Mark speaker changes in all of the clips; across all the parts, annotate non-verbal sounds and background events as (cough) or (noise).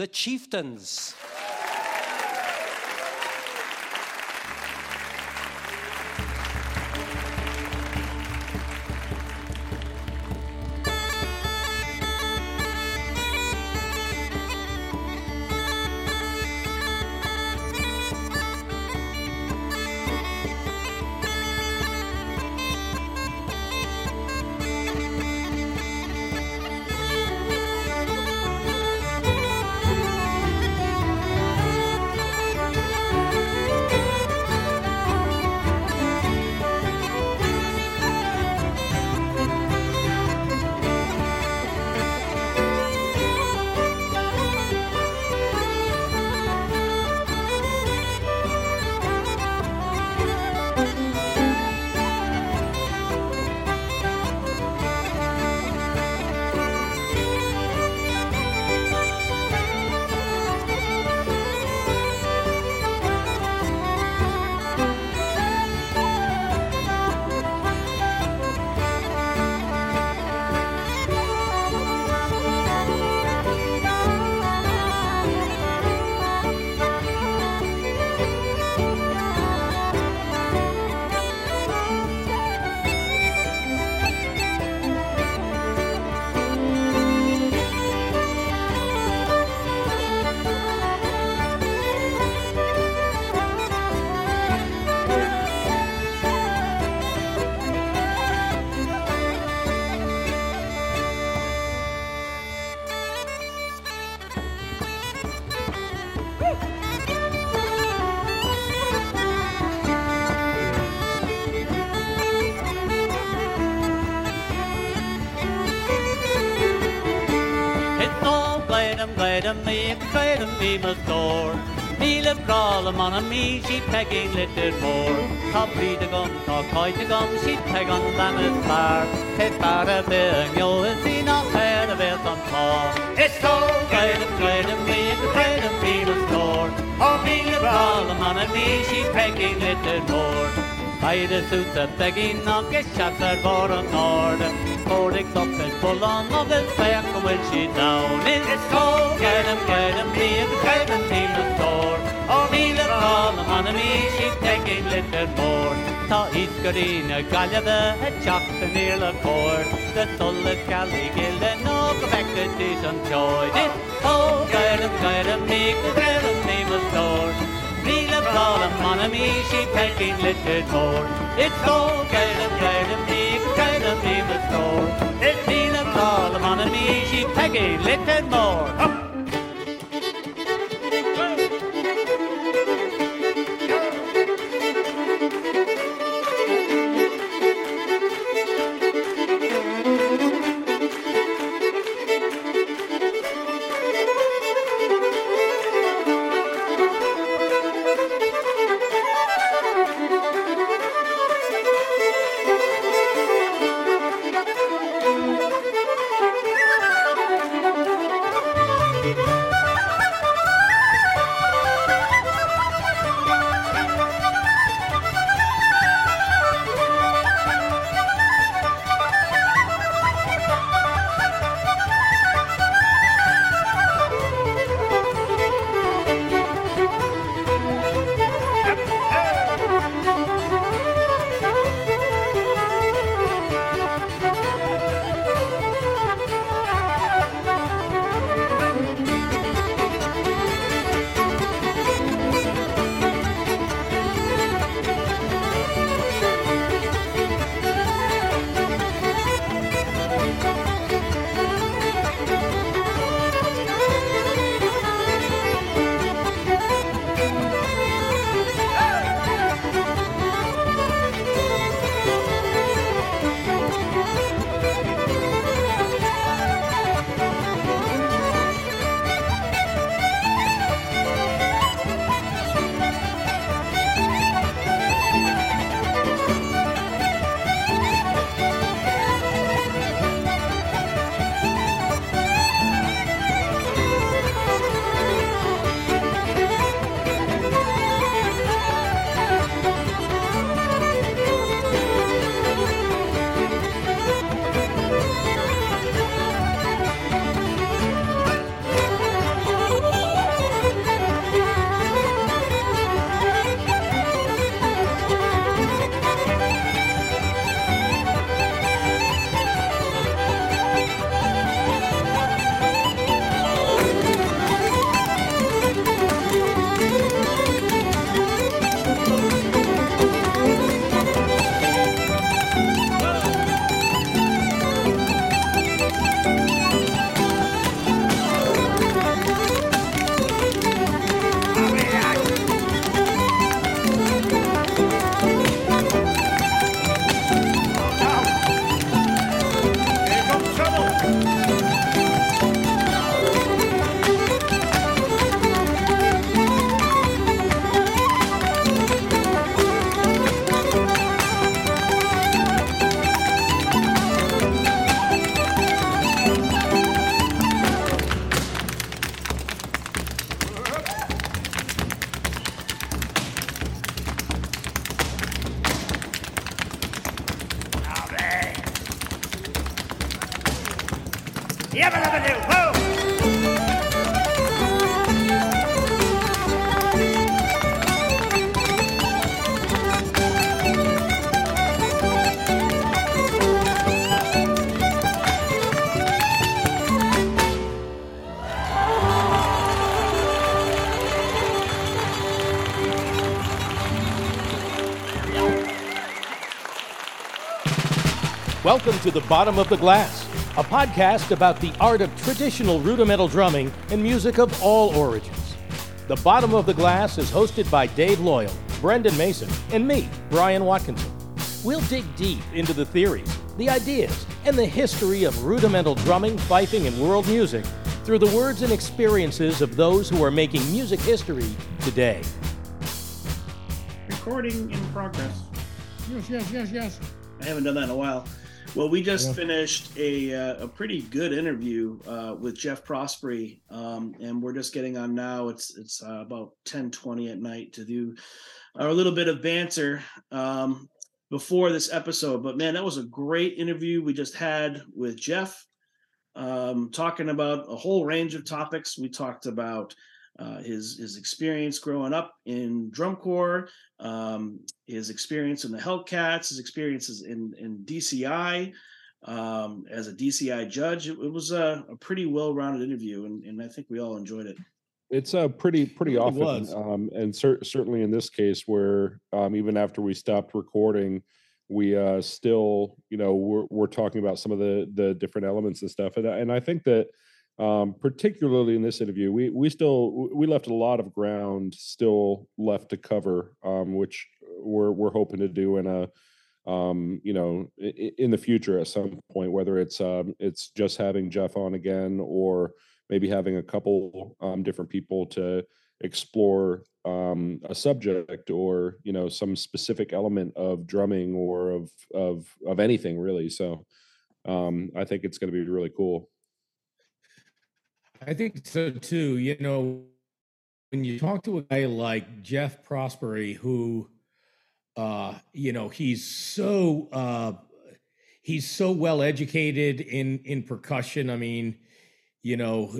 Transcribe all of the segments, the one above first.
Speaker 1: the Chieftains.
Speaker 2: Gledam me, gledam me must door. Míle brála man a mí si pegging litir mór. Tá brí a gom tá caiite gom si pe an lemas pár. He bar a be an jo is sí ná pe a bheit an tá. Is tó gledam gledam me, gledam me must door. Ó míle brála man a mí si pegging litir mór. Heide suúta begin agus chatar war an náda Códig soppin fullán agus fe go bhfuil si da Is có gem gem bí caian tí tór ó míle rá anna mí si tegin litir mór Tá isgurína galada a teachta níle cór de sulla galí giile nó go fetí an teid Is ó gaiidir gaiidir mí go gréan ní tór. Níle blálam manna mí si peking litir tór. It's tó gaiile gaiile mí gaiile mí tór. It's níle blálam manna mí si pegé litir mór. Up!
Speaker 1: Welcome to The Bottom of the Glass, a podcast about the art of traditional rudimental drumming and music of all origins. The Bottom of the Glass is hosted by Dave Loyal, Brendan Mason, and me, Brian Watkinson. We'll dig deep into the theories, the ideas, and the history of rudimental drumming, fifing, and world music through the words and experiences of those who are making music history today.
Speaker 3: Recording in progress.
Speaker 4: Yes, yes, yes, yes.
Speaker 3: I haven't done that in a while. Well, we just yeah. finished a uh, a pretty good interview uh, with Jeff Prosperie, um, and we're just getting on now. It's it's uh, about ten twenty at night to do our little bit of banter um, before this episode. But man, that was a great interview we just had with Jeff, um, talking about a whole range of topics. We talked about uh, his his experience growing up in drum corps, um, his experience in the Hellcats, his experiences in in DCI um, as a DCI judge. It, it was a, a pretty well rounded interview, and, and I think we all enjoyed it.
Speaker 4: It's a uh, pretty pretty it often, um, and cer- certainly in this case, where um, even after we stopped recording, we uh, still, you know, we're we're talking about some of the the different elements and stuff, and and I think that um, particularly in this interview, we we still we left a lot of ground still left to cover, um, which we're we're hoping to do in a um, you know in the future at some point, whether it's um, it's just having Jeff on again or maybe having a couple um, different people to explore um, a subject or you know some specific element of drumming or of of of anything really. So I think it's going to be really cool.
Speaker 5: I think so too. You know, when you talk to a guy like Jeff Prosperie, who, uh, you know, he's so uh, he's so well educated in in percussion. I mean, you know,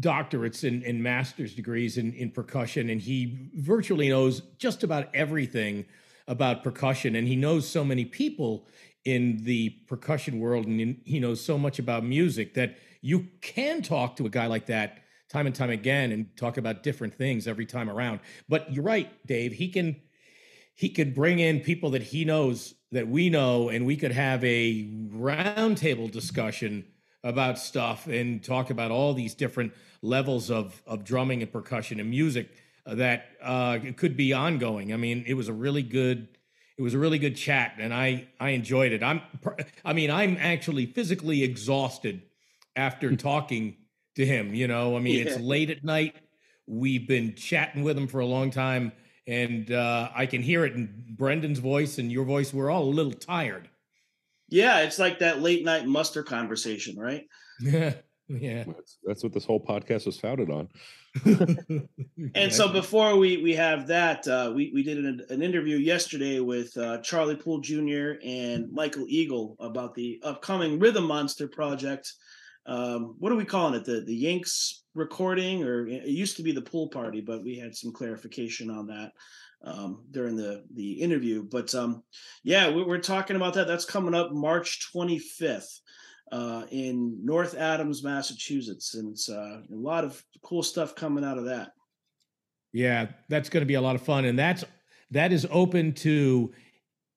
Speaker 5: doctorates and, and master's degrees in in percussion, and he virtually knows just about everything about percussion, and he knows so many people in the percussion world, and he knows so much about music that you can talk to a guy like that time and time again and talk about different things every time around. But you're right, Dave. He can he could bring in people that he knows that we know, and we could have a roundtable discussion about stuff and talk about all these different levels of of drumming and percussion and music that uh, could be ongoing. I mean, it was a really good it was a really good chat, and I I enjoyed it. I'm I mean I'm actually physically exhausted after hmm. talking to him. You know, I mean, yeah. it's late at night. We've been chatting with him for a long time, and uh, I can hear it in Brendan's voice and your voice. We're all a little tired.
Speaker 3: Yeah, it's like that late night muster conversation, right?
Speaker 5: Yeah, (laughs) yeah.
Speaker 4: That's, that's what this whole podcast was founded on. (laughs)
Speaker 3: and so before we we have that, uh, we we did an, an interview yesterday with uh, Charlie Poole Jr. and Michael Eagle about the upcoming Rhythm Monster project um, what are we calling it? The the Yanks recording, or it used to be the pool party, but we had some clarification on that um, during the the interview. But um, yeah, we, are talking about that. That's coming up March 25th uh, in North Adams, Massachusetts, and it's uh, a lot of cool stuff coming out of that.
Speaker 5: Yeah, that's going to be a lot of fun, and that's that is open to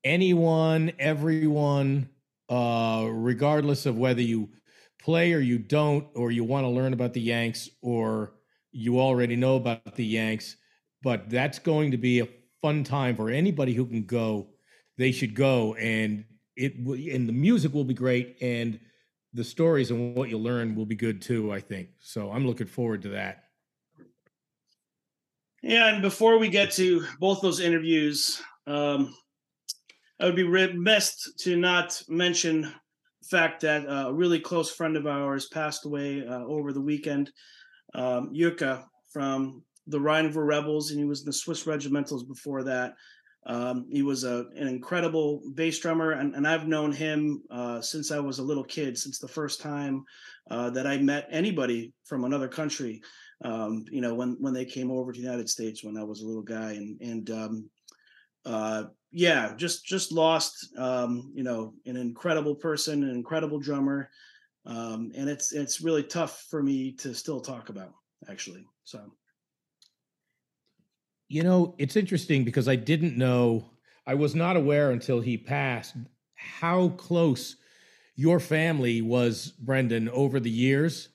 Speaker 5: anyone, everyone, uh, regardless of whether you play or you don't, or you want to learn about the Yanks, or you already know about the Yanks. But that's going to be a fun time for anybody who can go. They should go, and it and the music will be great, and the stories and what you learn will be good too. I think so. I'm looking forward to that.
Speaker 3: Yeah, and before we get to both those interviews, um, I would be remiss to not mention fact that a really close friend of ours passed away uh, over the weekend, um, Yuka from the Rhine Rebels, and he was in the Swiss Regimentals before that. Um, he was a, an incredible bass drummer, and, and I've known him uh, since I was a little kid, since the first time uh, that I met anybody from another country. Um, you know, when when they came over to the United States when I was a little guy, and and um, uh, yeah, just just lost. Um, you know, an incredible person, an incredible drummer, um, and it's it's really tough for me to still talk about actually. So.
Speaker 5: You know, it's interesting because I didn't know, I was not aware until he passed how close your family was, Brendan, over the years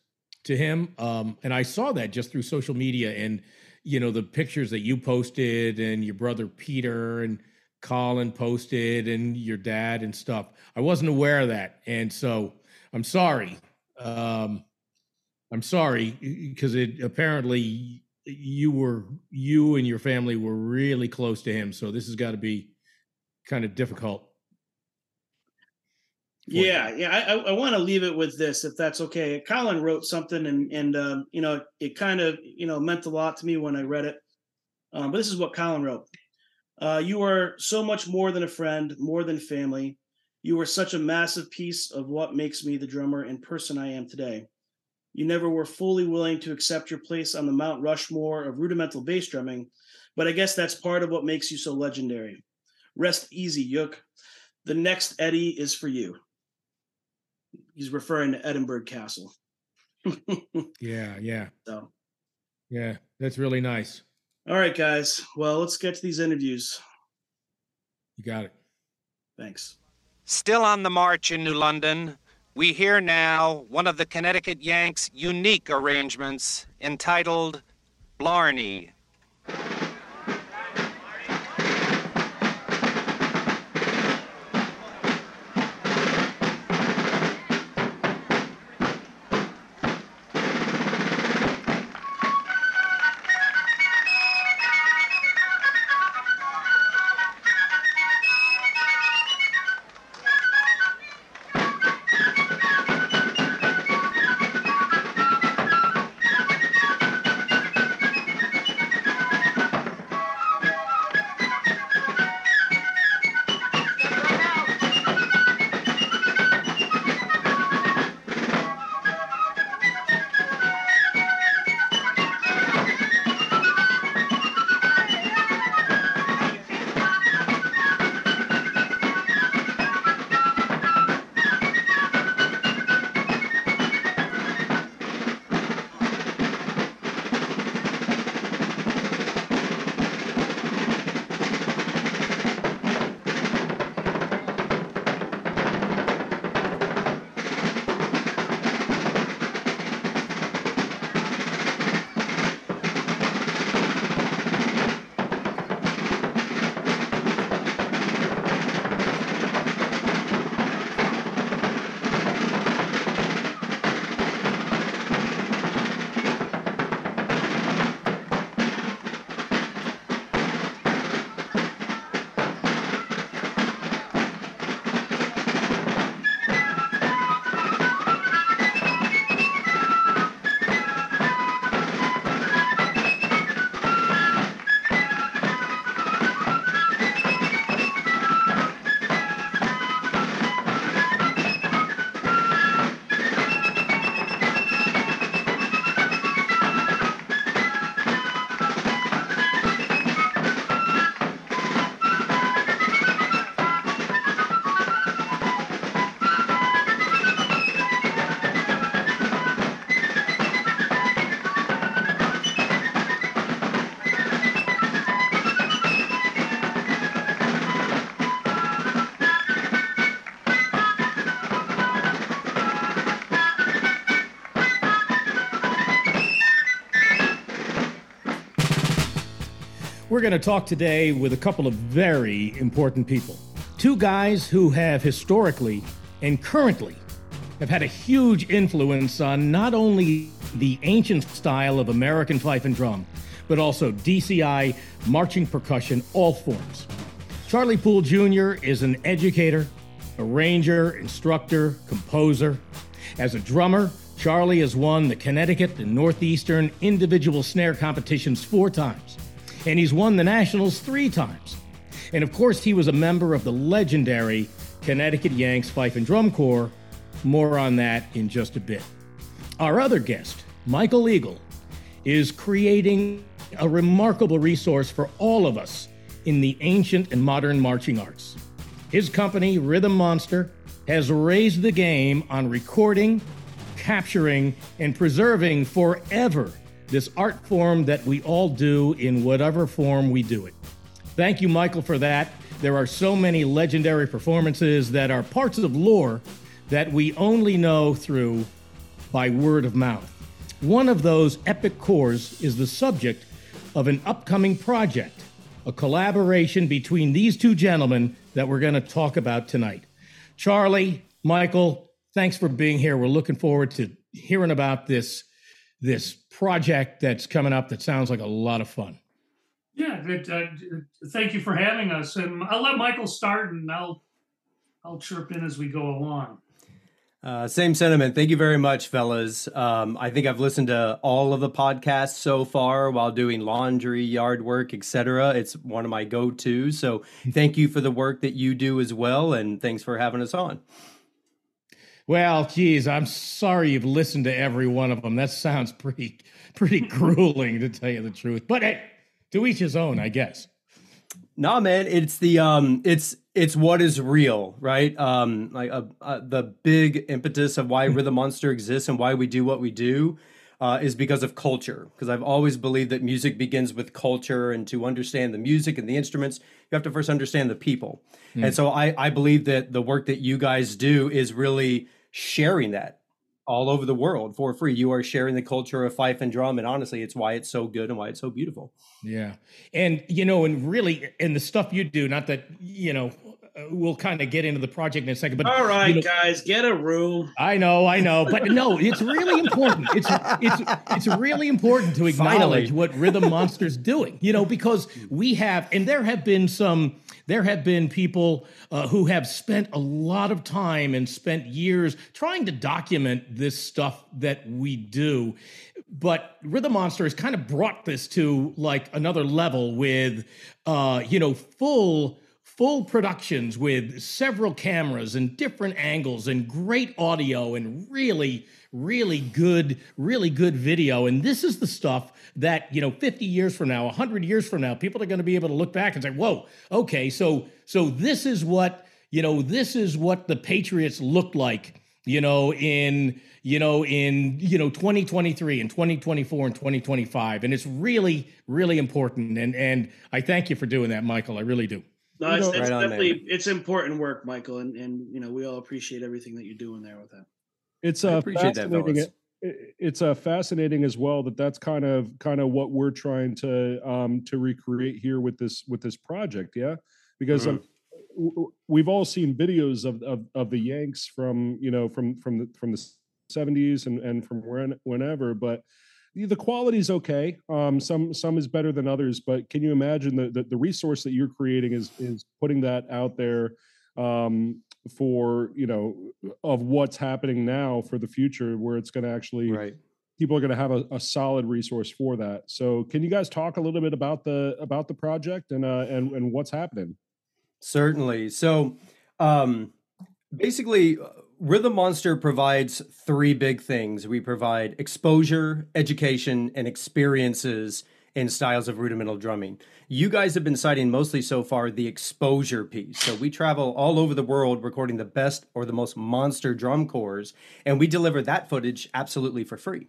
Speaker 5: to him. Um, and I saw that just through social media and, you know, the pictures that you posted and your brother Peter and Colin posted and your dad and stuff. I wasn't aware of that. And so I'm sorry. Um, I'm sorry because it apparently you were you and your family were really close to him so this has got to be kind of difficult
Speaker 3: yeah you. yeah i, I want to leave it with this if that's okay colin wrote something and and um, you know it kind of you know meant a lot to me when i read it um, but this is what colin wrote uh, you are so much more than a friend more than family you are such a massive piece of what makes me the drummer and person i am today you never were fully willing to accept your place on the Mount Rushmore of rudimental bass drumming, but I guess that's part of what makes you so legendary. Rest easy, Yook. The next Eddie is for you. He's referring to Edinburgh Castle. (laughs)
Speaker 5: yeah, yeah.
Speaker 3: So,
Speaker 5: yeah, that's really nice.
Speaker 3: All right, guys. Well, let's get to these interviews.
Speaker 5: You got it.
Speaker 3: Thanks.
Speaker 6: Still on the march in New London, we hear now one of the Connecticut Yanks' unique arrangements entitled Blarney.
Speaker 5: We're going to talk today with a couple of very important people. Two guys who have historically and currently have had a huge influence on not only the ancient style of American fife and drum, but also DCI, marching percussion, all forms. Charlie Poole Jr. is an educator, arranger, instructor, composer. As a drummer, Charlie has won the Connecticut and Northeastern individual snare competitions four times and he's won the Nationals three times. And of course, he was a member of the legendary Connecticut Yanks Fife and Drum Corps. More on that in just a bit. Our other guest, Michael Eagle, is creating a remarkable resource for all of us in the ancient and modern marching arts. His company, Rhythm Monster, has raised the game on recording, capturing, and preserving forever this art form that we all do in whatever form we do it. Thank you, Michael, for that. There are so many legendary performances that are parts of lore that we only know through by word of mouth. One of those epic corps is the subject of an upcoming project, a collaboration between these two gentlemen that we're going to talk about tonight. Charlie, Michael, thanks for being here. We're looking forward to hearing about this this project that's coming up that sounds like a lot of fun.
Speaker 7: Yeah, it, uh, thank you for having us, and I'll let Michael start, and I'll I'll chirp in as we go along.
Speaker 8: Uh, same sentiment. Thank you very much, fellas. Um, I think I've listened to all of the podcasts so far while doing laundry, yard work, etc. It's one of my go-tos. So thank you for the work that you do as well, and thanks for having us on.
Speaker 5: Well, geez, I'm sorry you've listened to every one of them. That sounds pretty pretty (laughs) grueling to tell you the truth. But hey, to each his own, I guess.
Speaker 8: Nah, man, it's the um, it's it's what is real, right? Um, like uh, uh, the big impetus of why (laughs) Rhythm Monster exists and why we do what we do uh, is because of culture. Because I've always believed that music begins with culture, and to understand the music and the instruments, you have to first understand the people. Mm. And so I I believe that the work that you guys do is really sharing that all over the world for free. You are sharing the culture of fife and drum, and honestly, it's why it's so good and why it's so beautiful.
Speaker 5: Yeah, and you know, and really, and the stuff you do. Not that you know, uh, we'll kind of get into the project in a second. But
Speaker 3: all right,
Speaker 5: you
Speaker 3: know, guys, get a room.
Speaker 5: I know, I know, but no, it's really important. It's it's it's really important to acknowledge Finally. what Rhythm Monster's doing. You know, because we have, and there have been some there have been people uh, who have spent a lot of time and spent years trying to document this stuff that we do. But Rhythm Monster has kind of brought this to like another level with, uh, you know, full full productions with several cameras and different angles and great audio and really really good really good video. And this is the stuff that you know 50 years from now 100 years from now people are going to be able to look back and say whoa okay so so this is what you know this is what the patriots looked like you know in you know in you know 2023 and 2024 and 2025 and it's really really important. And and i thank you for doing that michael. I really do
Speaker 3: no, it's, it's right definitely it's important work, Michael, and and you know we all appreciate everything that you're doing there with that.
Speaker 4: It's uh, fascinating. That, it's uh, fascinating as well that that's kind of kind of what we're trying to um, to recreate here with this with this project. Yeah, because um, mm-hmm. um, we've all seen videos of, of of the Yanks from you know from from the from the 70s and and from when, whenever, but the quality is okay. Um, some some is better than others, but can you imagine the, the, the resource that you're creating is is putting that out there um, for you know of what's happening now for the future where it's going to actually
Speaker 8: right.
Speaker 4: people are going to have a, a, solid resource for that. So can you guys talk a little bit about the about the project and uh and, and what's happening?
Speaker 8: Certainly. So um basically uh, rhythm monster provides three big things we provide exposure education and experiences in styles of rudimental drumming. You guys have been citing mostly so far the exposure piece. So we travel all over the world recording the best or the most monster drum corps, and we deliver that footage absolutely for free.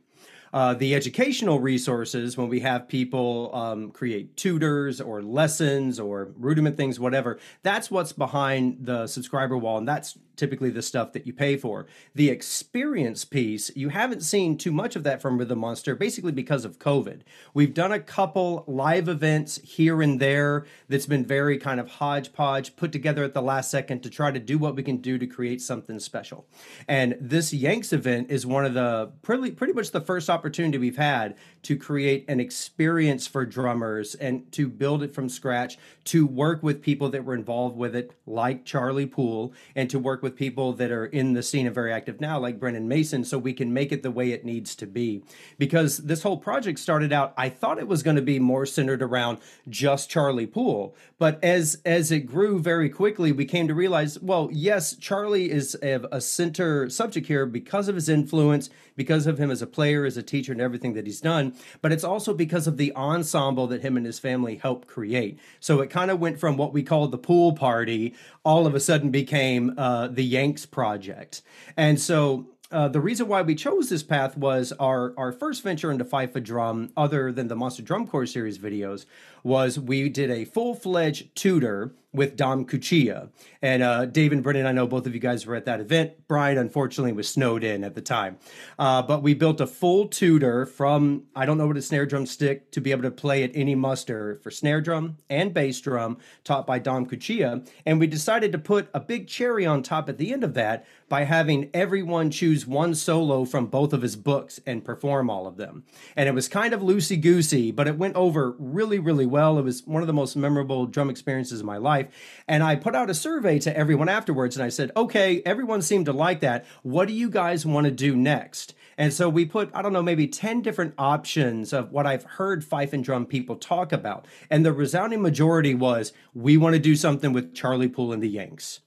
Speaker 8: Uh, the educational resources, when we have people um, create tutors or lessons or rudiment things, whatever, that's what's behind the subscriber wall. And that's typically the stuff that you pay for. The experience piece, you haven't seen too much of that from Rhythm Monster, basically because of COVID. We've done a couple live events here and there that's been very kind of hodgepodge, put together at the last second to try to do what we can do to create something special. And this Yanks event is one of the pretty, pretty much the first opportunity we've had to create an experience for drummers and to build it from scratch, to work with people that were involved with it, like Charlie Poole, and to work with people that are in the scene and very active now, like Brendan Mason, so we can make it the way it needs to be. Because this whole project started out, I thought it was going to be more centered around just Charlie Poole, but as as it grew very quickly, we came to realize, well, yes, Charlie is a, a center subject here because of his influence, because of him as a player, as a teacher, and everything that he's done. But it's also because of the ensemble that him and his family helped create. So it kind of went from what we called the pool party, all of a sudden became uh, the Yanks project. And so uh, the reason why we chose this path was our our first venture into Fife a Drum, other than the Monster Drum Corps series videos, was we did a full fledged tutor with Dom Cuccia. And uh, Dave and Brendan, I know both of you guys were at that event. Brian, unfortunately, was snowed in at the time. Uh, but we built a full tutor from, I don't know what a snare drum stick, to be able to play at any muster for snare drum and bass drum, taught by Dom Cuccia. And we decided to put a big cherry on top at the end of that by having everyone choose one solo from both of his books and perform all of them. And it was kind of loosey goosey, but it went over really, really well. It was one of the most memorable drum experiences of my life. And I put out a survey to everyone afterwards and I said, okay, everyone seemed to like that. What do you guys want to do next? And so we put, I don't know, maybe 10 different options of what I've heard fife and drum people talk about. And the resounding majority was, we want to do something with Charlie Poole and the Yanks.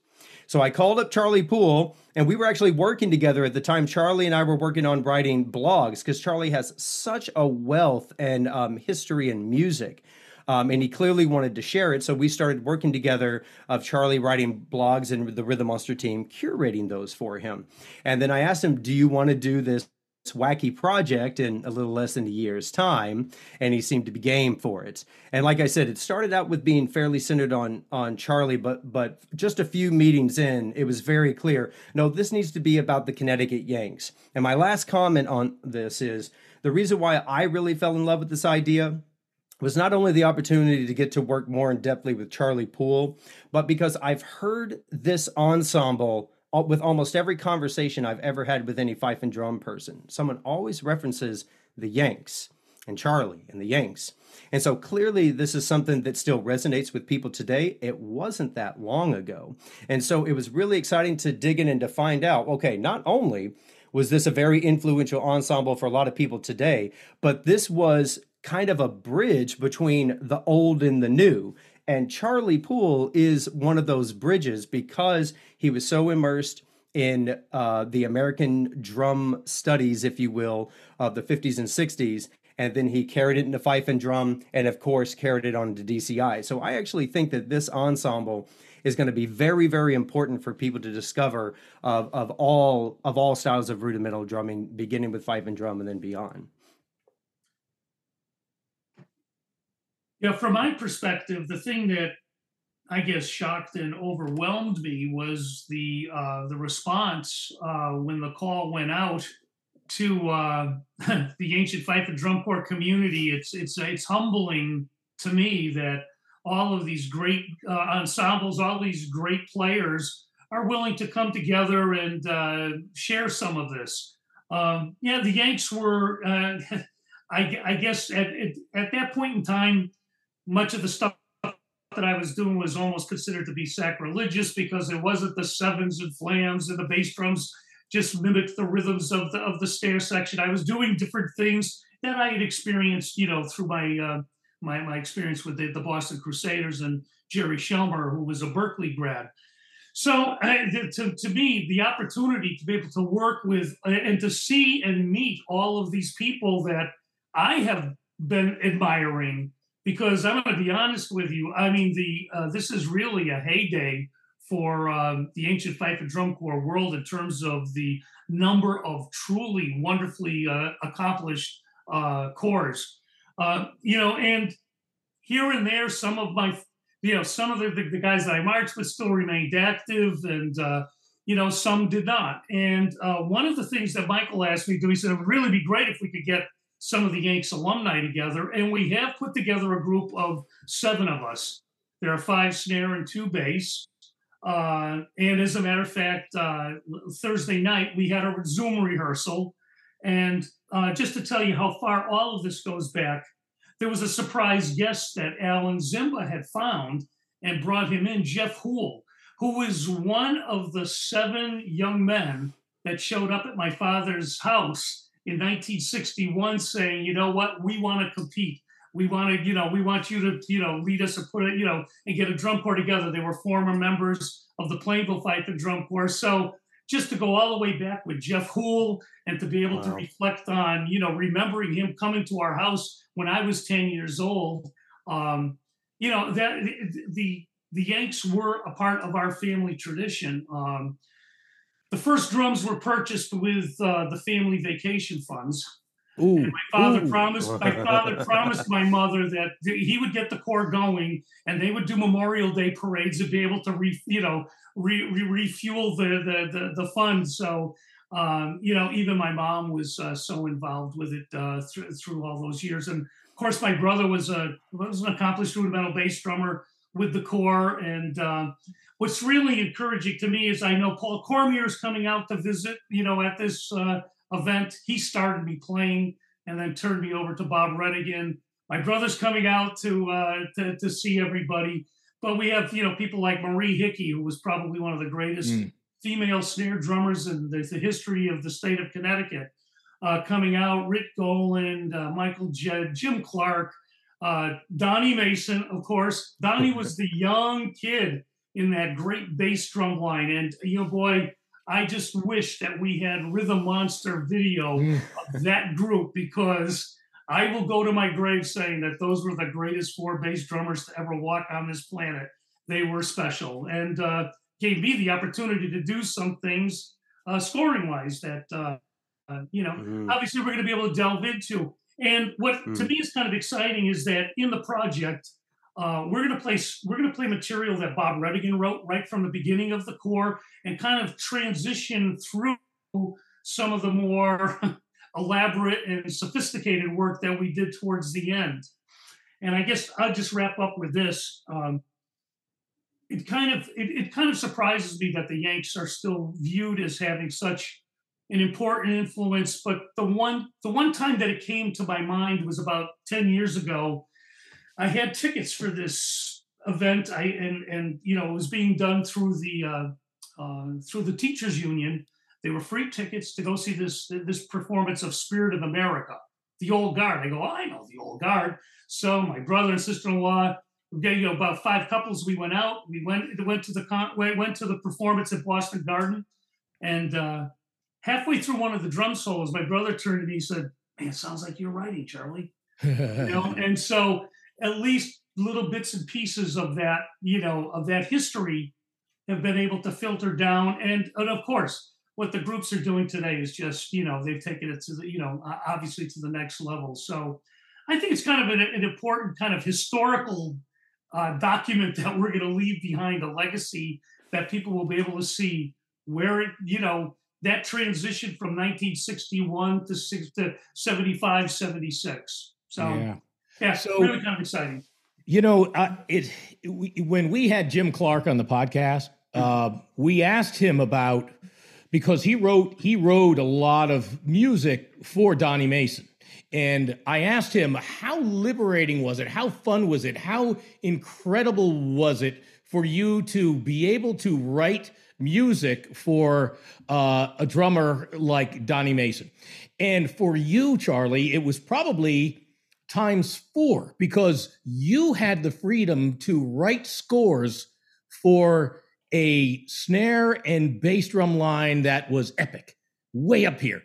Speaker 8: So I called up Charlie Poole, and we were actually working together at the time. Charlie and I were working on writing blogs because Charlie has such a wealth and um, history and music. Um, and he clearly wanted to share it. So we started working together of Charlie writing blogs and the Rhythm Monster team curating those for him. And then I asked him, "Do you want to do this wacky project in a little less than a year's time and he seemed to be game for it and like i said it started out with being fairly centered on on charlie but but just a few meetings in it was very clear no this needs to be about the connecticut yanks and my last comment on this is the reason why i really fell in love with this idea was not only the opportunity to get to work more in depthly with charlie poole but because i've heard this ensemble with almost every conversation I've ever had with any fife and drum person, someone always references the Yanks and Charlie and the Yanks. And so clearly, this is something that still resonates with people today. It wasn't that long ago. And so it was really exciting to dig in and to find out okay, not only was this a very influential ensemble for a lot of people today, but this was kind of a bridge between the old and the new. And Charlie Poole is one of those bridges because he was so immersed in uh, the American drum studies, if you will, of the 50s and 60s. And then he carried it into fife and drum, and of course, carried it on to DCI. So I actually think that this ensemble is going to be very, very important for people to discover of, of all of all styles of rudimental drumming, beginning with fife and drum and then beyond.
Speaker 7: Yeah, from my perspective, the thing that I guess shocked and overwhelmed me was the uh, the response uh, when the call went out to uh, (laughs) the ancient fife and drum corps community. It's it's it's humbling to me that all of these great uh, ensembles, all these great players are willing to come together and uh, share some of this. Um, yeah, the Yanks were, uh, (laughs) I, I, guess, at, at that point in time much of the stuff that I was doing was almost considered to be sacrilegious because it wasn't the sevens and flams and the bass drums just mimicked the rhythms of the of the stair section. I was doing different things that I had experienced, you know, through my uh, my my experience with the, the Boston Crusaders and Jerry Shellmer, who was a Berklee grad. So uh, to, to me, the opportunity to be able to work with uh, and to see and meet all of these people that I have been admiring because I'm going to be honest with you. I mean, the uh, this is really a heyday for um, the ancient fife and drum corps world in terms of the number of truly wonderfully uh, accomplished uh, corps. Uh, you know, and here and there, some of my, you know, some of the, the, the guys that I marched with still remained active, and uh, you know, some did not. And uh, one of the things that Michael asked me to do, he said, it would really be great if we could get some of the Yanks alumni together, and we have put together a group of seven of us. There are five snare and two bass. Uh, and as a matter of fact, uh, Thursday night we had a Zoom rehearsal. And uh, just to tell you how far all of this goes back, there was a surprise guest that Alan Zimba had found and brought him in, Jeff Hoole, who was one of the seven young men that showed up at my father's house in 1961 saying, you know what, we want to compete. We want to, you know, we want you to, you know, lead us and put it, you know, and get a drum corps together. They were former members of the Plainville Fife and Drum Corps. So just to go all the way back with Jeff Hool and to be able wow. to reflect on, you know, remembering him coming to our house when I was 10 years old. Um, you know, that the the Yanks were a part of our family tradition. Um, the first drums were purchased with uh, the family vacation funds. Ooh, and my father ooh. promised my father promised my mother that he would get the corps going and they would do Memorial Day parades to be able to re, you know re, re, refuel the the the, the fund. So um, you know even my mom was uh, so involved with it uh, th- through all those years. And of course my brother was a was an accomplished rudimental bass drummer with the corps and uh, what's really encouraging to me is I know Paul Cormier is coming out to visit, you know, at this uh, event. He started me playing and then turned me over to Bob Redigan. My brother's coming out to, uh, to, to see everybody, but we have you know people like Marie Hickey, who was probably one of the greatest mm. female snare drummers in the, the, history of the state of Connecticut, uh, coming out. Rick Goland, uh, Michael Jed, Jim Clark. Uh, Donnie Mason, of course. Donnie was (laughs) the young kid in that great bass drum line. And you know, boy, I just wish that we had Rhythm Monster video mm. of that group because I will go to my grave saying that those were the greatest four bass drummers to ever walk on this planet. They were special and uh, gave me the opportunity to do some things uh, scoring wise that uh, uh, you know mm. obviously we're going to be able to delve into. And what mm. to me is kind of exciting is that in the project, uh, we're going to play we're going to play material that Bob Redigan wrote right from the beginning of the corps and kind of transition through some of the more (laughs) elaborate and sophisticated work that we did towards the end. And I guess I'll just wrap up with this. Um, it kind of it, it kind of surprises me that the Yanks are still viewed as having such an important influence. But the one the one time that it came to my mind was about 10 years ago I had tickets for this event. I and and you know it was being done through the uh, uh, through the teachers union. They were free tickets to go see this this performance of Spirit of America, the Old Guard. I go, oh, I know the Old Guard. So my brother and sister-in-law, you know, about five couples. We went out. We went went to the con- went to the performance at Boston Garden, and uh, halfway through one of the drum solos, my brother turned to me and said, "Man, it sounds like you're writing, Charlie." you know, (laughs) and so at least little bits and pieces of that, you know, of that history have been able to filter down. And, and of course, what the groups are doing today is just, you know, they've taken it to the, you know, obviously to the next level. So I think it's kind of an, an important kind of historical uh, document that we're going to leave behind a legacy that people will be able to see where it, you know, that transition from 1961 to, six, to 75, 76. So, yeah. Yeah, so really kind of exciting.
Speaker 5: You know, uh, it we, when we had Jim Clark on the podcast, uh, we asked him about because he wrote he wrote a lot of music for Donnie Mason. And I asked him, how liberating was it? How fun was it? How incredible was it for you to be able to write music for uh, a drummer like Donnie Mason? And for you, Charlie, it was probably times four because you had the freedom to write scores for a snare and bass drum line that was epic way up here.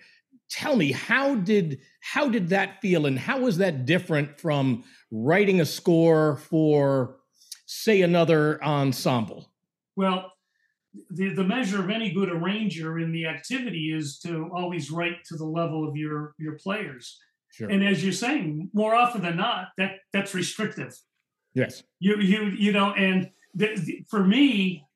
Speaker 5: Tell me how did how did that feel and how was that different from writing a score for say another ensemble?
Speaker 7: Well the, the measure of any good arranger in the activity is to always write to the level of your your players Sure. And as you're saying, more often than not, that that's restrictive.
Speaker 5: Yes.
Speaker 7: You you you know, and the, for me,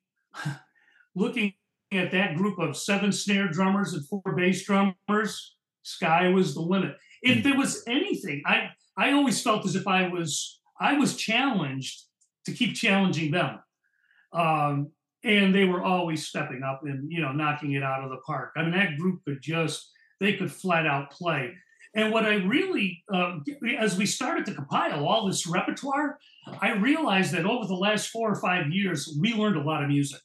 Speaker 7: looking at that group of seven snare drummers and four bass drummers, sky was the limit. If mm. there was anything, I I always felt as if I was I was challenged to keep challenging them. Um, and they were always stepping up and you know knocking it out of the park. I mean, that group could just they could flat out play. And what I really, uh, as we started to compile all this repertoire, I realized that over the last four or five years, we learned a lot of music.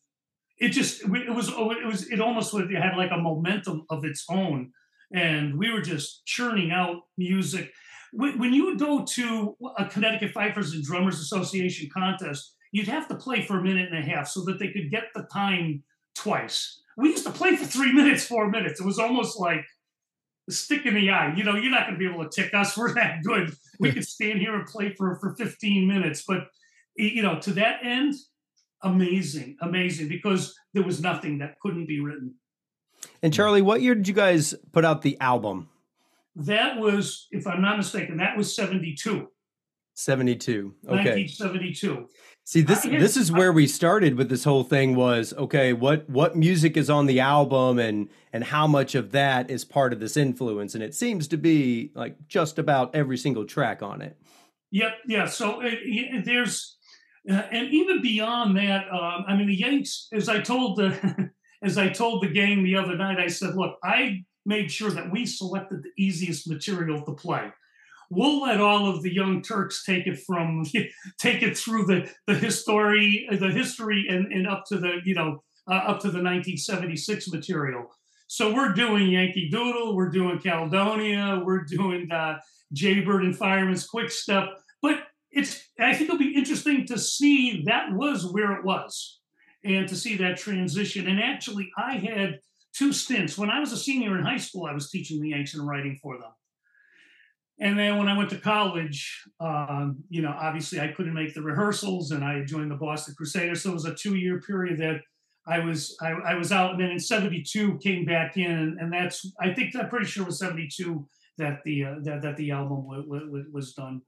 Speaker 7: it just it was it was it almost it had like a momentum of its own, and we were just churning out music. When you go to a Connecticut Fifers and Drummers Association contest, you'd have to play for a minute and a half so that they could get the time twice. We used to play for three minutes, four minutes. It was almost like stick in the eye. You know, you're not going to be able to tick us. (laughs) We're that good. We could stand here and play for for 15 minutes, but you know, to that end, amazing, amazing, because there was nothing that couldn't be written.
Speaker 8: And Charley, what year did you guys put out the album?
Speaker 7: That was, if I'm not mistaken, that was 72.
Speaker 8: 72. Okay.
Speaker 7: 1972.
Speaker 8: See this this is where we started with this whole thing was okay what what music is on the album and and how much of that is part of this influence and it seems to be like just about every single track on it.
Speaker 7: Yep yeah so it, it, there's uh, and even beyond that, um, I mean, the Yanks, as I told the (laughs) as I told the gang the other night, I said, look, I made sure that we selected the easiest material to play. We'll let all of the young Turks take it from (laughs) take it through the the history, the history, and, and up to the you know uh, up to the 1976 material. So we're doing Yankee Doodle, we're doing Caledonia, we're doing uh, Jaybird and Fireman's Quick Step, but it's I think it'll be interesting to see that was where it was and to see that transition. And actually, I had two stints. When I was a senior in high school, I was teaching the Yanks and writing for them. And then when I went to college, um, you know, obviously I couldn't make the rehearsals, and I joined the Boston Crusaders. So it was a two-year period that I was I, I was out, and then in '72 came back in, and that's I think I'm pretty sure it was '72 that the uh, that that the album w- w- was done.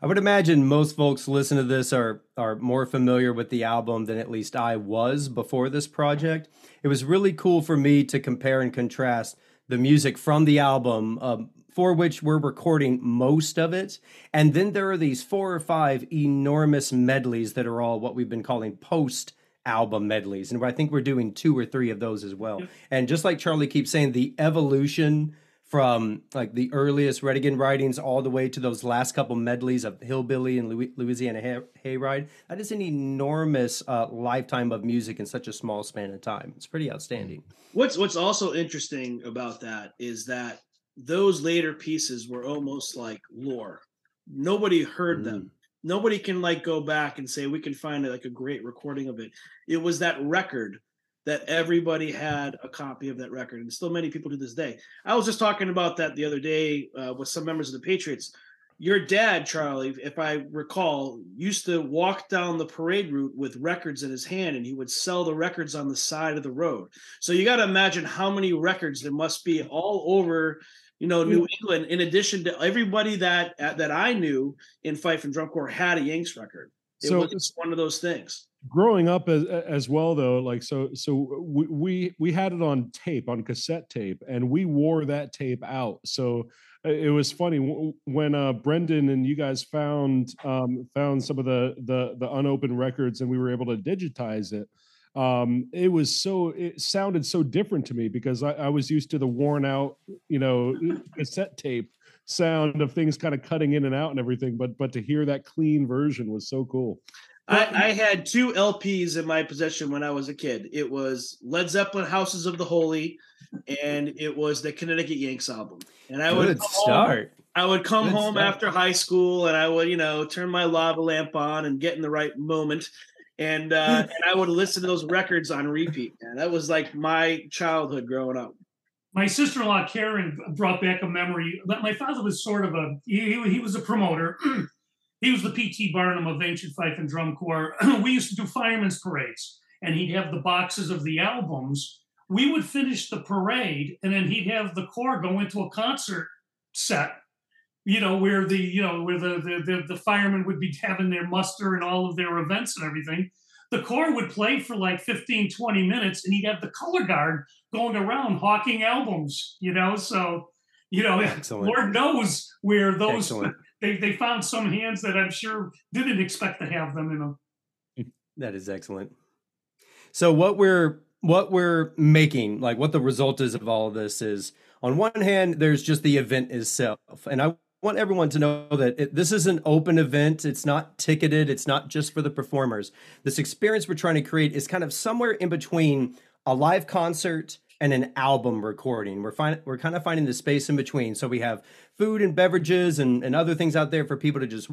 Speaker 8: I would imagine most folks listen to this are are more familiar with the album than at least I was before this project. It was really cool for me to compare and contrast the music from the album, um, for which we're recording most of it, and then there are these four or five enormous medleys that are all what we've been calling post album medleys, and I think we're doing two or three of those as well. And just like Charley keeps saying, the evolution from like the earliest Redigan writings all the way to those last couple medleys of Hillbilly and Louisiana Hay- Hayride. That is an enormous uh, lifetime of music in such a small span of time. It's pretty outstanding.
Speaker 3: What's What's also interesting about that is that those later pieces were almost like lore. Nobody heard mm. them. Nobody can like go back and say we can find like a great recording of it. It was that record that everybody had a copy of that record, and still many people to this day. I was just talking about that the other day uh, with some members of the Patriots. Your dad, Charley, if I recall, used to walk down the parade route with records in his hand, and he would sell the records on the side of the road. So you got to imagine how many records there must be all over you know, New England, in addition to everybody that that I knew in Fife and Drum Corps had a Yanks record. It so, was one of those things.
Speaker 4: Growing up as as well though like so so we, we we had it on tape on cassette tape and we wore that tape out. So uh, it was funny when uh brendan and you guys found um found some of the the the unopened records and we were able to digitize it um it was so it sounded so different to me because i, I was used to the worn out you know cassette tape sound of things kind of cutting in and out and everything but but to hear that clean version was so cool
Speaker 3: I, I, had two LPs in my possession when I was a kid. It was Led Zeppelin "Houses of the Holy," and it was the Connecticut Yanks album. And I would start. Home, I would come Good home start. after high school, and I would, you know, turn my lava lamp on and get in the right moment, and uh, (laughs) and I would listen to those records on repeat. Man, that was like my childhood growing up.
Speaker 7: My sister-in-law Karen brought back a memory. But my father was sort of a he, he was a promoter. (clears throat) he was the PT Barnum of Ancient Fife and Drum Corps. (clears throat) we used to do firemen's parades, and he'd have the boxes of the albums. We would finish the parade, and then he'd have the corps go into a concert set, you know, where the you know where the the the, the firemen would be having their muster and all of their events and everything. The corps would play for like 15, 20 minutes, and he'd have the color guard going around hawking albums, you know. So, you know, Excellent. Lord knows where those Excellent (laughs) they they found some hands that I'm sure didn't expect to have them in them.
Speaker 8: That is excellent. So what we're what we're making, like what the result is of all of this is on one hand, there's just the event itself. And I want everyone to know that it, this is an open event. It's not ticketed. It's not just for the performers. This experience we're trying to create is kind of somewhere in between a live concert and an album recording. We're find, we're kind of finding the space in between. So we have food and beverages and, and other things out there for people to just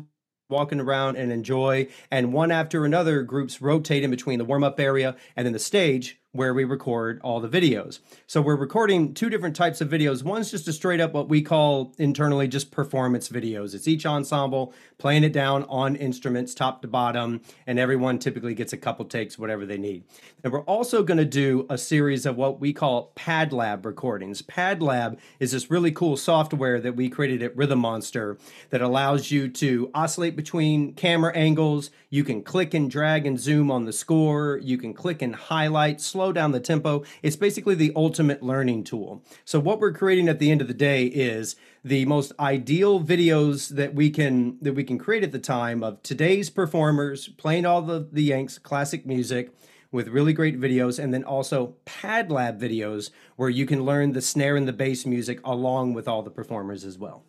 Speaker 8: walking around and enjoy. And one after another, groups rotate in between the warm up area and then the stage where we record all the videos. So we're recording two different types of videos. One's just a straight up what we call internally just performance videos. It's each ensemble playing it down on instruments top to bottom and everyone typically gets a couple takes whatever they need. And we're also going to do a series of what we call Pad Lab recordings. Pad Lab is this really cool software that we created at Rhythm Monster that allows you to oscillate between camera angles, you can click and drag and zoom on the score, you can click and highlight slow down the tempo. It's basically the ultimate learning tool. So what we're creating at the end of the day is the most ideal videos that we can that we can create at the time of today's performers playing all the the Yanks classic music with really great videos and then also pad lab videos where you can learn the snare and the bass music along with all the performers as well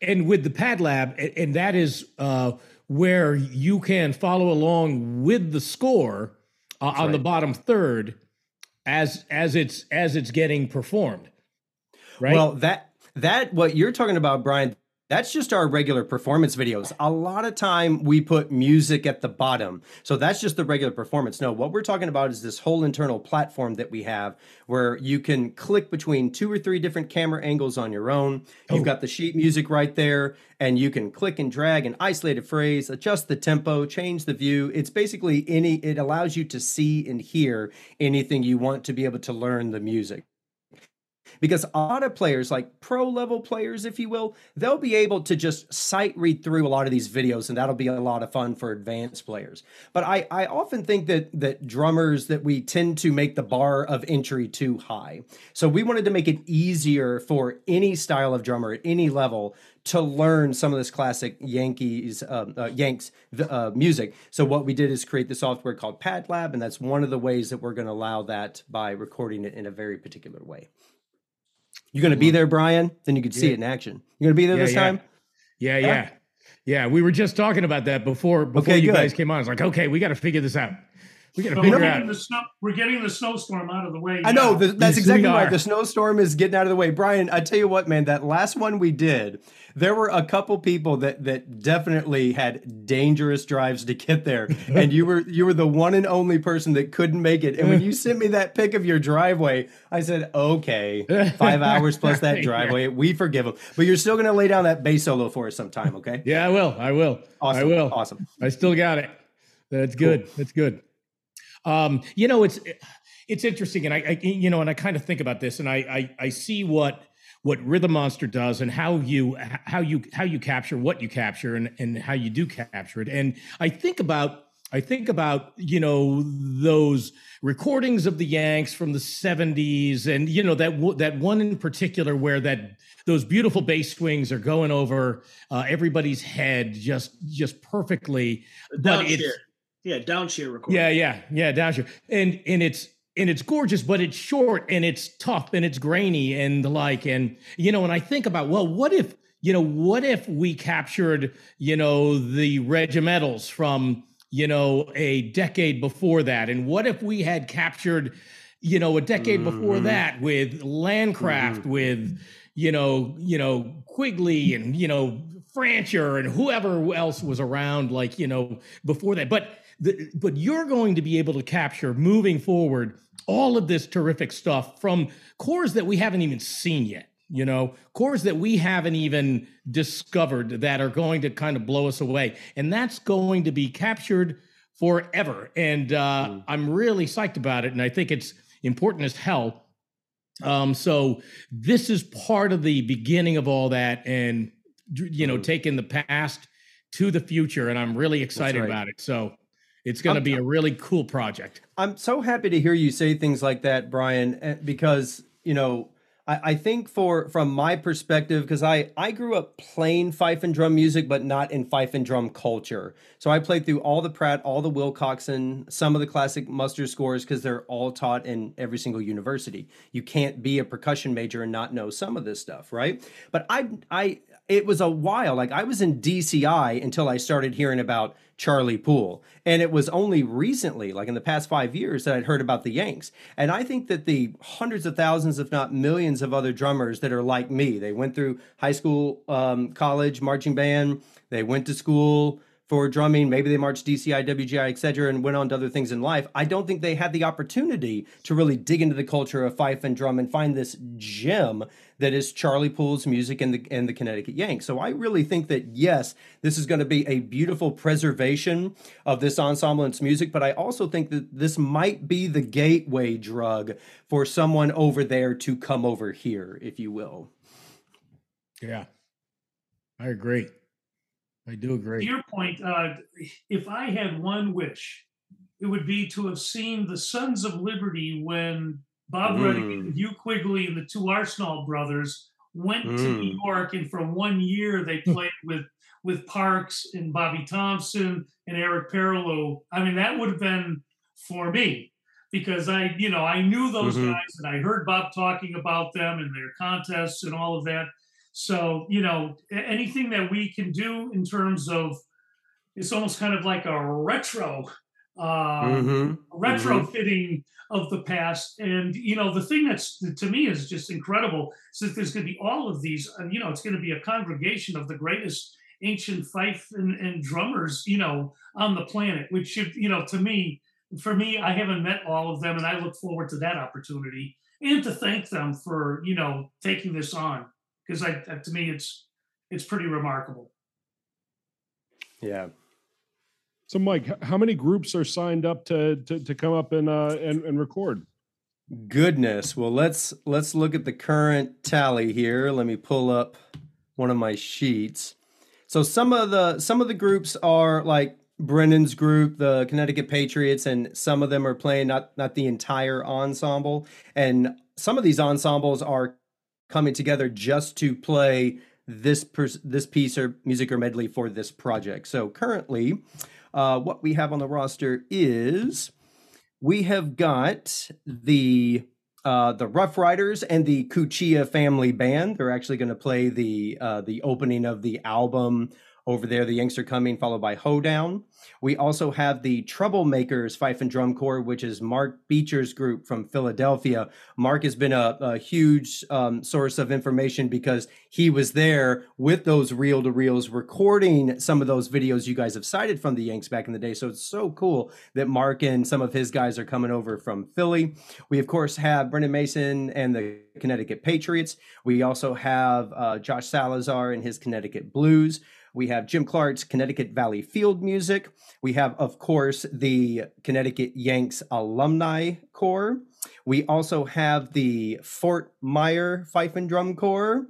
Speaker 5: and with the pad lab and that is uh, where you can follow along with the score uh, on right. the bottom third as as it's as it's getting performed. Right.
Speaker 8: Well, that that what you're talking about, Brian. That's just our regular performance videos. A lot of time we put music at the bottom. So that's just the regular performance. No, what we're talking about is this whole internal platform that we have where you can click between two or three different camera angles on your own. You've oh. got the sheet music right there and you can click and drag an isolated phrase, adjust the tempo, change the view. It's basically any it allows you to see and hear anything you want to be able to learn the music because a lot of players, like pro level players, if you will, they'll be able to just sight read through a lot of these videos, and that'll be a lot of fun for advanced players. But I, I often think that that drummers that we tend to make the bar of entry too high. So we wanted to make it easier for any style of drummer at any level to learn some of this classic Yankees um, uh, Yanks uh, music. So what we did is create the software called Pad Lab, and that's one of the ways that we're going to allow that by recording it in a very particular way. You're going to be there, Brian. Then you can see yeah. it in action. You're going to be there yeah, this
Speaker 5: yeah.
Speaker 8: time.
Speaker 5: Yeah, yeah, yeah. We were just talking about that before before okay, you good. guys came on. It's like, okay, we got to figure this out. We got to so figure
Speaker 7: we're
Speaker 5: out.
Speaker 7: The snow, we're getting the snowstorm out of the way.
Speaker 8: I know the, that's yes, exactly right. The snowstorm is getting out of the way. Brian, I tell you what, man, that last one we did, there were a couple people that that definitely had dangerous drives to get there, (laughs) and you were you were the one and only person that couldn't make it. And when you sent me that pic of your driveway, I said, okay, five (laughs) hours plus that driveway, we forgive them. But you're still going to lay down that bass solo for us sometime, okay?
Speaker 5: Yeah, I will. I will.
Speaker 8: Awesome.
Speaker 5: I will.
Speaker 8: Awesome.
Speaker 5: I still got it. That's good. Cool. That's good. Um, you know, it's it's interesting, and I, I you know, and I kind of think about this, and I, I I see what what Rhythm Monster does and how you how you how you capture what you capture and and how you do capture it. And I think about I think about you know those recordings of the Yanks from the '70s, and you know that that one in particular where that those beautiful bass swings are going over uh, everybody's head just just perfectly.
Speaker 3: But it's yeah, downshear recording.
Speaker 5: Yeah, yeah, yeah, downshear, and and it's and it's gorgeous, but it's short and it's tough and it's grainy and the like. And, you know, and I think about, well, what if, you know, what if we captured, you know, the regimentals from, you know, a decade before that? And what if we had captured, you know, a decade mm-hmm. before that with Lancraft, mm-hmm. with, you know, you know, Quigley and, you know, Francher and whoever else was around, like, you know, before that. But, the, but you're going to be able to capture moving forward all of this terrific stuff from corps that we haven't even seen yet you know corps that we haven't even discovered that are going to kind of blow us away and that's going to be captured forever and uh, mm. i'm really psyched about it and i think it's important as hell um, so this is part of the beginning of all that and you know mm. taking the past to the future and i'm really excited right. about it so it's going to be a really cool project.
Speaker 8: I'm so happy to hear you say things like that, Brian, eh, because you know I, I think for from my perspective, because I I grew up playing fife and drum music, but not in fife and drum culture. So I played through all the Pratt, all the Wilcoxon, some of the classic muster scores because they're all taught in every single university. You can't be a percussion major and not know some of this stuff, right? But I I it was a while. Like I was in DCI until I started hearing about Charley Poole. And it was only recently, like in the past five years, that I'd heard about the Yanks. And I think that the hundreds of thousands, if not millions, of other drummers that are like me, they went through high school, um, college, marching band, they went to school, for drumming. Maybe they marched DCI, WGI, etc., and went on to other things in life. I don't think they had the opportunity to really dig into the culture of fife and drum and find this gem that is Charley Poole's music and the and the Connecticut Yanks. So I really think that yes, this is going to be a beautiful preservation of this ensemble and its music, but I also think that this might be the gateway drug for someone over there to come over here, if you will.
Speaker 5: Yeah. I agree. I do agree.
Speaker 7: To your point, uh, if I had one wish, it would be to have seen the Sons of Liberty when Bob mm. and Hugh Quigley and the two Arsenal brothers went mm. to New York, and for one year they played with with Parks and Bobby Thompson and Eric Perrilloux. I mean, that would have been for me because I, you know, I knew those mm-hmm. guys and I heard Bob talking about them and their contests and all of that. So, you know, anything that we can do in terms of it's almost kind of like a retro, uh, mm-hmm. retrofitting mm-hmm. of the past. And, you know, the thing that's to me is just incredible is that there's going to be all of these, and, you know, it's going to be a congregation of the greatest ancient fife and, and drummers, you know, on the planet, which should, you know, to me, for me, I haven't met all of them, and I look forward to that opportunity and to thank them for, you know, taking this on because I, to me it's it's pretty remarkable.
Speaker 8: Yeah.
Speaker 4: So, Mike, how many groups are signed up to to, to come up and, uh, and and record?
Speaker 8: Goodness. Well, let's let's look at the current tally here. Let me pull up one of my sheets. So some of the some of the groups are like Brendan's group, the Connecticut Patriots, and some of them are playing not not the entire ensemble. And some of these ensembles are coming together just to play this pers- this piece or music or medley for this project. So currently, uh, what we have on the roster is we have got the uh, the Rough Riders and the Cuccia Family Band. They're actually going to play the uh, the opening of the album over there. The Yanks are coming, followed by Hoedown. We also have the Troublemakers Fife and Drum Corps, which is Mark Beecher's group from Philadelphia. Mark has been a, a huge um, source of information because he was there with those reel to reels recording some of those videos you guys have cited from the Yanks back in the day. So it's so cool that Mark and some of his guys are coming over from Philly. We, of course, have Brendan Mason and the Connecticut Patriots. We also have uh, Josh Salazar and his Connecticut Blues. We have Jim Clark's Connecticut Valley Field Music. We have, of course, the Connecticut Yanks Alumni Corps. We also have the Fort Myer Fife and Drum Corps,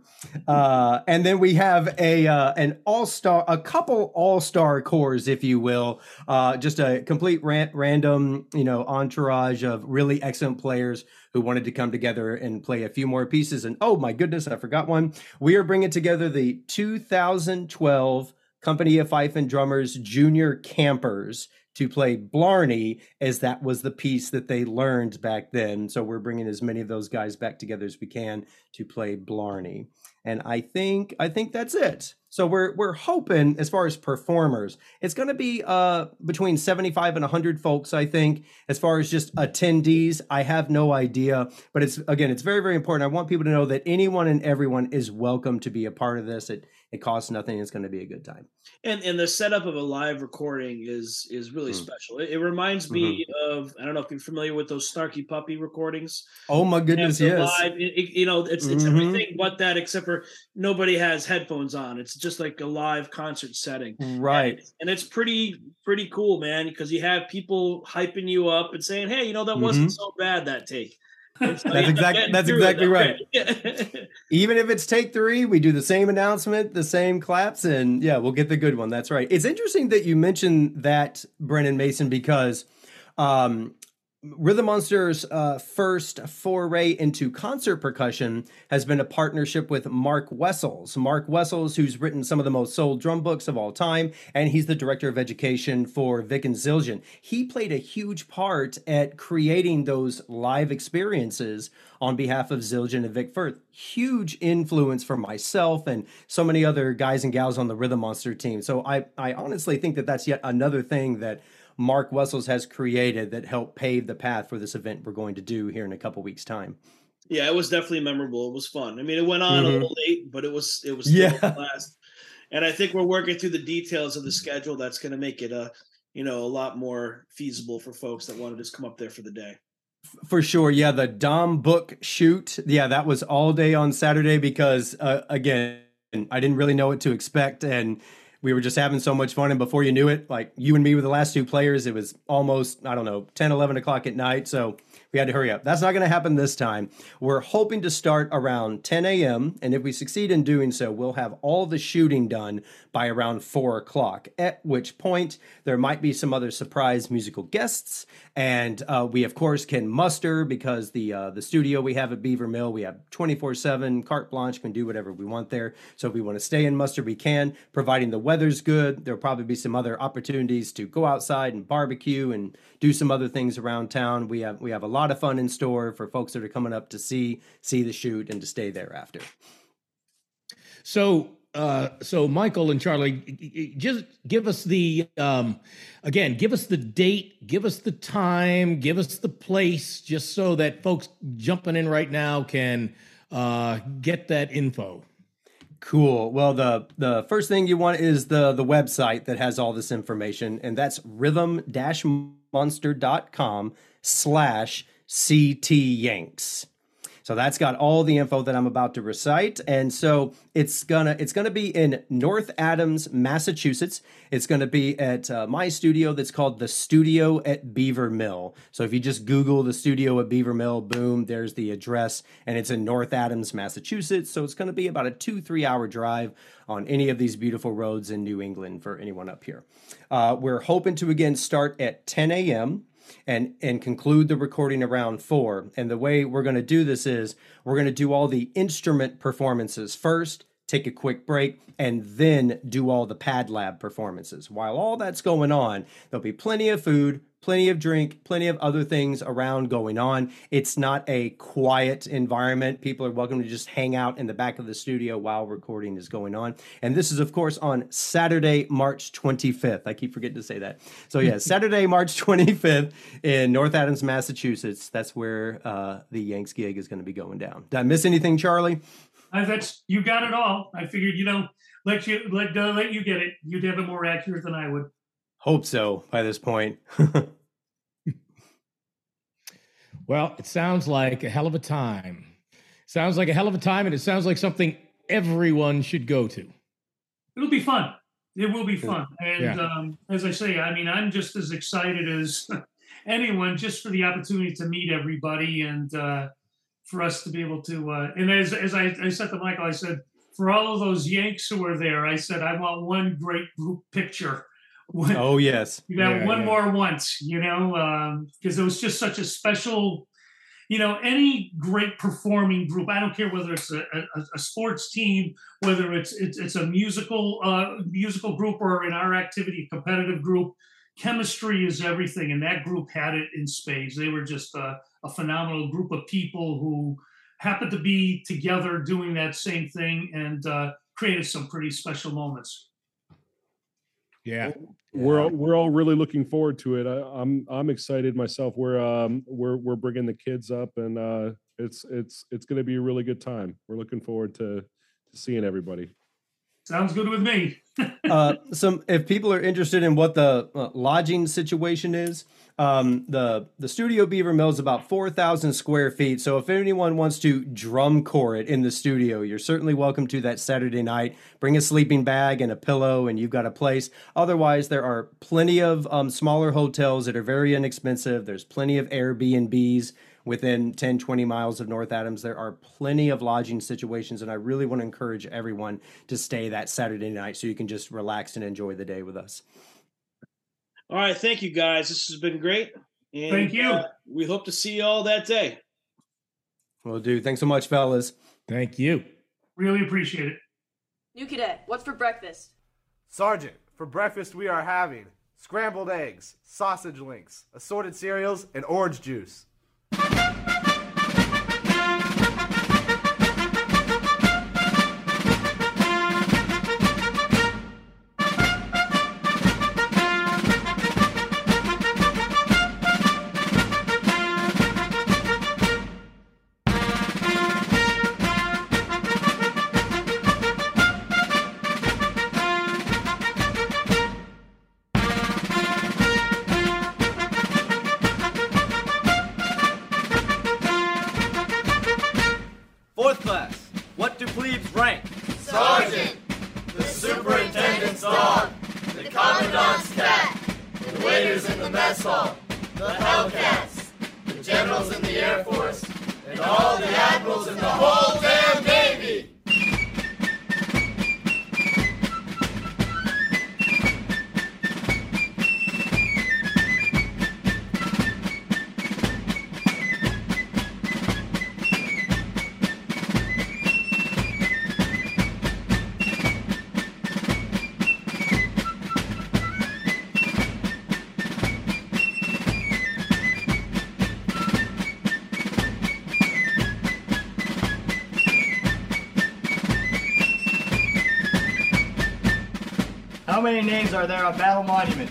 Speaker 8: uh, and then we have a uh, an all star, a couple all star corps, if you will, uh, just a complete ran- random, you know, entourage of really excellent players who wanted to come together and play a few more pieces. And oh my goodness, I forgot one. We are bringing together the 2012 Company of Fife and Drummers Junior Campers to play Blarney, as that was the piece that they learned back then. So we're bringing as many of those guys back together as we can to play Blarney. And I think I think that's it. So we're we're hoping as far as performers, it's going to be uh between 75 and 100 folks I think. As far as just attendees, I have no idea, but it's again, it's very very important. I want people to know that anyone and everyone is welcome to be a part of this. It it costs nothing. It's going to be a good time.
Speaker 3: And and the setup of a live recording is is really mm. special. It, it reminds me mm-hmm. of I don't know if you're familiar with those Snarky Puppy recordings.
Speaker 8: Oh my goodness, yes.
Speaker 3: Live, it, it, you know, it's it's mm-hmm. everything but that, except for nobody has headphones on. It's just like a live concert setting,
Speaker 8: right?
Speaker 3: And, and it's pretty pretty cool, man, because you have people hyping you up and saying, "Hey, you know that mm-hmm. wasn't so bad that take."
Speaker 8: That's exactly that's exactly right. (laughs) Even if it's take three, we do the same announcement, the same claps, and yeah, we'll get the good one. That's right. It's interesting that you mentioned that Brendan Mason because um, Rhythm Monster's uh, first foray into concert percussion has been a partnership with Mark Wessels. Mark Wessels, who's written some of the most sold drum books of all time, and he's the director of education for Vic and Zildjian. He played a huge part at creating those live experiences on behalf of Zildjian and Vic Firth. Huge influence for myself and so many other guys and gals on the Rhythm Monster team. So I, I honestly think that that's yet another thing that Mark Wessels has created that helped pave the path for this event we're going to do here in a couple weeks' time.
Speaker 3: Yeah, it was definitely memorable. It was fun. I mean, it went on mm-hmm. a little late, but it was it was
Speaker 8: yeah.
Speaker 3: last. And I think we're working through the details of the schedule that's going to make it a you know a lot more feasible for folks that want to just come up there for the day.
Speaker 8: For sure, yeah. The Dom Book shoot, yeah, that was all day on Saturday because uh, again, I didn't really know what to expect, and we were just having so much fun and before you knew it like you and me were the last two players it was almost i don't know 10 11 o'clock at night so we had to hurry up. That's not going to happen this time. We're hoping to start around 10 a.m and if we succeed in doing so we'll have all the shooting done by around 4 o'clock at which point there might be some other surprise musical guests and uh, we of course can muster because the uh, the studio we have at beaver mill we have 24 7 carte blanche can do whatever we want there. So if we want to stay in muster we can. Providing the weather's good, there'll probably be some other opportunities to go outside and barbecue and do some other things around town. We have we have a lot of fun in store for folks that are coming up to see see the shoot and to stay there after.
Speaker 5: So uh, so Michael and Charley, just give us the um, again, give us the date, give us the time, give us the place, just so that folks jumping in right now can uh, get that info.
Speaker 8: Cool. Well, the the first thing you want is the the website that has all this information, and that's rhythm-monster.com slash CT Yanks. So that's got all the info that I'm about to recite. And so it's gonna it's gonna be in North Adams, Massachusetts. It's gonna be at uh, my studio that's called the Studio at Beaver Mill. So if you just Google the Studio at Beaver Mill, boom, there's the address, and it's in North Adams, Massachusetts. So it's gonna be about a two three hour drive on any of these beautiful roads in New England for anyone up here. Uh, we're hoping to again start at 10 a.m and and conclude the recording around four. And the way we're going to do this is we're going to do all the instrument performances first, take a quick break, and then do all the pad lab performances. While all that's going on, there'll be plenty of food, plenty of drink, plenty of other things around going on. It's not a quiet environment. People are welcome to just hang out in the back of the studio while recording is going on. And this is, of course, on Saturday, March 25th. I keep forgetting to say that. So, yeah, (laughs) Saturday, March 25th in North Adams, Massachusetts. That's where uh, the Yanks gig is going to be going down. Did I miss anything, Charley?
Speaker 7: Uh, that's you got it all. I figured, you know, let you let uh, let you get it. You'd have it more accurate than I would.
Speaker 8: Hope so by this point. (laughs)
Speaker 5: well, it sounds like a hell of a time. Sounds like a hell of a time, and it sounds like something everyone should go to.
Speaker 7: It'll be fun. It will be fun. And yeah. um, as I say, I mean, I'm just as excited as (laughs) anyone just for the opportunity to meet everybody and uh, for us to be able to. Uh, and as, as I, I said to Michael, I said, for all of those Yanks who were there, I said, I want one great group picture
Speaker 8: oh yes, (laughs)
Speaker 7: got yeah, one yeah. more once, you know, because um, it was just such a special. You know, any great performing group, I don't care whether it's a, a, a sports team, whether it's, it's it's a musical uh, musical group or in our activity a competitive group. Chemistry is everything, and that group had it in spades. They were just a, a phenomenal group of people who happened to be together doing that same thing and uh, created some pretty special moments.
Speaker 5: Yeah.
Speaker 4: We're all, we're all really looking forward to it. I, am I'm, I'm excited myself. We're um we're we're bringing the kids up and uh it's it's it's going to be a really good time. We're looking forward to, to seeing everybody.
Speaker 7: Sounds good with me. (laughs)
Speaker 8: uh, some if people are interested in what the uh, lodging situation is, um, the the studio Beaver Mill is about four thousand square feet. So if anyone wants to drum corps it in the studio, you're certainly welcome to that Saturday night. Bring a sleeping bag and a pillow, and you've got a place. Otherwise, there are plenty of um, smaller hotels that are very inexpensive. There's plenty of Airbnbs within 10 20 miles of north adams there are plenty of lodging situations and i really want to encourage everyone to stay that saturday night so you can just relax and enjoy the day with us
Speaker 3: all right. Thank you guys. This has been great. And,
Speaker 7: thank you.
Speaker 3: Uh, we hope to see you all that day.
Speaker 8: Well, dude, thanks so much, fellas.
Speaker 5: Thank you.
Speaker 7: Really appreciate it.
Speaker 9: New cadet, what's for breakfast?
Speaker 10: Sergeant, for breakfast we are having scrambled eggs, sausage links, assorted cereals, and orange juice.
Speaker 11: are there a battle monument?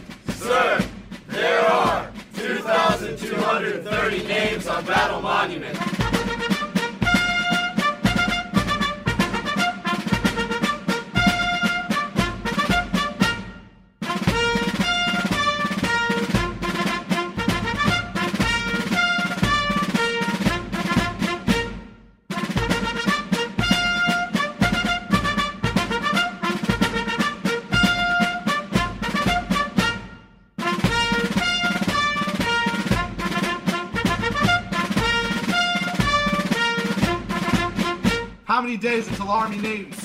Speaker 10: Alarming Navy.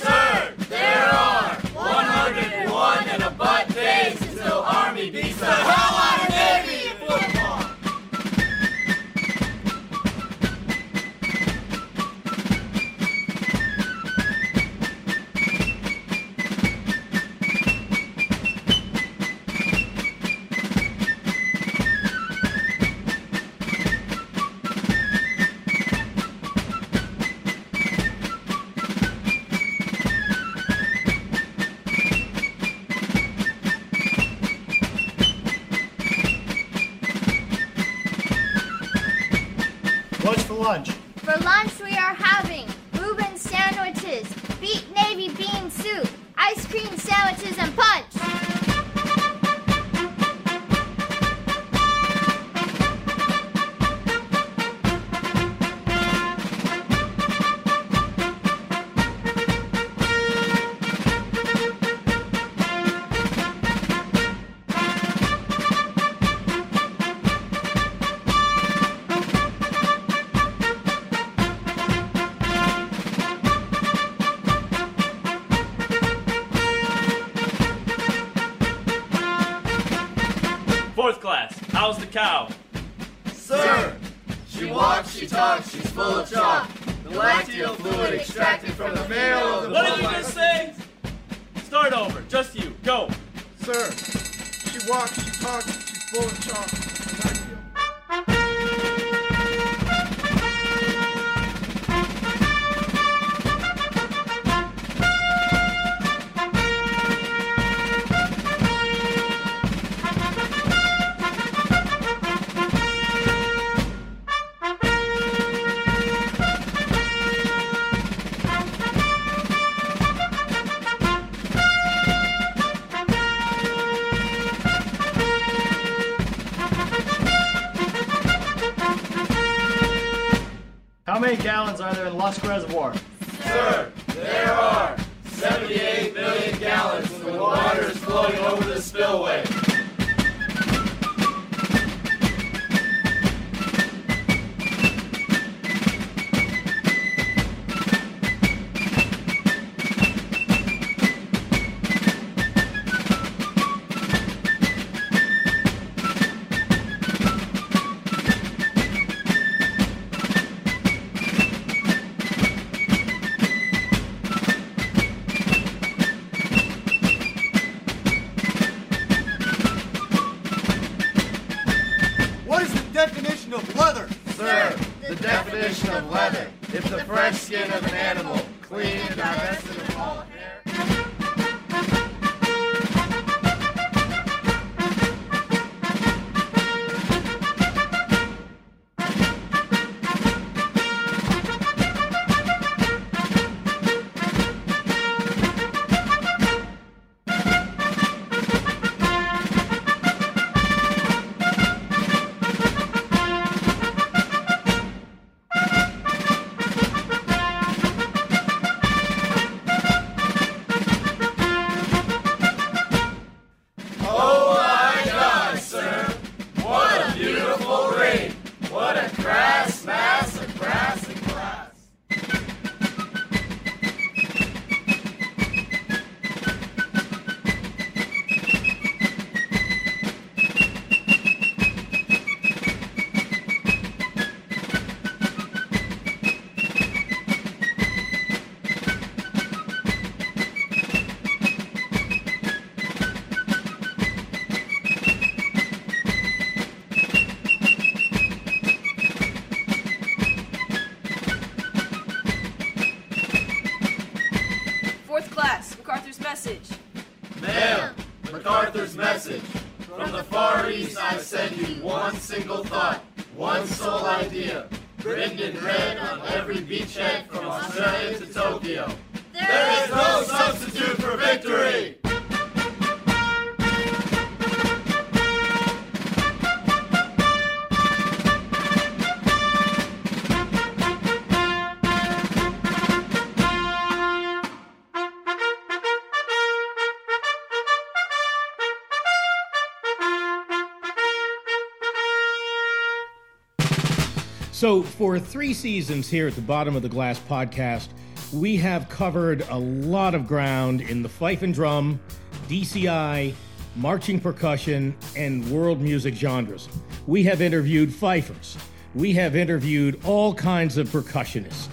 Speaker 5: Seasons here at the Bottom of the Glass podcast, we have covered a lot of ground in the fife and drum, DCI, marching percussion, and world music genres. We have interviewed fifers. We have interviewed all kinds of percussionists,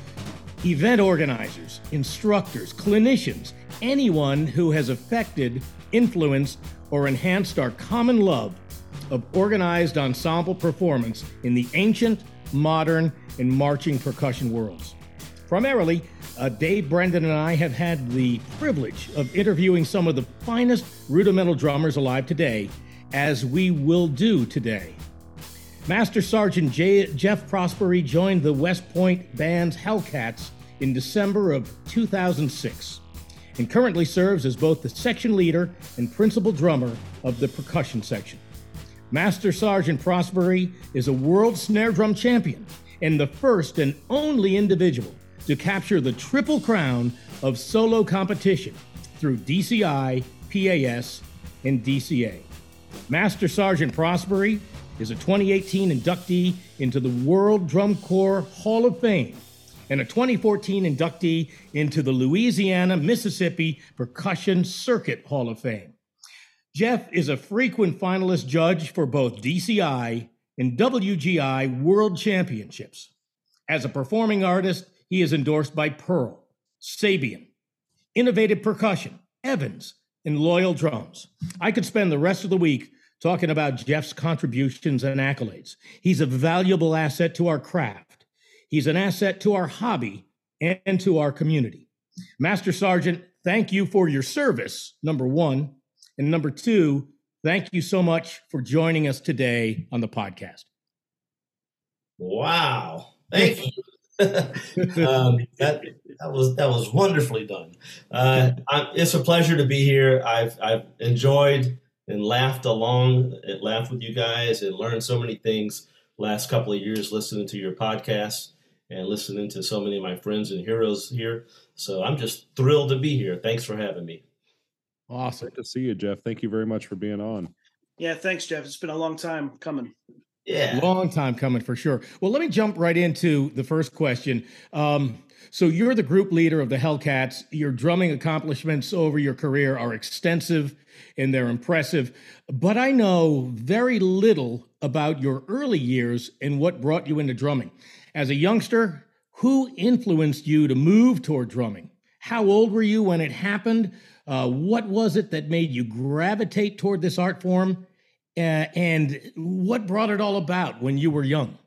Speaker 5: event organizers, instructors, clinicians, anyone who has affected, influenced, or enhanced our common love of organized ensemble performance in the ancient, modern, and marching percussion worlds. Primarily, uh, Dave Brendan and I have had the privilege of interviewing some of the finest rudimental drummers alive today, as we will do today. Master Sergeant J- Jeff Prosperie joined the West Point band's Hellcats in December of 2006 and currently serves as both the section leader and principal drummer of the percussion section. Master Sergeant Prosperie is a world snare drum champion and the first and only individual to capture the triple crown of solo competition through DCI, PAS, and DCA. Master Sergeant Prosperie is a 2018 inductee into the World Drum Corps Hall of Fame and a 2014 inductee into the Louisiana Mississippi Percussion Circuit Hall of Fame. Jeff is a frequent finalist judge for both DCI and WGI World Championships. As a performing artist, he is endorsed by Pearl, Sabian, Innovative Percussion, Evans, and Loyal Drums. I could spend the rest of the week talking about Jeff's contributions and accolades. He's a valuable asset to our craft. He's an asset to our hobby and to our community. Master Sergeant, thank you for your service, number one. And number two, thank you so much for joining us today on the podcast.
Speaker 12: Wow. Thank you. (laughs) um, that that was that was wonderfully done. Uh, I, it's a pleasure to be here. I've I've enjoyed and laughed along, and laughed with you guys, and learned so many things. Last couple of years, listening to your podcast and listening to so many of my friends and heroes here. So I'm just thrilled to be here. Thanks for having me.
Speaker 5: Awesome.
Speaker 4: Great to see you, Jeff. Thank you very much for being on.
Speaker 3: Yeah, thanks, Jeff. It's been a long time coming.
Speaker 12: Yeah.
Speaker 5: Long time coming for sure. Well, let me jump right into the first question. Um, so, you're the group leader of the Hellcats. Your drumming accomplishments over your career are extensive and they're impressive. But I know very little about your early years and what brought you into drumming. As a youngster, who influenced you to move toward drumming? How old were you when it happened? Uh, what was it that made you gravitate toward this art form? Uh, and what brought it all about when you were young?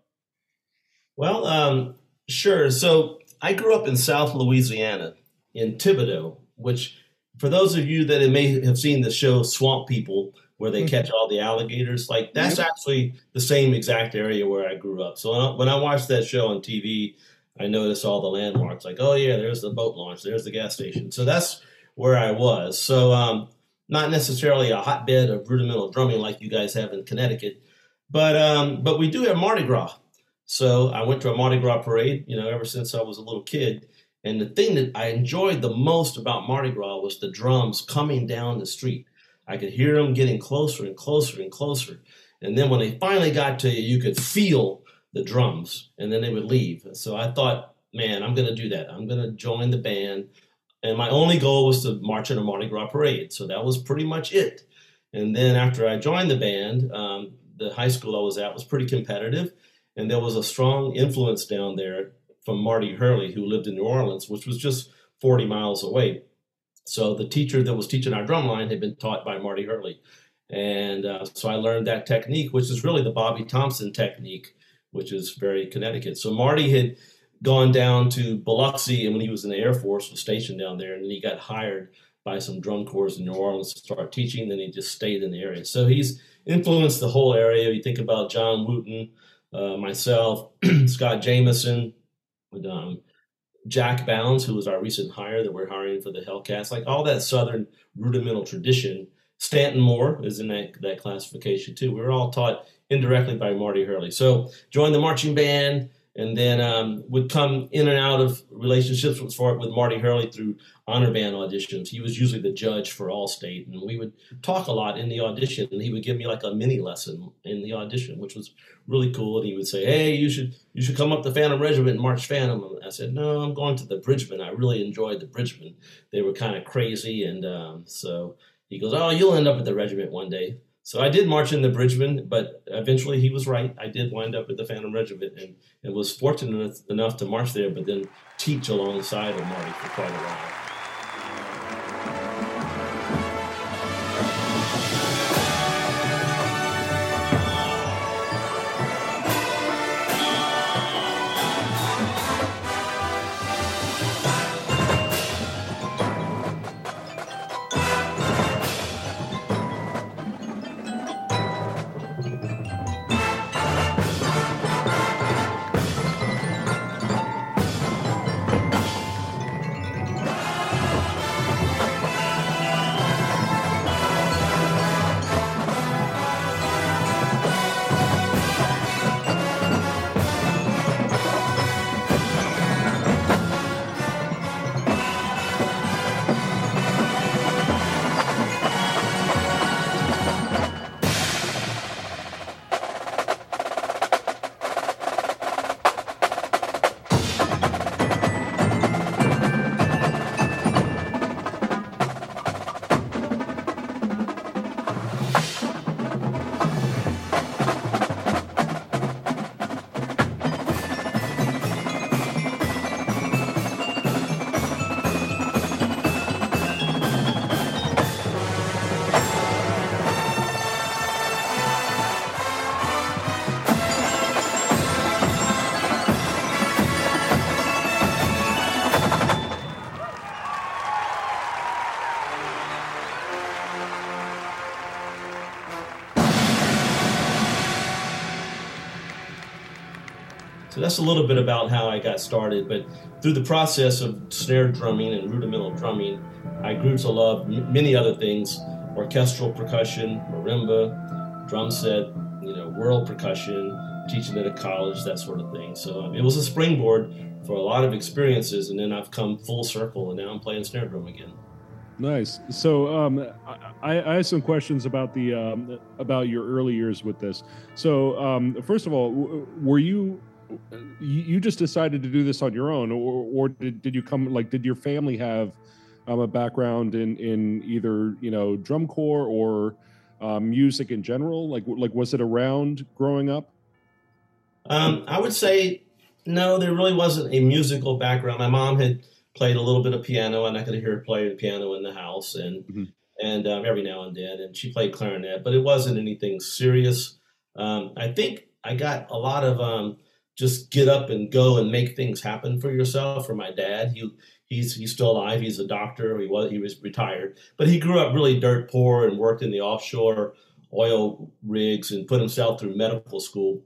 Speaker 12: Well, um, Sure. So I grew up in South Louisiana, in Thibodaux, which, for those of you that may have seen the show Swamp People, where they mm-hmm. catch all the alligators, like that's actually the same exact area where I grew up. So when I watched that show on TV, I noticed all the landmarks, like, oh yeah, there's the boat launch, there's the gas station. So that's where I was. So um, not necessarily a hotbed of rudimental drumming like you guys have in Connecticut, but um, but we do have Mardi Gras. So I went to a Mardi Gras parade, you know, ever since I was a little kid. And the thing that I enjoyed the most about Mardi Gras was the drums coming down the street. I could hear them getting closer and closer and closer. And then when they finally got to you, you could feel the drums, and then they would leave. So I thought, man, I'm going to do that. I'm going to join the band. And my only goal was to march in a Mardi Gras parade. So that was pretty much it. And then after I joined the band, um, the high school I was at was pretty competitive. And there was a strong influence down there from Marty Hurley, who lived in New Orleans, which was just 40 miles away. So the teacher that was teaching our drumline had been taught by Marty Hurley. And uh, so I learned that technique, which is really the Bobby Thompson technique, which is very Connecticut. So Marty had gone down to Biloxi, and when he was in the Air Force, was stationed down there, and then he got hired by some drum corps in New Orleans to start teaching. Then he just stayed in the area. So he's influenced the whole area. You think about John Wooten, uh, myself, (clears throat) Scott Jameson, um, Jack Bounds, who was our recent hire that we're hiring for the Hellcats, like all that Southern rudimental tradition. Stanton Moore is in that, that classification too. We were all taught indirectly by Marty Hurley. So joined the marching band, and then um, would come in and out of relationships with, with Marty Hurley through honor band auditions. He was usually the judge for Allstate, and we would talk a lot in the audition. And he would give me like a mini lesson in the audition, which was really cool. And he would say, "Hey, you should you should come up to Phantom Regiment and march Phantom." And I said, "No, I'm going to the Bridgemen. I really enjoyed the Bridgemen. They were kind of crazy." And um, so he goes, "Oh, you'll end up at the regiment one day." So I did march in the Bridgemen, but eventually he was right. I did wind up at the Phantom Regiment and, and was fortunate enough to march there, but then teach alongside of Marty for quite a while. That's a little bit about how I got started. But through the process of snare drumming and rudimental drumming, I grew to love m- many other things orchestral percussion, marimba, drum set, you know, world percussion, teaching at a college, that sort of thing. So um, it was a springboard for a lot of experiences. And then I've come full circle and now I'm playing snare drum again.
Speaker 4: Nice. So um, I, I have some questions about the um, about your early years with this. So um, first of all, were you you just decided to do this on your own, or, or did, did you come like did your family have um, a background in in either you know drum corps or um, music in general? Like like was it around growing up?
Speaker 12: Um, I would say no. There really wasn't a musical background. My mom had played a little bit of piano, and I could hear her play the piano in the house, and mm-hmm. and um, every now and then, and she played clarinet, but it wasn't anything serious. Um, I think I got a lot of um, just get up and go and make things happen for yourself. For my dad, he he's he's still alive. He's a doctor. He was he was retired, but he grew up really dirt poor and worked in the offshore oil rigs and put himself through medical school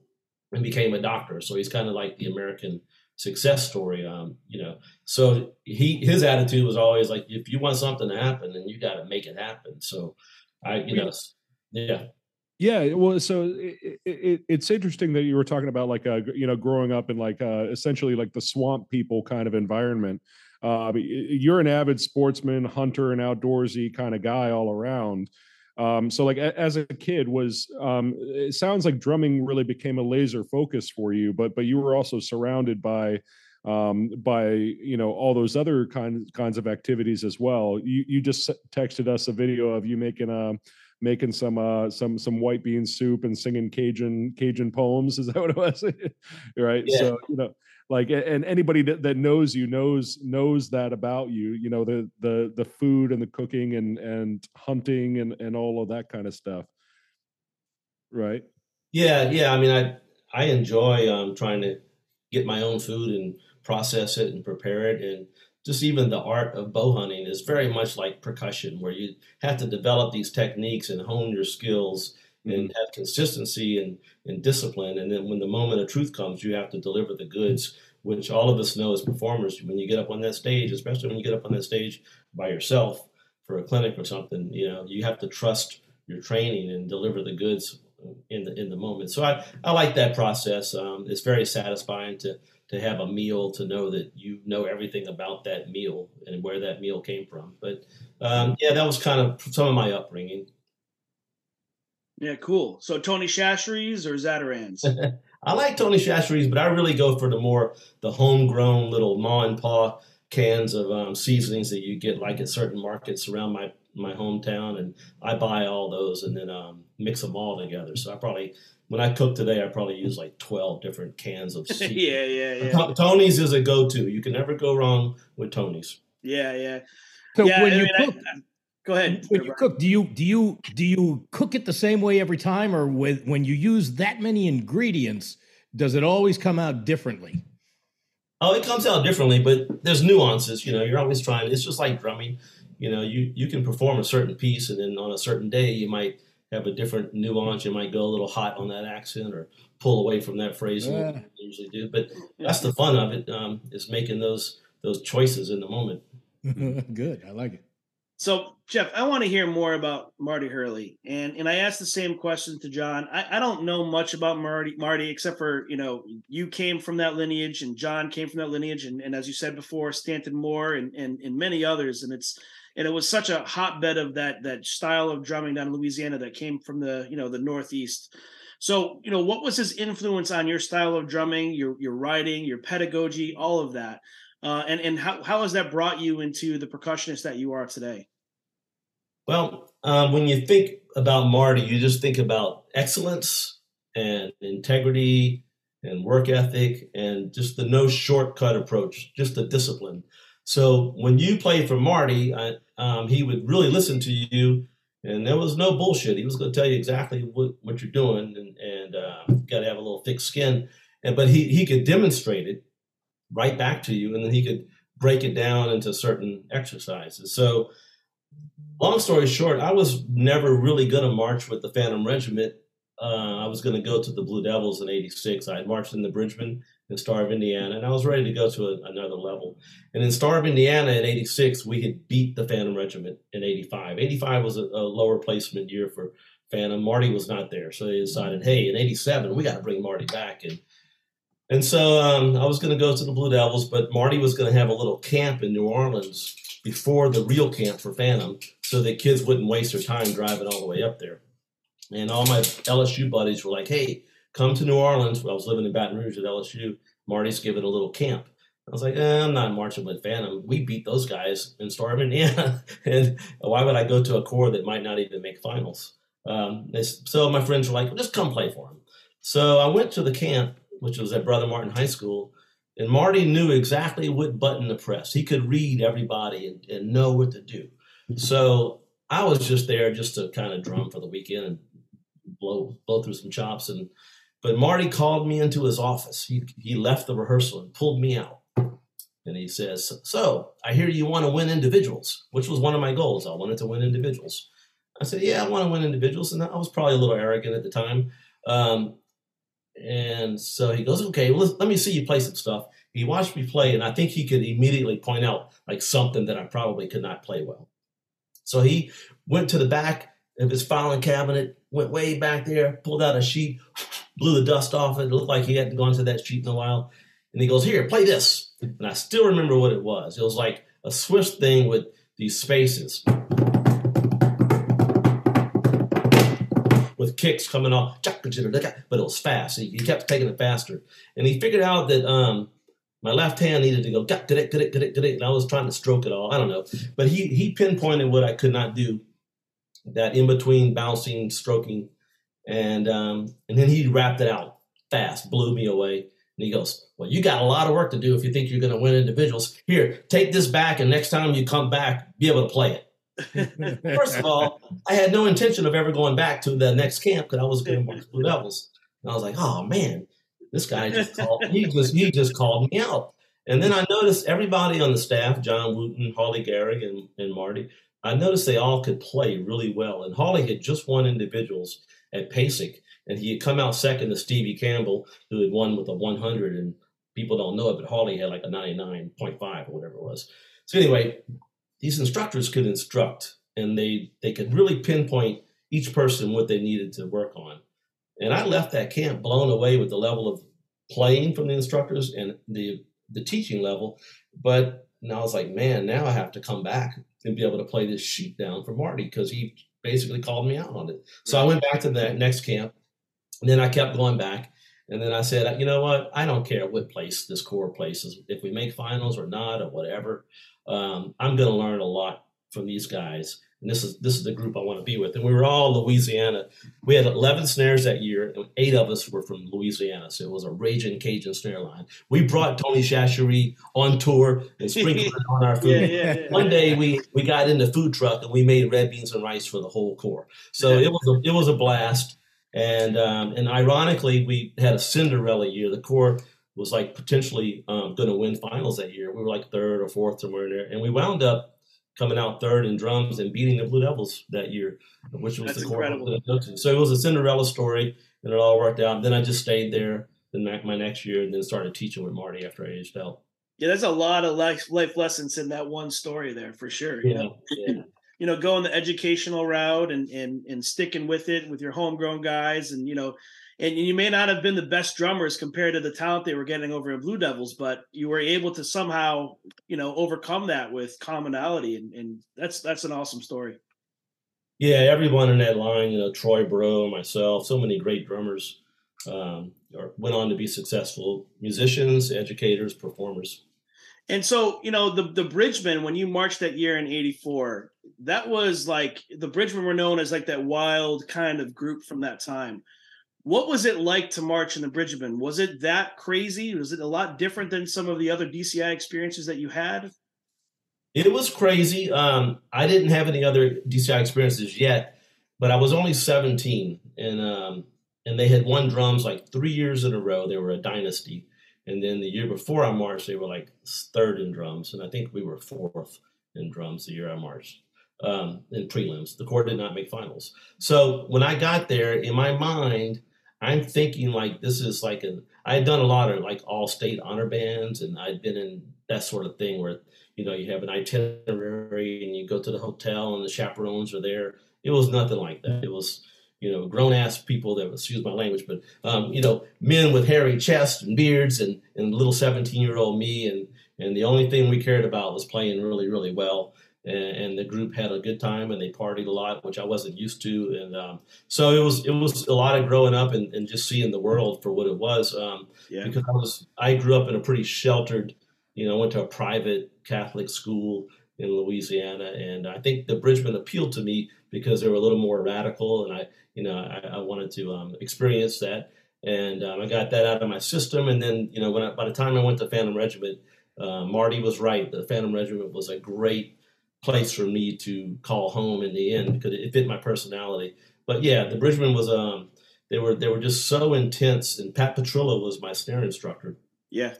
Speaker 12: and became a doctor. So he's kind of like the American success story. Um, you know, so he his attitude was always like, if you want something to happen, then you got to make it happen. So I, you know, yeah.
Speaker 4: Yeah, well, so it, it, it's interesting that you were talking about like uh, you know growing up in like uh, essentially like the swamp people kind of environment. Uh, you're an avid sportsman, hunter, and outdoorsy kind of guy all around. Um, so like a, as a kid was um, it sounds like drumming really became a laser focus for you, but but you were also surrounded by um, by you know all those other kinds kinds of activities as well. You you just texted us a video of you making a making some uh some some white bean soup and singing Cajun Cajun poems. Is that what it was? (laughs) right. Yeah. So you know, like, and anybody that, that knows you knows knows that about you. You know, the the the food and the cooking and and hunting and and all of that kind of stuff. Right.
Speaker 12: Yeah, yeah. I mean, I I enjoy um trying to get my own food and process it and prepare it and just even the art of bow hunting is very much like percussion, where you have to develop these techniques and hone your skills and mm-hmm. have consistency and, and discipline. And then when the moment of truth comes, you have to deliver the goods, which all of us know as performers, when you get up on that stage, especially when you get up on that stage by yourself for a clinic or something, you know, you have to trust your training and deliver the goods in the in the moment. So I, I like that process. Um, it's very satisfying to to have a meal to know that you know everything about that meal and where that meal came from. But um, yeah, that was kind of some of my upbringing.
Speaker 3: Yeah, cool. So Tony Chachere's or Zatarain's? (laughs)
Speaker 12: I like Tony Chachere's, but I really go for the more the homegrown little ma and pa cans of um, seasonings that you get like at certain markets around my my hometown, and I buy all those and then um, mix them all together. So I probably when I cook today, I probably use like twelve different cans of. (laughs)
Speaker 3: yeah, yeah, yeah.
Speaker 12: Tony's is a go-to. You can never go wrong with Tony's.
Speaker 3: Yeah, yeah.
Speaker 5: So
Speaker 3: yeah,
Speaker 5: when I you mean, cook,
Speaker 3: I, go ahead.
Speaker 5: When you cook, do you do you do you cook it the same way every time, or with when you use that many ingredients, does it always come out differently?
Speaker 12: Oh, it comes out differently, but there's nuances. You know, you're always trying. It's just like drumming. You know, you you can perform a certain piece, and then on a certain day, you might have a different nuance. You might go a little hot on that accent or pull away from that phrase yeah. than you usually do. But that's the fun of it um, is making those those choices in the moment. (laughs)
Speaker 5: Good, I like it.
Speaker 3: So, Jeff, I want to hear more about Marty Hurley, and and I asked the same question to John. I, I don't know much about Marty, Marty, except for you know you came from that lineage, and John came from that lineage, and, and as you said before, Stanton Moore, and and and many others, and it's and it was such a hotbed of that that style of drumming down in Louisiana that came from the you know the Northeast. So you know what was his influence on your style of drumming, your your writing, your pedagogy, all of that, uh, and and how how has that brought you into the percussionist that you are today?
Speaker 12: Well, um, when you think about Marty, you just think about excellence and integrity and work ethic and just the no shortcut approach, just the discipline. So when you played for Marty, I, um, he would really listen to you, and there was no bullshit. He was going to tell you exactly what, what you're doing, and, and uh, got to have a little thick skin. And but he he could demonstrate it right back to you, and then he could break it down into certain exercises. So, long story short, I was never really going to march with the Phantom Regiment. Uh, I was going to go to the Blue Devils in '86. I had marched in the Bridgemen in Star of Indiana, and I was ready to go to a, another level. And in Star of Indiana in '86, we had beat the Phantom Regiment in '85. '85 was a, a, lower placement year for Phantom. Marty was not there, so they decided, hey, in '87 we got to bring Marty back. And and so um, I was going to go to the Blue Devils, but Marty was going to have a little camp in New Orleans before the real camp for Phantom, so that kids wouldn't waste their time driving all the way up there. And all my LSU buddies were like, hey come to New Orleans. I was living in Baton Rouge at LSU. Marty's giving a little camp. I was like, eh, I'm not marching with Phantom. We beat those guys in Star of Indiana. and why would I go to a corps that might not even make finals? Um, so my friends were like, just come play for him. So I went to the camp, which was at Brother Martin High School, and Marty knew exactly what button to press. He could read everybody and, and know what to do. So I was just there just to kind of drum for the weekend and blow blow through some chops and But Marty called me into his office. He, he left the rehearsal and pulled me out. And he says, So I hear you want to win individuals, which was one of my goals. I wanted to win individuals. I said, Yeah, I want to win individuals. And I was probably a little arrogant at the time. Um, and so he goes, Okay, well, let me see you play some stuff. He watched me play, and I think he could immediately point out like something that I probably could not play well. So he went to the back of his filing cabinet, went way back there, pulled out a sheet, blew the dust off it. It looked like he hadn't gone to that sheet in a while. And he goes, Here, play this. And I still remember what it was. It was like a Swiss thing with these spaces. With kicks coming off, but it was fast. He kept taking it faster. And he figured out that um, my left hand needed to go. And I was trying to stroke it all. I don't know. But he, he pinpointed what I could not do that in between bouncing, stroking. And, um, and then he wrapped it out fast, blew me away. And he goes, Well, you got a lot of work to do if you think you're going to win individuals. Here, take this back, and next time you come back, be able to play it. (laughs) First of all, I had no intention of ever going back to the next camp because I was going to Blue Devils. And I was like, Oh man, this guy just called he just he just called me out. And then I noticed everybody on the staff, John Wooten, Holly Gehrig, and, and Marty, I noticed they all could play really well. And Holly had just won individuals at PASIC and he had come out second to Stevie Campbell, who had won with a 100. And people don't know it, but Harley had like a 99.5 or whatever it was. So anyway, these instructors could instruct, and they they could really pinpoint each person what they needed to work on. And I left that camp blown away with the level of playing from the instructors and the the teaching level. But now I was like, man, now I have to come back and be able to play this sheet down for Marty because he basically called me out on it. So I went back to that next camp and then I kept going back. And then I said, you know what? I don't care what place this Corps places, if we make finals or not or whatever. Um, I'm going to learn a lot from these guys. And this is this is the group I want to be with. And we were all Louisiana. We had 11 snares that year, and eight of us were from Louisiana. So it was a raging Cajun snare line. We brought Tony Chachere on tour and sprinkled it on our (laughs) food. Yeah, yeah, yeah. One day we we got in the food truck and we made red beans and rice for the whole Corps. So it was a, it was a blast. And um, and ironically, we had a Cinderella year. The Corps was like potentially um, going to win finals that year. We were like third or fourth somewhere in there, and we wound up coming out third in drums and beating the Blue Devils that year, which was
Speaker 3: That's
Speaker 12: the
Speaker 3: incredible.
Speaker 12: So it was a Cinderella story, and it all worked out. Then I just stayed there then my next year, and then started teaching with Marty after I aged out.
Speaker 3: Yeah, there's a lot of life life lessons in that one story there for sure. You
Speaker 12: Yeah,
Speaker 3: know?
Speaker 12: yeah. (clears throat)
Speaker 3: you know, going the educational route and and and sticking with it with your homegrown guys, and you know, and you may not have been the best drummers compared to the talent they were getting over at Blue Devils, but you were able to somehow, you know, overcome that with commonality, and, and that's that's an awesome story.
Speaker 12: Yeah, everyone in that line, you know, Troy Bro, myself, so many great drummers um, or went on to be successful musicians, educators, performers.
Speaker 3: And so, you know, the the Bridgemen, when you marched that year in '84, that was like the Bridgemen were known as like that wild kind of group from that time. What was it like to march in the Bridgemen? Was it that crazy? Was it a lot different than some of the other DCI experiences that you had?
Speaker 12: It was crazy. Um, I didn't have any other DCI experiences yet, but I was only 17, and um, and they had won drums like three years in a row. They were a dynasty, and then the year before I marched, they were like third in drums, and I think we were fourth in drums the year I marched um, in prelims. The Corps did not make finals. So when I got there, in my mind, I'm thinking like this is like an. I had done a lot of like all state honor bands, and I'd been in that sort of thing where you know you have an itinerary and you go to the hotel and the chaperones are there. It was nothing like that. It was you know grown ass people that excuse my language, but um, you know men with hairy chests and beards and and little 17 year old me and and the only thing we cared about was playing really really well and, and the group had a good time and they partied a lot, which I wasn't used to. And um, so it was it was a lot of growing up and, and just seeing the world for what it was. Um,
Speaker 3: Yeah.
Speaker 12: Because I was I grew up in a pretty sheltered, you know, went to a private Catholic school in Louisiana, and I think the Bridgemen appealed to me because they were a little more radical, and I you know I, I wanted to um, experience that. And um, I got that out of my system, and then you know when I, by the time I went to Phantom Regiment, uh, Marty was right. The Phantom Regiment was a great place for me to call home in the end because it fit my personality. But yeah, the Bridgemen was um they were they were just so intense. And Pat Petrillo was my snare instructor.
Speaker 3: Yeah,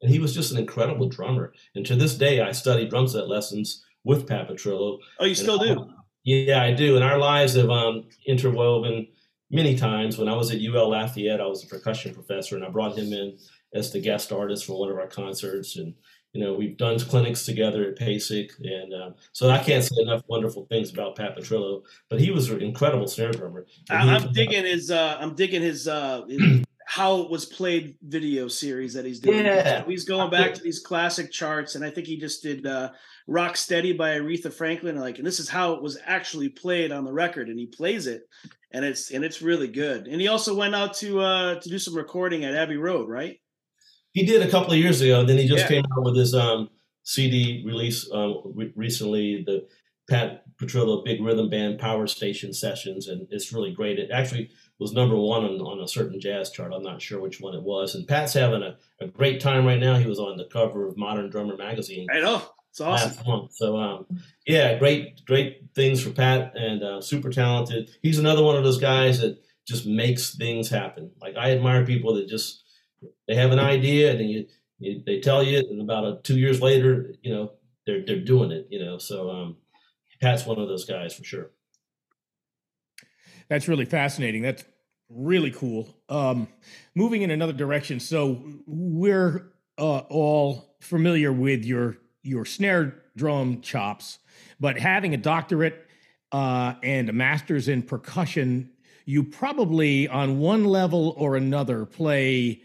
Speaker 12: and he was just an incredible drummer. And to this day, I study drum set lessons with Pat Petrillo.
Speaker 3: Oh, you still do?
Speaker 12: Yeah, I do. And our lives have um, interwoven many times. When I was at UL Lafayette, I was a percussion professor, and I brought him in as the guest artist for one of our concerts. And you know, we've done clinics together at PASIC, and um, so I can't say enough wonderful things about Pat Petrillo. But he was an incredible snare drummer.
Speaker 3: I'm digging his. Uh, I'm digging his. Uh, (clears throat) how it was played video series that he's doing.
Speaker 12: Yeah.
Speaker 3: So he's going back to these classic charts, and I think he just did uh, "Rock Steady" by Aretha Franklin. Like, and this is how it was actually played on the record, and he plays it, and it's and it's really good. And he also went out to uh, to do some recording at Abbey Road, right?
Speaker 12: He did a couple of years ago. And then he just
Speaker 3: Yeah.
Speaker 12: came out with his um, CD release um, re- recently. The Pat Petrillo Big Rhythm Band Power Station Sessions, and it's really great. It actually was number one on, on a certain jazz chart. I'm not sure which one it was. And Pat's having a, a great time right now. He was on the cover of Modern Drummer magazine.
Speaker 3: I know it's awesome.
Speaker 12: So um, yeah, great great things for Pat and uh, super talented. He's another one of those guys that just makes things happen. Like I admire people that just they have an idea and then you, you they tell you and about a, two years later, you know, they're they're doing it. You know, so um, Pat's one of those guys for sure.
Speaker 5: That's really fascinating. That's really cool. Um, moving in another direction. So we're uh, all familiar with your your snare drum chops, but having a doctorate uh, and a master's in percussion, you probably on one level or another play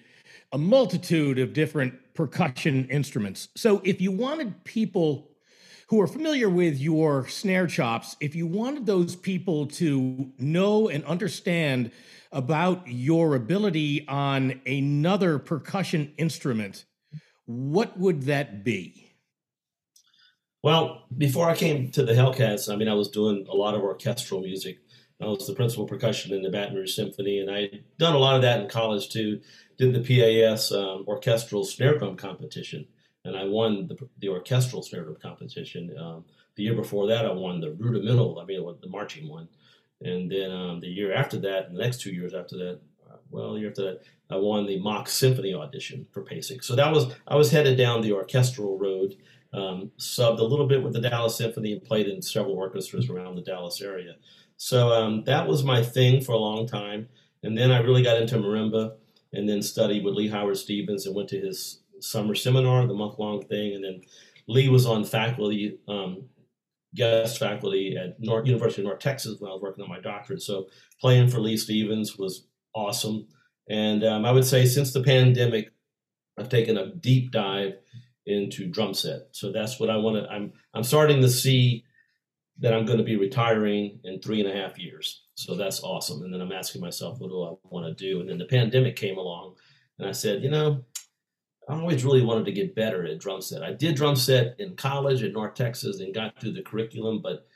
Speaker 5: a multitude of different percussion instruments. So if you wanted people who are familiar with your snare chops, if you wanted those people to know and understand about your ability on another percussion instrument, what would that be?
Speaker 12: Well, before I came to the Hellcats, I mean, I was doing a lot of orchestral music. I was the principal percussion in the Baton Rouge Symphony, and I had done a lot of that in college too. Did the PAS um, orchestral snare drum competition, and I won the, the orchestral snare drum competition. Um, the year before that, I won the rudimental, I mean, the marching one. And then um, the year after that, the next two years after that, well, year after that, I won the mock symphony audition for PASIC. So that was I was headed down the orchestral road. Um, subbed a little bit with the Dallas Symphony and played in several orchestras around the Dallas area. So um, that was my thing for a long time. And then I really got into marimba and then studied with Leigh Howard Stevens and went to his summer seminar, the month long thing. And then Leigh was on faculty, um, guest faculty at North, University of North Texas when I was working on my doctorate. So playing for Leigh Stevens was awesome. And um, I would say since the pandemic, I've taken a deep dive into drum set. So that's what I want to. I'm I'm starting to see that I'm going to be retiring in three and a half years. So that's awesome. And then I'm asking myself, what do I want to do? And then the pandemic came along, and I said, you know, I always really wanted to get better at drum set. I did drum set in college at North Texas and got through the curriculum, but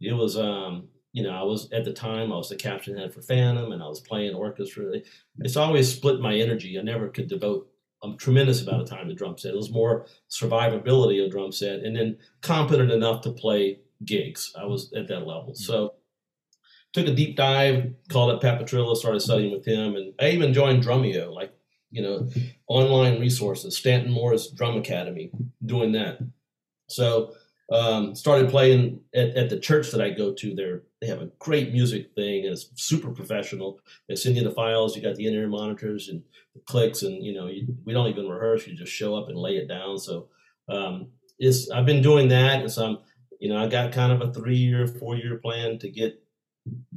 Speaker 12: it was um you know, I was at the time I was the captain head for Phantom and I was playing orchestra. It's always split my energy. I never could devote a tremendous amount of time to drum set. It was more survivability of drum set and then competent enough to play gigs. I was at that level. So took a deep dive, called up Pat Petrillo, started studying with him, and I even joined Drumeo, like, you know, (laughs) online resources, Stanton Moore's Drum Academy, doing that. So um, started playing at, at the church that I go to there. They have a great music thing and it's super professional. They send you the files, you got the in-ear monitors and the clicks and, you know, you, we don't even rehearse. You just show up and lay it down. So um, it's, I've been doing that. And so I'm, you know, I got kind of a three-year, four-year plan to get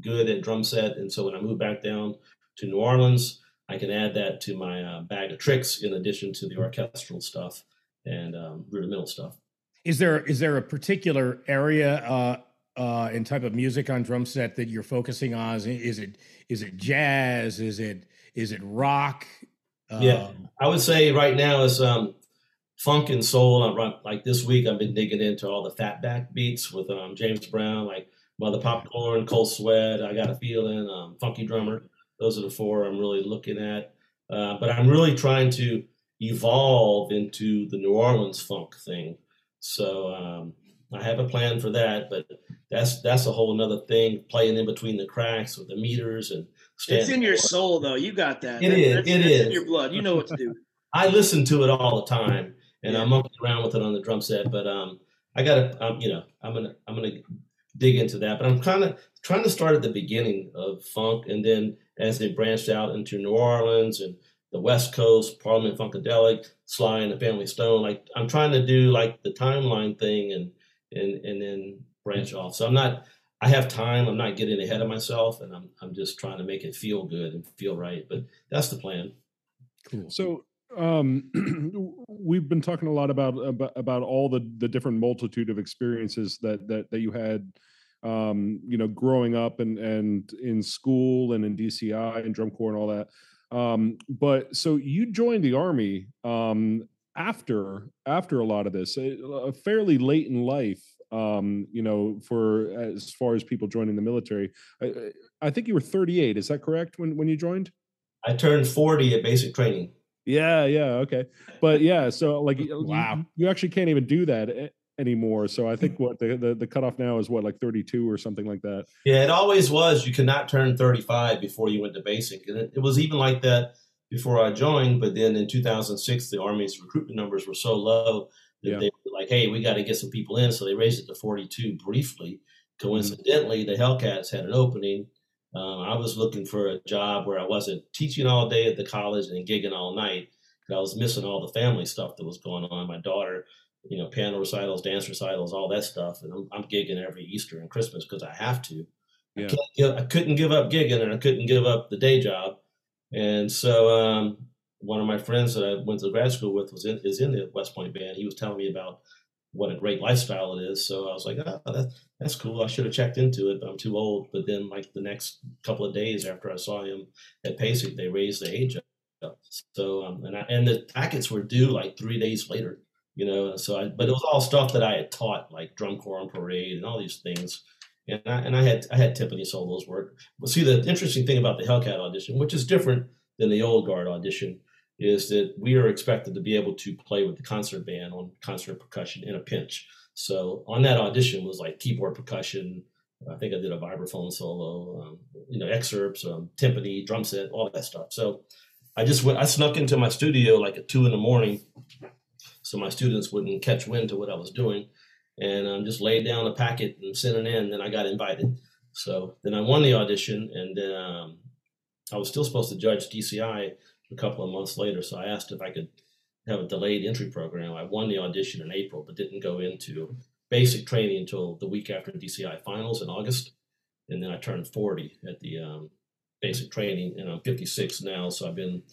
Speaker 12: good at drum set. And so when I move back down to New Orleans, I can add that to my uh, bag of tricks in addition to the orchestral stuff and um, rudimental stuff.
Speaker 5: Is there is there a particular area uh, uh, and type of music on drum set that you're focusing on? Is it is it, is it jazz? Is it is it rock?
Speaker 12: yeah,
Speaker 5: Um,
Speaker 12: I would say right now is um, funk and soul. I'm like this week, I've been digging into all the fatback beats with um, James Brown, like Mother Popcorn, Cold Sweat. I got a feeling, um, Funky Drummer. Those are the four I'm really looking at. Uh, but I'm really trying to evolve into the New Orleans funk thing. So um, I have a plan for that, but that's that's a whole another thing. Playing in between the cracks with the meters and
Speaker 3: It's in your soul, though. You got that.
Speaker 12: It
Speaker 3: that,
Speaker 12: is.
Speaker 3: That's,
Speaker 12: it
Speaker 3: that's
Speaker 12: is.
Speaker 3: in your blood. You know what to do. (laughs)
Speaker 12: I listen to it all the time, and I'm monkeying around with it on the drum set. But um, I gotta, um, you know, I'm gonna, I'm gonna dig into that. But I'm kind of trying to start at the beginning of funk, and then as they branched out into New Orleans and the West Coast, Parliament Funkadelic, Sly and the Family Stone. Like I'm trying to do like the timeline thing, and and and then branch off. So I'm not. I have time. I'm not getting ahead of myself, and I'm I'm just trying to make it feel good and feel right. But that's the plan.
Speaker 4: Cool. So um (clears throat) we've been talking a lot about about, about all the the different multitude of experiences that that that you had um you know growing up and and in school and in DCI and drum corps and all that. Um but so you joined the army um after after a lot of this uh, fairly late in life um you know for as far as people joining the military. I, I think you were 38 is that correct when when you joined?
Speaker 12: I turned 40 at basic training.
Speaker 4: Yeah, yeah, okay. But yeah, so like wow. you, you actually can't even do that eh, anymore. So I think what the, the the cutoff now is what like 32 or something like that.
Speaker 12: Yeah, it always was. You could not turn 35 before you went to basic. And it, it was even like that before I joined. But then in 2006, the Army's recruitment numbers were so low that
Speaker 4: Yeah.
Speaker 12: they were like, hey, we got to get some people in. So they raised it to 42 briefly. Mm-hmm. Coincidentally, the Hellcats had an opening. Um, I was looking for a job where I wasn't teaching all day at the college and gigging all night. I was missing all the family stuff that was going on. My daughter, you know, piano recitals, dance recitals, all that stuff. And I'm, I'm gigging every Easter and Christmas because I have to.
Speaker 4: Yeah.
Speaker 12: I, can't give, I couldn't give up gigging and I couldn't give up the day job. And so um, one of my friends that I went to grad school with was in, is in the West Point band. He was telling me about what a great lifestyle it is. So I was like, oh, that, that's cool. I should have checked into it, but I'm too old. But then, like the next couple of days after I saw him at PASIC, they raised the age up. So um, and I, and the packets were due like three days later. You know, so I but it was all stuff that I had taught, like drum corps on parade and all these things. And I, and I had I had timpani solos work. But see, the interesting thing about the Hellcat audition, which is different than the old guard audition, is that we are expected to be able to play with the concert band on concert percussion in a pinch. So on that audition was like keyboard percussion. I think I did a vibraphone solo, um, you know, excerpts, um, timpani, drum set, all that stuff. So I just went, I snuck into my studio like at two in the morning, so my students wouldn't catch wind to what I was doing, and um, just laid down a packet and sent it in. Then I got invited. So then I won the audition, and then um, I was still supposed to judge DCI a couple of months later. So I asked if I could have a delayed entry program. I won the audition in April, but didn't go into basic training until the week after DCI finals in August. And then I turned 40 at the um, basic training, and I'm 56 now. So I've been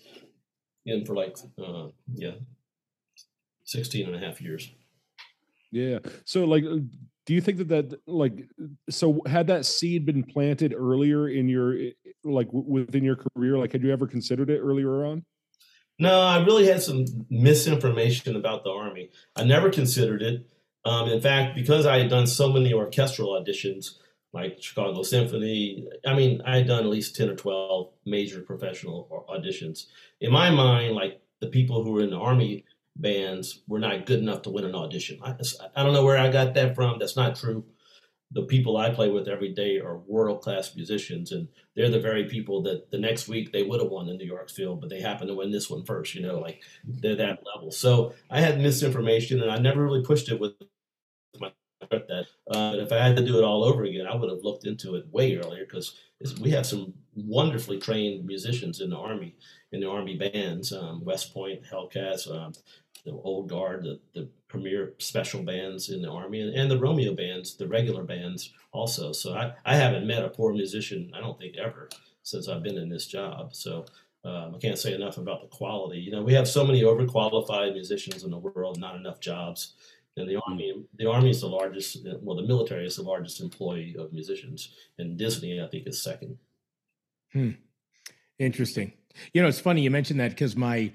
Speaker 12: in for like, uh, yeah, 16 and a half years.
Speaker 4: Yeah. So like uh, do you think that that like so had that seed been planted earlier in your like w- within your career like had you ever considered it earlier on?
Speaker 12: No, I really had some misinformation about the Army. I never considered it. Um, in fact, because I had done so many orchestral auditions, like Chicago Symphony, I mean, I had done at least 10 or 12 major professional auditions. In my mind, like the people who were in the Army bands were not good enough to win an audition. I, I don't know where I got that from. That's not true. The people I play with every day are world class musicians, and they're the very people that the next week they would have won the New York Phil, but they happen to win this one first. You know, like they're that level. So I had misinformation, and I never really pushed it with my that. Uh, but if I had to do it all over again, I would have looked into it way earlier because we have some wonderfully trained musicians in the Army, in the Army bands, um, West Point, Hellcats, um, the Old Guard, the, the premier special bands in the Army, and, and the Romeo bands, the regular bands also. So I, I haven't met a poor musician, I don't think ever, since I've been in this job. So um, I can't say enough about the quality. You know, we have so many overqualified musicians in the world, not enough jobs. And the army, the army is the largest. Well, the military is the largest employee of musicians, and Disney, I think, is second.
Speaker 5: Hmm. Interesting. You know, it's funny you mentioned that because my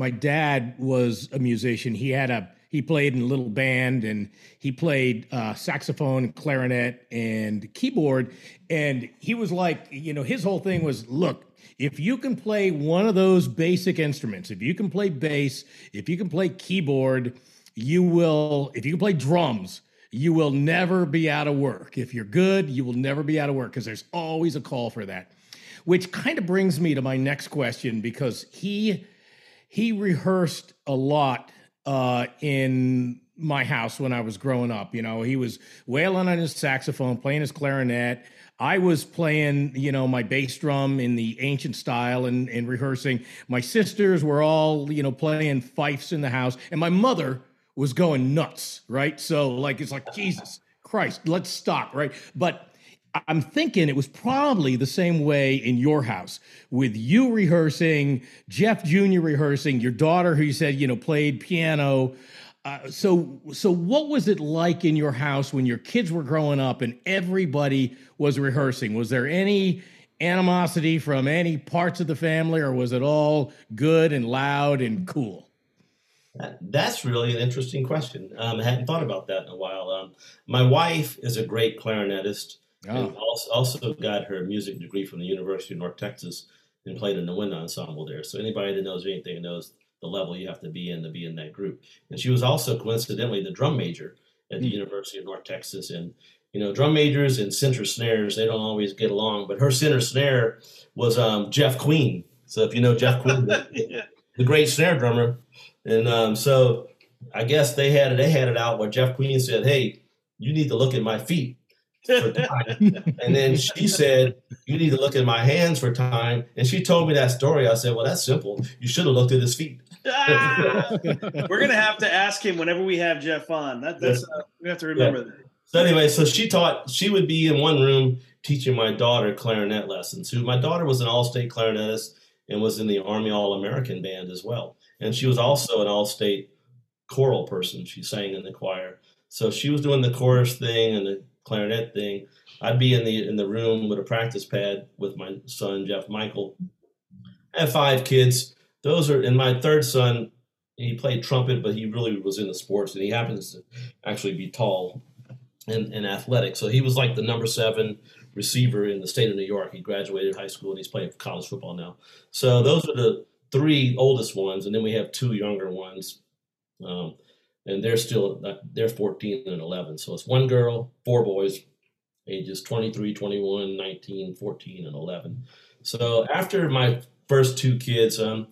Speaker 5: my dad was a musician. He had a he played in a little band and he played uh, saxophone, clarinet, and keyboard. And he was like, you know, his whole thing was, look, if you can play one of those basic instruments, if you can play bass, if you can play keyboard, you will. If you can play drums, you will never be out of work. If you're good, you will never be out of work because there's always a call for that. which kind of brings me to my next question because he he rehearsed a lot uh, in my house when I was growing up. You know, he was wailing on his saxophone, playing his clarinet. I was playing, you know, my bass drum in the ancient style and, and rehearsing. My sisters were all, you know, playing fifes in the house, and my mother was going nuts, right? So, like, it's like, Jesus Christ, let's stop, right? But I'm thinking it was probably the same way in your house with you rehearsing, Jeff Jr. rehearsing, your daughter who you said, you know, played piano. Uh, so, so what was it like in your house when your kids were growing up and everybody was rehearsing? Was there any animosity from any parts of the family, or was it all good and loud and cool?
Speaker 12: That's really an interesting question. Um, I hadn't thought about that in a while. Um, my wife is a great clarinetist oh. also, also got her music degree from the University of North Texas and played in the wind ensemble there. So anybody that knows anything knows the level you have to be in to be in that group. And she was also coincidentally the drum major at the mm. University of North Texas. And you know, drum majors and center snares they don't always get along. But her center snare was um, Jeff Queen. So if you know Jeff Queen, (laughs) the, the great snare drummer, and um, so I guess they had it. They had it out where Jeff Queen said, "Hey, you need to look at my feet." For time. and then she said, You need to look at my hands for time. And she told me that story. I said, Well, that's simple. You should have looked at his feet.
Speaker 3: ah, we're gonna have to ask him whenever we have Jeff on. That, that's uh, we have to remember yeah. that.
Speaker 12: So anyway, so she taught. She would be in one room teaching my daughter clarinet lessons. Who my daughter was an all-state clarinetist and was in the Army All-American band as well. And she was also an all-state choral person. She sang in the choir. So she was doing the chorus thing and the clarinet thing. I'd be in the in the room with a practice pad with my son Jeff Michael. I have five kids those are, and my third son, he played trumpet, but he really was into sports, and he happens to actually be tall and, and athletic. So he was like the number seven receiver in the state of New York. He graduated high school and he's playing college football now. So those are the three oldest ones, and then we have two younger ones. Um, and they're still they're 14 and 11 so it's one girl four boys ages 23 21 19 14 and 11 so after my first two kids um,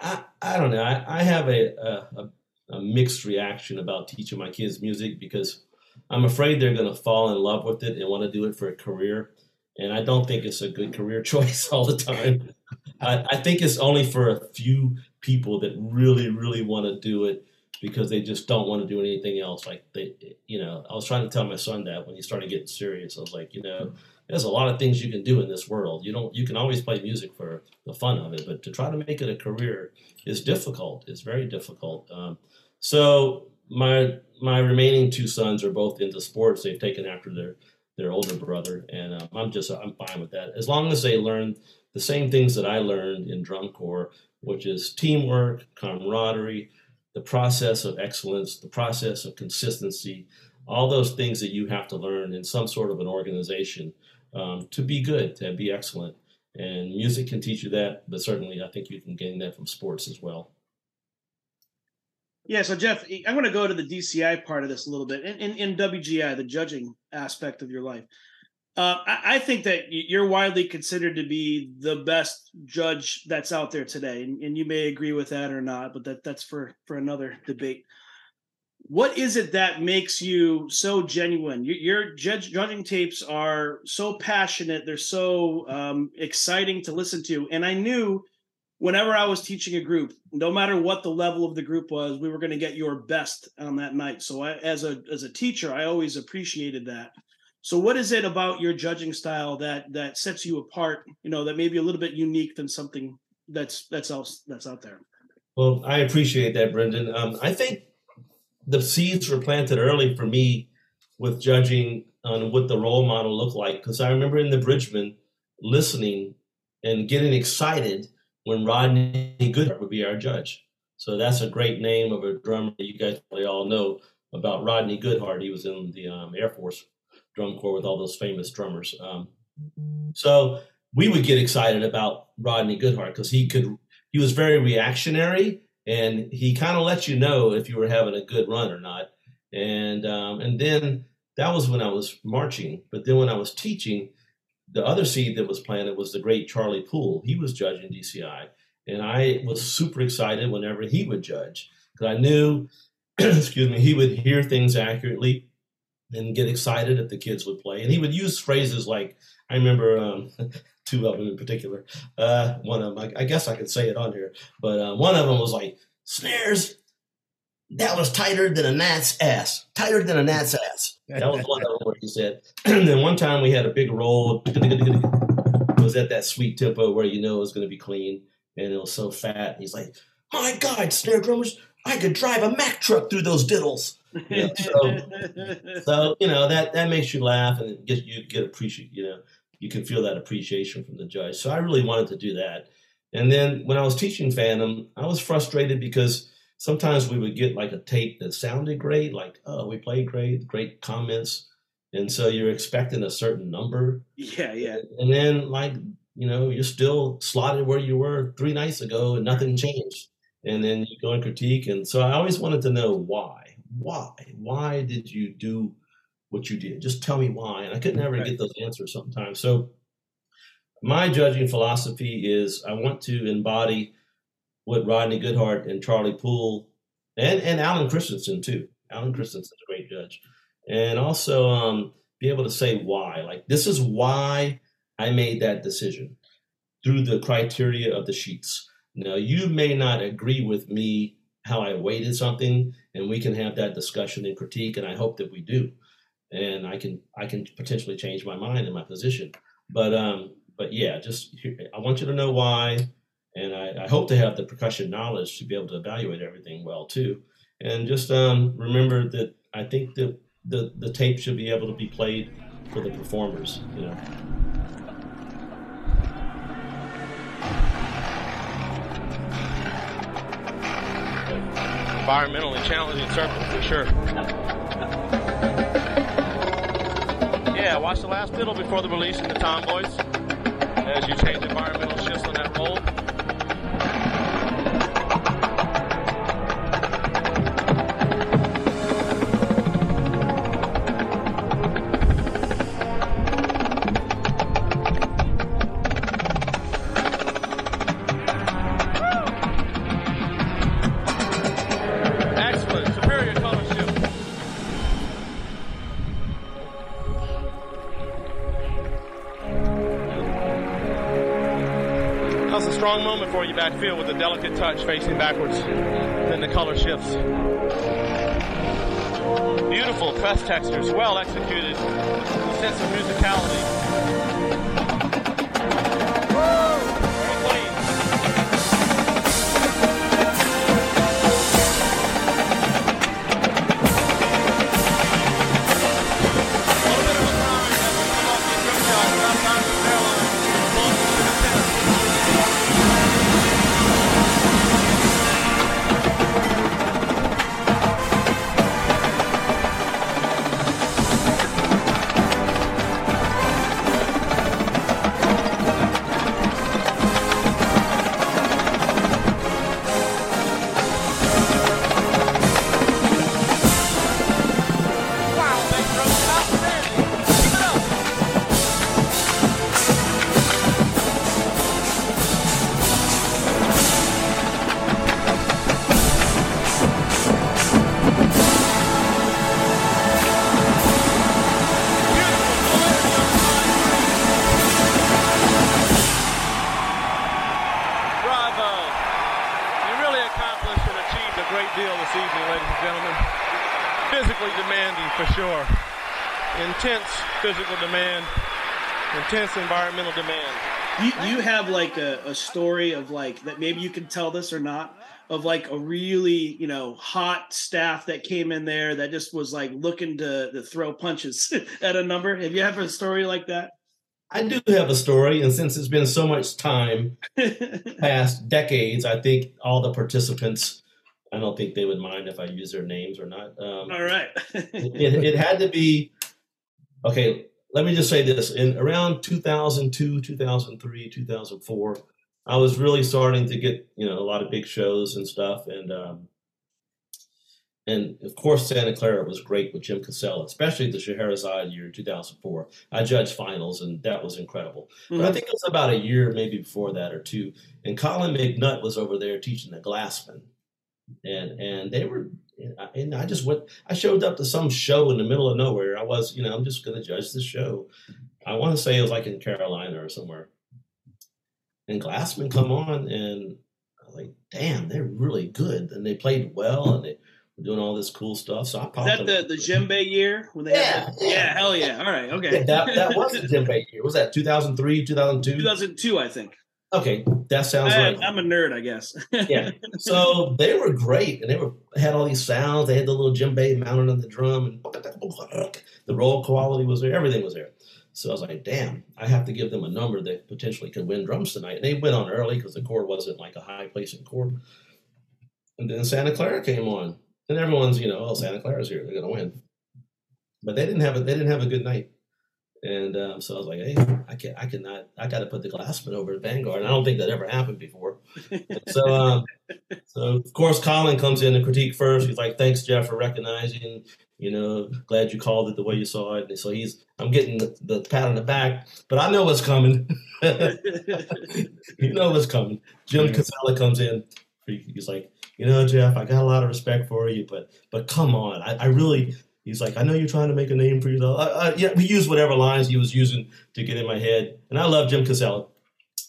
Speaker 12: I, I don't know. I, I have a, a, a mixed reaction about teaching my kids music because I'm afraid they're going to fall in love with it and want to do it for a career. And I don't think it's a good career (laughs) choice all the time. I, I think it's only for a few people that really, really want to do it because they just don't want to do anything else. Like they, you know, I was trying to tell my son that when he started getting serious, I was like, you know, there's a lot of things you can do in this world. You don't you can always play music for the fun of it, but to try to make it a career is difficult. It's very difficult. Um, so my my remaining two sons are both into sports. They've taken after their their older brother, and um, I'm just I'm fine with that as long as they learn the same things that I learned in drum corps, which is teamwork, camaraderie, the process of excellence, the process of consistency, all those things that you have to learn in some sort of an organization um, to be good, to be excellent. And music can teach you that, but certainly I think you can gain that from sports as well.
Speaker 3: Yeah, so Jeff, I'm going to go to the DCI part of this a little bit. In, WGI, the judging aspect of your life, uh, I, I, think that you're widely considered to be the best judge that's out there today, and, and you may agree with that or not, but that that's for for another debate what is it that makes you so genuine? Your, your judge, judging tapes are so passionate, they're so um, exciting to listen to. And I knew whenever I was teaching a group, no matter what the level of the group was, we were going to get your best on that night. So I, as a as a teacher, I always appreciated that. So what is it about your judging style that that sets you apart? You know, that may be a little bit unique than something that's that's else that's out there.
Speaker 12: Well, I appreciate that, Brendan. Um, I think the seeds were planted early for me with judging on what the role model looked like. Because I remember in the Bridgemen listening and getting excited when Rodney Goodhart would be our judge. So that's a great name of a drummer you guys probably all know about Rodney Goodhart. He was in the um, Air Force drum corps with all those famous drummers. Um, so we would get excited about Rodney Goodhart because he could. He was very reactionary and he kind of let you know if you were having a good run or not. And um, and then that was when I was marching. But then when I was teaching, the other seed that was planted was the great Charley Poole. He was judging DCI, and I was super excited whenever he would judge because I knew, (clears throat) excuse me, he would hear things accurately and get excited if the kids would play. And he would use phrases like, I remember um, (laughs) two of them in particular. Uh, one of them, I, I, guess I could say it on here, but uh, one of them was like, snares, that was tighter than a gnat's ass. Tighter than a gnat's ass. That was one of them where he said. (clears throat) and then one time we had a big roll. It (laughs) was at that sweet tempo where you know it was going to be clean, and it was so fat. He's like, "My God, snare drummers, I could drive a Mack truck through those diddles." Yeah, (laughs) so, so, you know that that makes you laugh and get you get appreciate. You know, you can feel that appreciation from the judge. So I really wanted to do that. And then when I was teaching Phantom, I was frustrated because sometimes we would get like a tape that sounded great, like, oh, we played great, great comments. And so you're expecting a certain number.
Speaker 3: Yeah, yeah.
Speaker 12: And then, like, you know, you're still slotted where you were three nights ago and nothing changed. And then you go and critique. And so I always wanted to know why. Why? Why did you do what you did? Just tell me why. And I could never right. get those answers sometimes. So my judging philosophy is I want to embody what Rodney Goodhart and Charley Poole and, and Alan Christensen too. Alan Christensen's a great judge. And also um, be able to say why. Like this is why I made that decision through the criteria of the sheets. Now you may not agree with me how I weighted something, and we can have that discussion and critique, and I hope that we do. And I can I can potentially change my mind and my position. But um, but yeah, just I want you to know why and I, I, hope to have the percussion knowledge to be able to evaluate everything well too. And just um, remember that I think that the the tape should be able to be played for the performers. You know.
Speaker 13: Environmentally challenging circle for sure. Yeah, watch the last diddle before the release of the tomboys as you change environmental shifts on that roll. Backfield with a delicate touch facing backwards. Then the color shifts. Beautiful press textures, well executed, a sense of musicality. Physical demand, intense environmental demand.
Speaker 3: You, you have like a, a story of like that maybe you can tell this or not of like a really you know hot staff that came in there that just was like looking to, to throw punches (laughs) at a number. Have you ever a story like that?
Speaker 12: I do have a story, and since it's been so much time, (laughs) past decades, I think all the participants, I don't think they would mind if I use their names or not.
Speaker 3: Um, all right.
Speaker 12: it, it, had to be okay, let me just say this. In around 2002, 2003, 2004, I was really starting to get, you know, a lot of big shows and stuff. And um, and of course, Santa Clara was great with Jim Casella, especially the Scheherazade year 2004. I judged finals, and that was incredible. Mm-hmm. But I mm-hmm. think it was about a year, maybe before that or two, and Colin McNutt was over there teaching the Glassmen, and and they were, and I just went. I showed up to some show in the middle of nowhere. I was, you know, I'm just going to judge the show. I want to say it was like in Carolina or somewhere, and Glassmen come on, and I was like, damn, they're really good, and they played well, and they were doing all this cool stuff. So I popped.
Speaker 3: Is that the the djembe year when they
Speaker 12: yeah,
Speaker 3: had yeah. yeah, hell yeah. All right, okay.
Speaker 12: Yeah, that that was the (laughs) djembe year. Was that 2003, 2002?
Speaker 3: 2002, I think.
Speaker 12: Okay, that sounds I,
Speaker 3: right. I'm a nerd, I guess. (laughs)
Speaker 12: yeah. So they were great, and they were had all these sounds. They had the little djembe mounted on the drum, and the roll quality was there. Everything was there. So I was like, damn, I have to give them a number that potentially could win drums tonight. And they went on early because the corps wasn't like a high placing corps. And then Santa Clara came on and everyone's you know oh Santa Clara's here they're gonna win, but they didn't have a they didn't have a good night, and um, so I was like hey I can I cannot I got to put the Glassmen over at Vanguard and I don't think that ever happened before, (laughs) so um, so of course Colin comes in to critique first. He's like thanks Jeff for recognizing you know glad you called it the way you saw it. And so he's I'm getting the, the pat on the back but I know what's coming. (laughs) You know what's coming. Jim Casella comes in. He's like you know, Jeff, I got a lot of respect for you, but but come on, I, I really. He's like, I know you're trying to make a name for yourself. I, I, yeah, we use whatever lines he was using to get in my head, and I love Jim Casella.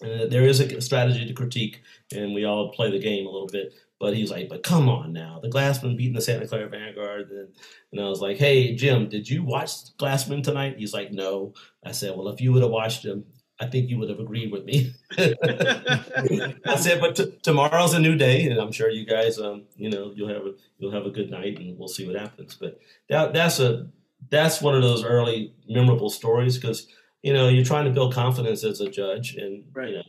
Speaker 12: And there is a strategy to critique, and we all play the game a little bit. But he's like, but come on now, the Glassmen beating the Santa Clara Vanguard, and, and I was like, hey Jim, did you watch Glassmen tonight? He's like, no. I said, well, if you would have watched him, I think you would have agreed with me. (laughs) I said, but t- tomorrow's a new day, and I'm sure you guys, um, you know, you'll have a you'll have a good night, and we'll see what happens. But that that's a that's one of those early memorable stories because you know you're trying to build confidence as a judge, and right. you know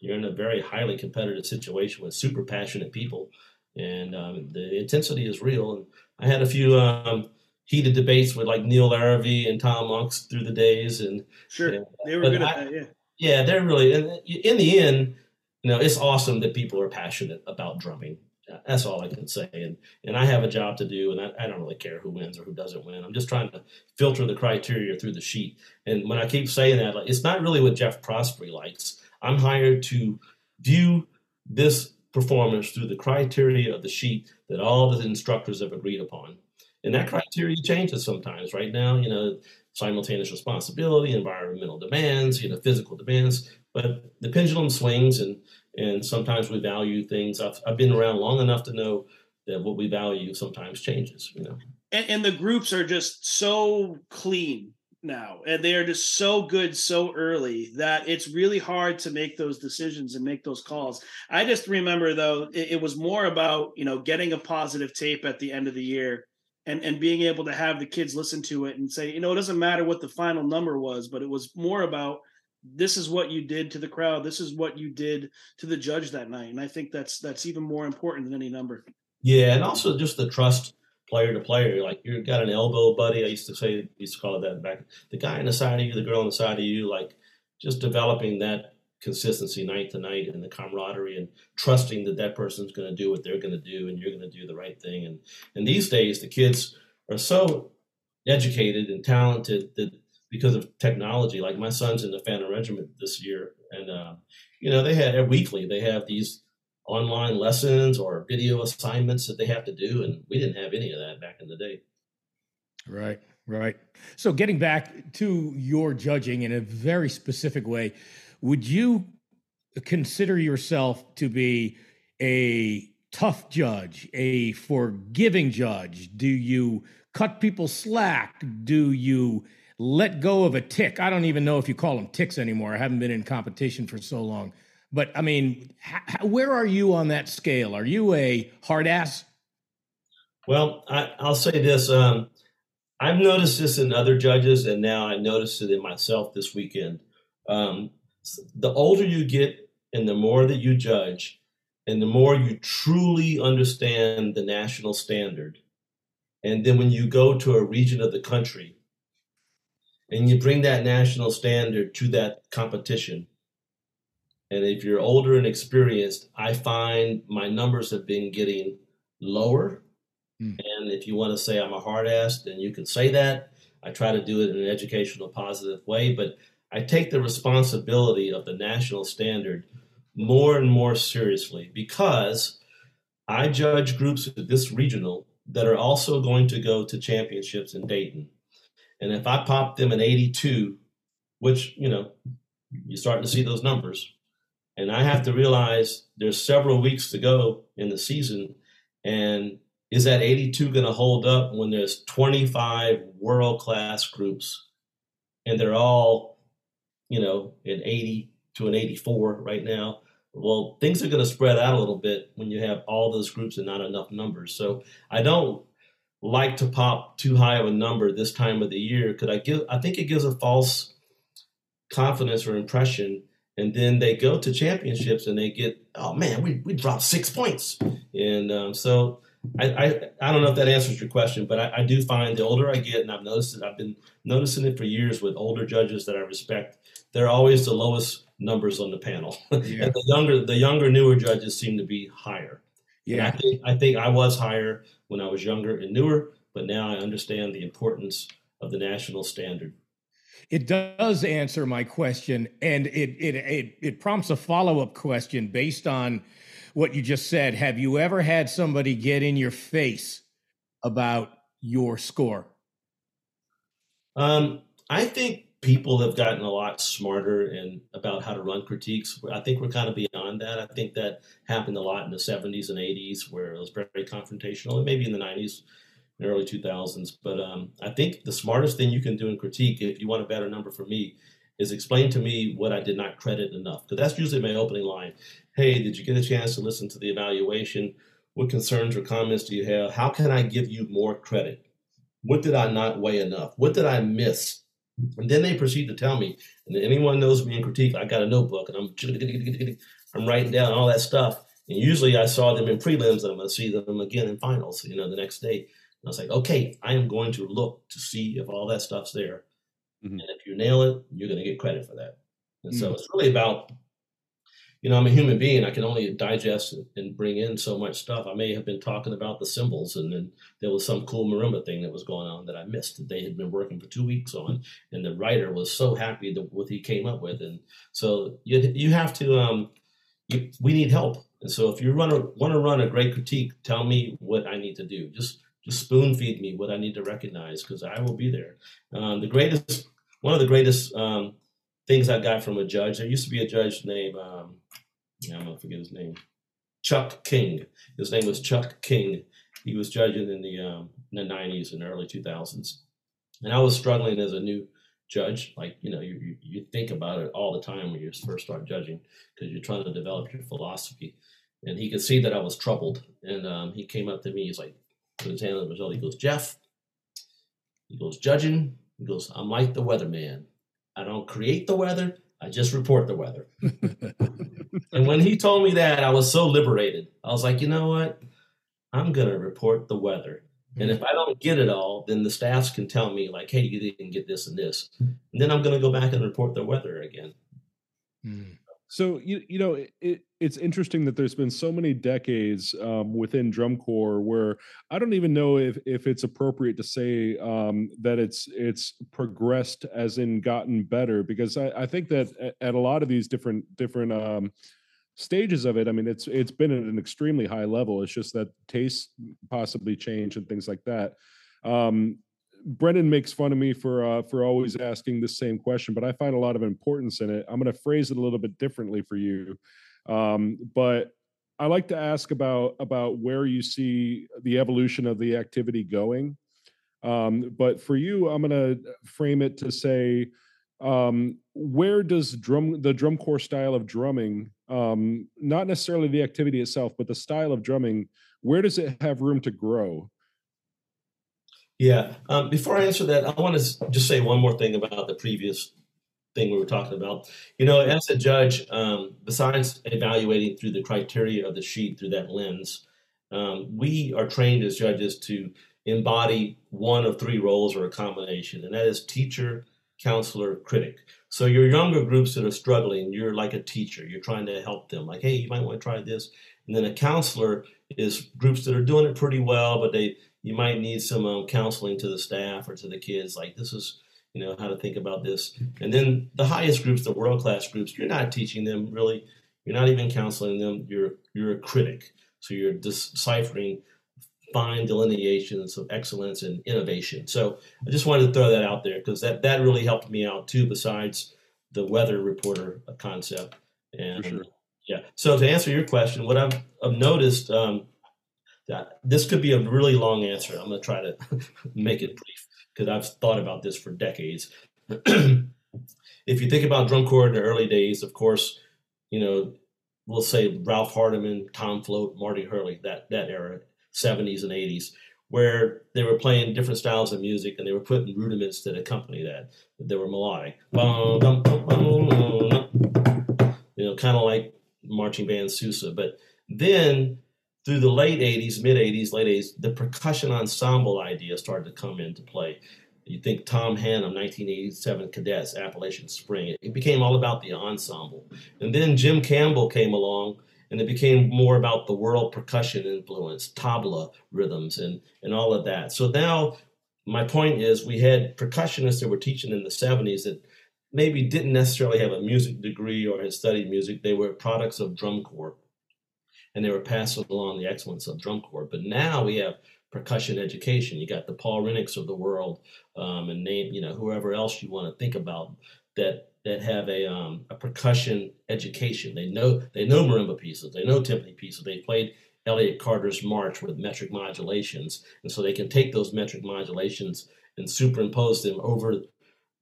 Speaker 12: you're in a very highly competitive situation with super passionate people, and um, the intensity is real. And I had a few. Um, heated debates with like Neil Larrivee and Tom Aungst through the days, and
Speaker 3: sure,
Speaker 12: know,
Speaker 3: they were good I, at that. Yeah,
Speaker 12: yeah, they're really. in the end, you know, it's awesome that people are passionate about drumming. That's all I can say, and and I have a job to do, and I, I don't really care who wins or who doesn't win. I'm just trying to filter the criteria through the sheet. And when I keep saying that, like, it's not really what Jeff Prosperie likes. I'm hired to view this performance through the criteria of the sheet that all the instructors have agreed upon. And that criteria changes sometimes. Right now, you know, simultaneous responsibility, environmental demands, you know, physical demands. But the pendulum swings, and and sometimes we value things. I've I've been around long enough to know that what we value sometimes changes. You know,
Speaker 3: and, and the groups are just so clean now and they are just so good so early that it's really hard to make those decisions and make those calls i just remember though it, it was more about you know getting a positive tape at the end of the year and and being able to have the kids listen to it and say, you know, it doesn't matter what the final number was, but it was more about this is what you did to the crowd, this is what you did to the judge that night, and I think that's that's even more important than any number.
Speaker 12: Yeah, and also just the trust player to player. Like you've got an elbow buddy. I used to say, used to call it that back. The guy on the side of you, the girl on the side of you, like just developing that consistency night to night and the camaraderie and trusting that that person's going to do what they're going to do and you're going to do the right thing. And and these days the kids are so educated and talented that because of technology. Like my son's in the Phantom Regiment this year, and uh, you know they had weekly they have these online lessons or video assignments that they have to do, and we didn't have any of that back in the day.
Speaker 5: Right. Right. So, getting back to your judging in a very specific way, would you consider yourself to be a tough judge, a forgiving judge? Do you cut people slack? Do you let go of a tick? I don't even know if you call them ticks anymore. I haven't been in competition for so long. But I mean, where are you on that scale? Are you a hard ass?
Speaker 12: Well, I, will say this. Um, I've noticed this in other judges, and now I noticed it in myself this weekend. Um, the older you get and the more that you judge and the more you truly understand the national standard and then when you go to a region of the country and you bring that national standard to that competition and if you're older and experienced i find my numbers have been getting lower Mm. And if you want to say I'm a hard ass, then you can say that. I try to do it in an educational, positive way, but I take the responsibility of the national standard more and more seriously because I judge groups at this regional that are also going to go to championships in Dayton. And if I pop them at 82, which, you know, you're starting to see those numbers, and I have to realize there's several weeks to go in the season, and is that 82 going to hold up when there's 25 world class groups and they're all, you know, an 80 to an 84 right now? Well, things are going to spread out a little bit when you have all those groups and not enough numbers. So I don't like to pop too high of a number this time of the year because I give I think it gives a false confidence or impression and then they go to championships and they get oh man we, we dropped six points and um, so I, I, I don't know if that answers your question, but I, I, do find the older I get, and I've noticed it, I've been noticing it for years with older judges that I respect. They're always the lowest numbers on the panel, (laughs) yeah. and the younger the younger newer judges seem to be higher. Yeah, I think I think I was higher when I was younger and newer, but now I understand the importance of the national standard.
Speaker 5: It does answer my question, and it it it, it prompts a follow up question based on what you just said. Have you ever had somebody get in your face about your score?
Speaker 12: Um, I think people have gotten a lot smarter and about how to run critiques. I think we're kind of beyond that. I think that happened a lot in the 70s and 80s where it was very confrontational, and maybe in the 90s and early 2000s. But um, I think the smartest thing you can do in critique, if you want a better number for me, is explain to me what I did not credit enough. Because that's usually my opening line. Hey, did you get a chance to listen to the evaluation? What concerns or comments do you have? How can I give you more credit? What did I not weigh enough? What did I miss? And then they proceed to tell me. And anyone knows me in critique, I got a notebook and I'm (laughs) I'm writing down all that stuff. And usually I saw them in prelims and I'm going to see them again in finals, you know, the next day. And I was like, okay, I am going to look to see if all that stuff's there. Mm-hmm. And if you nail it, you're going to get credit for that. And mm-hmm. so it's really about, you know, I'm a human being. I can only digest and bring in so much stuff. I may have been talking about the cymbals, and then there was some cool marimba thing that was going on that I missed that they had been working for two weeks on, and the writer was so happy with what he came up with. And so you you have to, um, you, we need help. And so if you run a, want to run a great critique, tell me what I need to do. Just just spoon feed me what I need to recognize because I will be there. Um, the greatest one of the greatest um, things I got from a judge. There used to be a judge named um, I'm gonna forget his name, Chuck King. His name was Chuck King. He was judging in the um, in the 90s and early 2000s, and I was struggling as a new judge. Like you know, you, you, think about it all the time when you first start judging because you're trying to develop your philosophy. And he could see that I was troubled, and um, he came up to me. He's like, put his hand on the result. He goes, Jeff. He goes, judging he goes, I'm like the weatherman. I don't create the weather, I just report the weather. (laughs) and when he told me that, I was so liberated. I was like, you know what? I'm going to report the weather. And if I don't get it all, then the staffs can tell me, like, hey, you didn't get this and this. And then I'm going to go back and report the weather again.
Speaker 4: Mm. So you you know it, it's interesting that there's been so many decades um, within drum corps where I don't even know if if it's appropriate to say um, that it's it's progressed as in gotten better because I, I think that at, at, a lot of these different different um, stages of it, I mean it's it's been at an extremely high level. It's just that tastes possibly change and things like that. Um, Brendan makes fun of me for uh, for always asking the same question, but I find a lot of importance in it. I'm going to phrase it a little bit differently for you, um, but I like to ask about about where you see the evolution of the activity going. Um, but for you, I'm going to frame it to say, um, where does drum the drum corps style of drumming, um, not necessarily the activity itself, but the style of drumming, where does it have room to grow?
Speaker 12: Yeah. Um, before I answer that, I want to just say one more thing about the previous thing we were talking about. You know, as a judge, um, besides evaluating through the criteria of the sheet through that lens, um, we are trained as judges to embody one of three roles or a combination, and that is teacher, counselor, critic. So your younger groups that are struggling, you're like a teacher. You're trying to help them. Like, hey, you might want to try this. And then a counselor is groups that are doing it pretty well, but they you might need some um, counseling to the staff or to the kids. Like this is you know how to think about this. And then the highest groups, the world class groups, you're not teaching them really. You're not even counseling them. You're you're a critic. So you're deciphering fine delineations of excellence and innovation. So I just wanted to throw that out there because that that really helped me out too. Besides the weather reporter concept and sure. yeah. So to answer your question, what I've, I've noticed. Um, that this could be a really long answer. I'm going to try to (laughs) make it brief because I've thought about this for decades. (clears throat) if you think about drum corps in the early days, of course, you know, we'll say Ralph Hardimon, Tom Float, Marty Hurley, that that era, 70s and 80s, where they were playing different styles of music and they were putting rudiments that accompany that. They were melodic. You know, kind of like marching band Sousa. But then through the late 80s, mid 80s, late 80s, the percussion ensemble idea started to come into play. You think Tom Hannum, 1987 Cadets, Appalachian Spring. It became all about the ensemble. And then Jim Campbell came along and it became more about the world percussion influence, tabla rhythms, and, and all of that. So now my point is we had percussionists that were teaching in the 70s that maybe didn't necessarily have a music degree or had studied music. They were products of drum corps and they were passing along the excellence of drum corps. But now we have percussion education. You got the Paul Rennicks of the world, um, and name you know whoever else you want to think about that that have a um, a percussion education. They know they know marimba pieces, they know timpani pieces. They played Elliott Carter's March with metric modulations, and so they can take those metric modulations and superimpose them over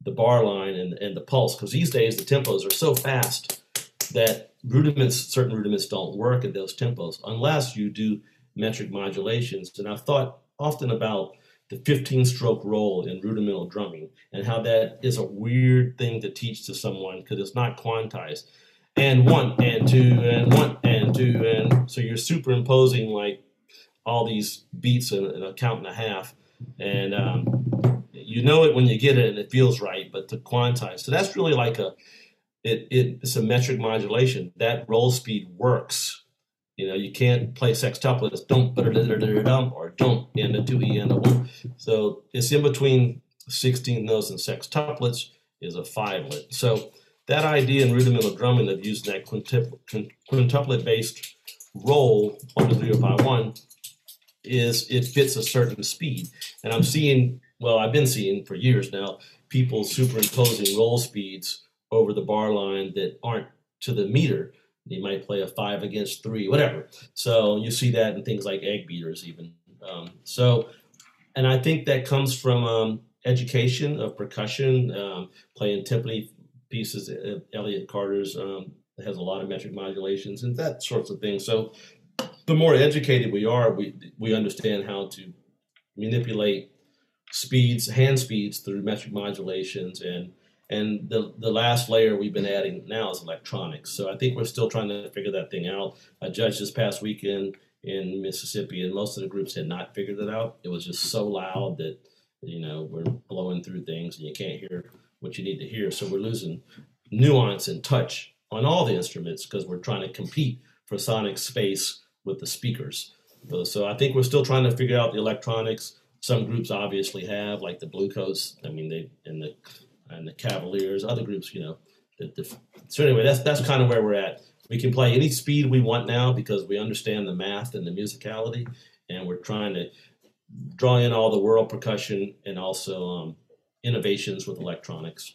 Speaker 12: the bar line and, and the pulse. Because these days the tempos are so fast that rudiments, certain rudiments don't work at those tempos unless you do metric modulations. And I've thought often about the 15 stroke roll in rudimental drumming and how that is a weird thing to teach to someone because it's not quantized. And one and two and one and two and so you're superimposing like all these beats in, in a count and a half, and um, you know it when you get it and it feels right. But to quantize, so that's really like a it, it it's a metric modulation. That roll speed works. You know, you can't play sextuplets, don't dum or don't and a two e and a one. So it's in between 16 notes and sextuplets is a fivelet. So that idea in rudimental drumming of using that quintuplet based roll one to three five one is it fits a certain speed. And I'm seeing, well, I've been seeing for years now, people superimposing roll speeds over the bar line that aren't to the meter. They might play a five against three, whatever. So you see that in things like egg beaters, even. Um, so, and I think that comes from um, education of percussion, um, playing timpani pieces. Uh, Elliott Carter's um, has a lot of metric modulations and that sorts of things. So, the more educated we are, we we understand how to manipulate speeds, hand speeds through metric modulations and and the, the last layer we've been adding now is electronics. So I think we're still trying to figure that thing out. I judged this past weekend in Mississippi, and most of the groups had not figured it out. It was just so loud that, you know, we're blowing through things and you can't hear what you need to hear. So we're losing nuance and touch on all the instruments because we're trying to compete for sonic space with the speakers. Uh, so I think we're still trying to figure out the electronics. Some groups obviously have, like the Bluecoats. I mean, they and the and the Cavaliers, other groups, you know. The, the, so anyway, that's that's kind of where we're at. We can play any speed we want now because we understand the math and the musicality, and we're trying to draw in all the world percussion and also um, innovations with electronics.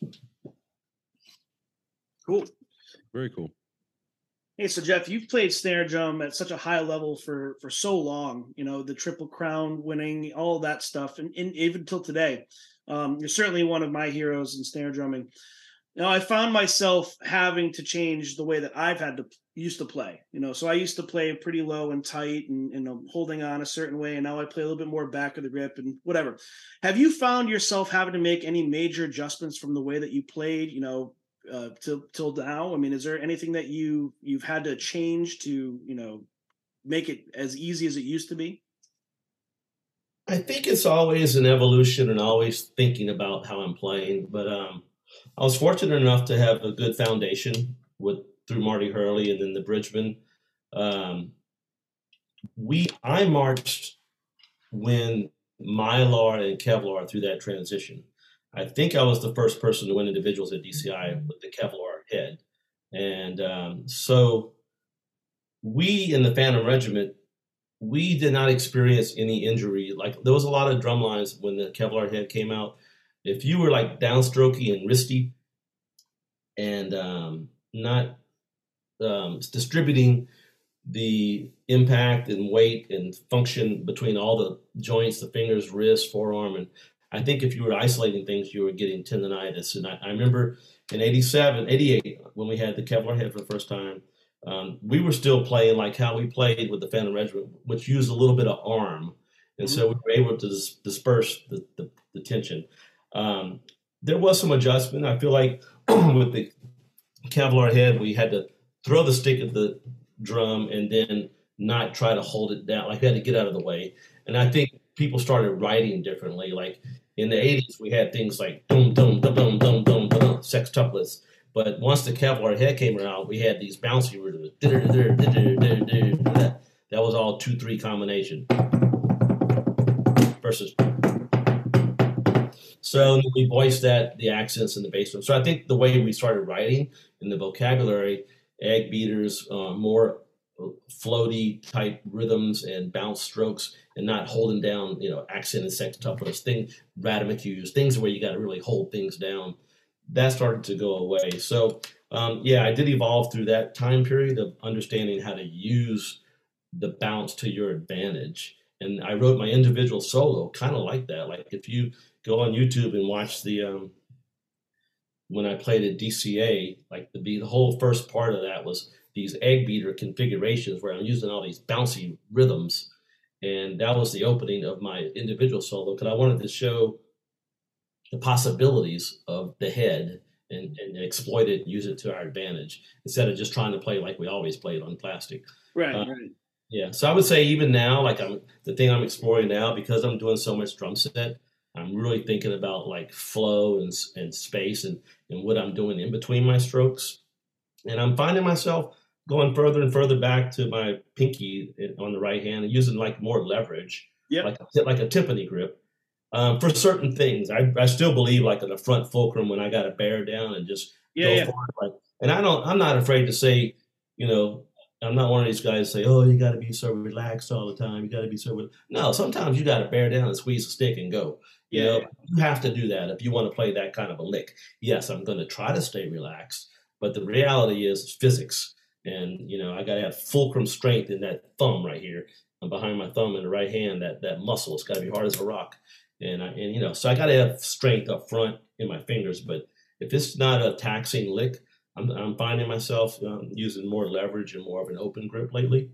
Speaker 3: Cool.
Speaker 4: Very cool.
Speaker 3: Hey, so Jeff, you've played snare drum at such a high level for for so long. You know the Triple Crown winning, all that stuff, and, and even till today. Um, you're certainly one of my heroes in snare drumming. Now, I found myself having to change the way that I've had to used to play. You know, so I used to play pretty low and tight and you know holding on a certain way, and now I play a little bit more back of the grip and whatever. Have you found yourself having to make any major adjustments from the way that you played? You know, uh, till till now. I mean, is there anything that you you've had to change to you know make it as easy as it used to be?
Speaker 12: I think it's always an evolution and always thinking about how I'm playing. But um, I was fortunate enough to have a good foundation with through Marty Hurley and then the Bridgemen. Um, we I marched when Mylar and Kevlar through that transition. I think I was the first person to win individuals at DCI with the Kevlar head, and um, so we in the Phantom Regiment we did not experience any injury. Like there was a lot of drum lines when the Kevlar head came out. If you were like downstrokey and wristy, and um, not um, distributing the impact and weight and function between all the joints, the fingers, wrist, forearm, and I think if you were isolating things, you were getting tendonitis. And I, I remember in 87, 88, when we had the Kevlar head for the first time, um, we were still playing like how we played with the Phantom Regiment, which used a little bit of arm. And so we were able to dis- disperse the, the, the tension. Um, there was some adjustment. I feel like with the Kevlar head, we had to throw the stick at the drum and then not try to hold it down. Like we had to get out of the way. And I think people started writing differently. Like in the 80s, we had things like dum dum dum dum dum dum dum sextuplets. But once the Kevlar head came around, we had these bouncy rhythms. That was all two three combination versus. So we voiced that the accents in the bass drum. So I think the way we started writing in the vocabulary, egg beaters, uh, more floaty type rhythms and bounce strokes and not holding down, you know, accent and sextuplets, thing, rhythmic things where you got to really hold things down. That started to go away. So, um, yeah, I did evolve through that time period of understanding how to use the bounce to your advantage. And I wrote my individual solo kind of like that. Like if you go on YouTube and watch the um, when I played at DCA, like the the whole first part of that was these egg beater configurations where I'm using all these bouncy rhythms. And that was the opening of my individual solo because I wanted to show the possibilities of the head and, and exploit it, use it to our advantage instead of just trying to play like we always played on plastic.
Speaker 3: Right, uh, right.
Speaker 12: Yeah. So I would say even now, like I'm the thing I'm exploring now because I'm doing so much drum set, I'm really thinking about like flow and, and space and, and what I'm doing in between my strokes. And I'm finding myself going further and further back to my pinky on the right hand and using like more leverage,
Speaker 3: yep.
Speaker 12: like like a Tiffany grip. Um, for certain things, I, I still believe like in the front fulcrum when I got to bear down and just
Speaker 3: yeah,
Speaker 12: go
Speaker 3: yeah.
Speaker 12: for it. Like, and I don't, I'm not afraid to say, you know, I'm not one of these guys say, oh, you got to be so relaxed all the time. You got to be so. No, sometimes you got to bear down and squeeze a stick and go. You
Speaker 3: Yeah.
Speaker 12: know, you have to do that if you want to play that kind of a lick. Yes, I'm going to try to stay relaxed, but the reality is physics. And you know, I got to have fulcrum strength in that thumb right here, and behind my thumb in the right hand. That that muscle, it's got to be hard as a rock. And I, and you know, so I got to have strength up front in my fingers. But if it's not a taxing lick, I'm I'm finding myself um, using more leverage and more of an open grip lately.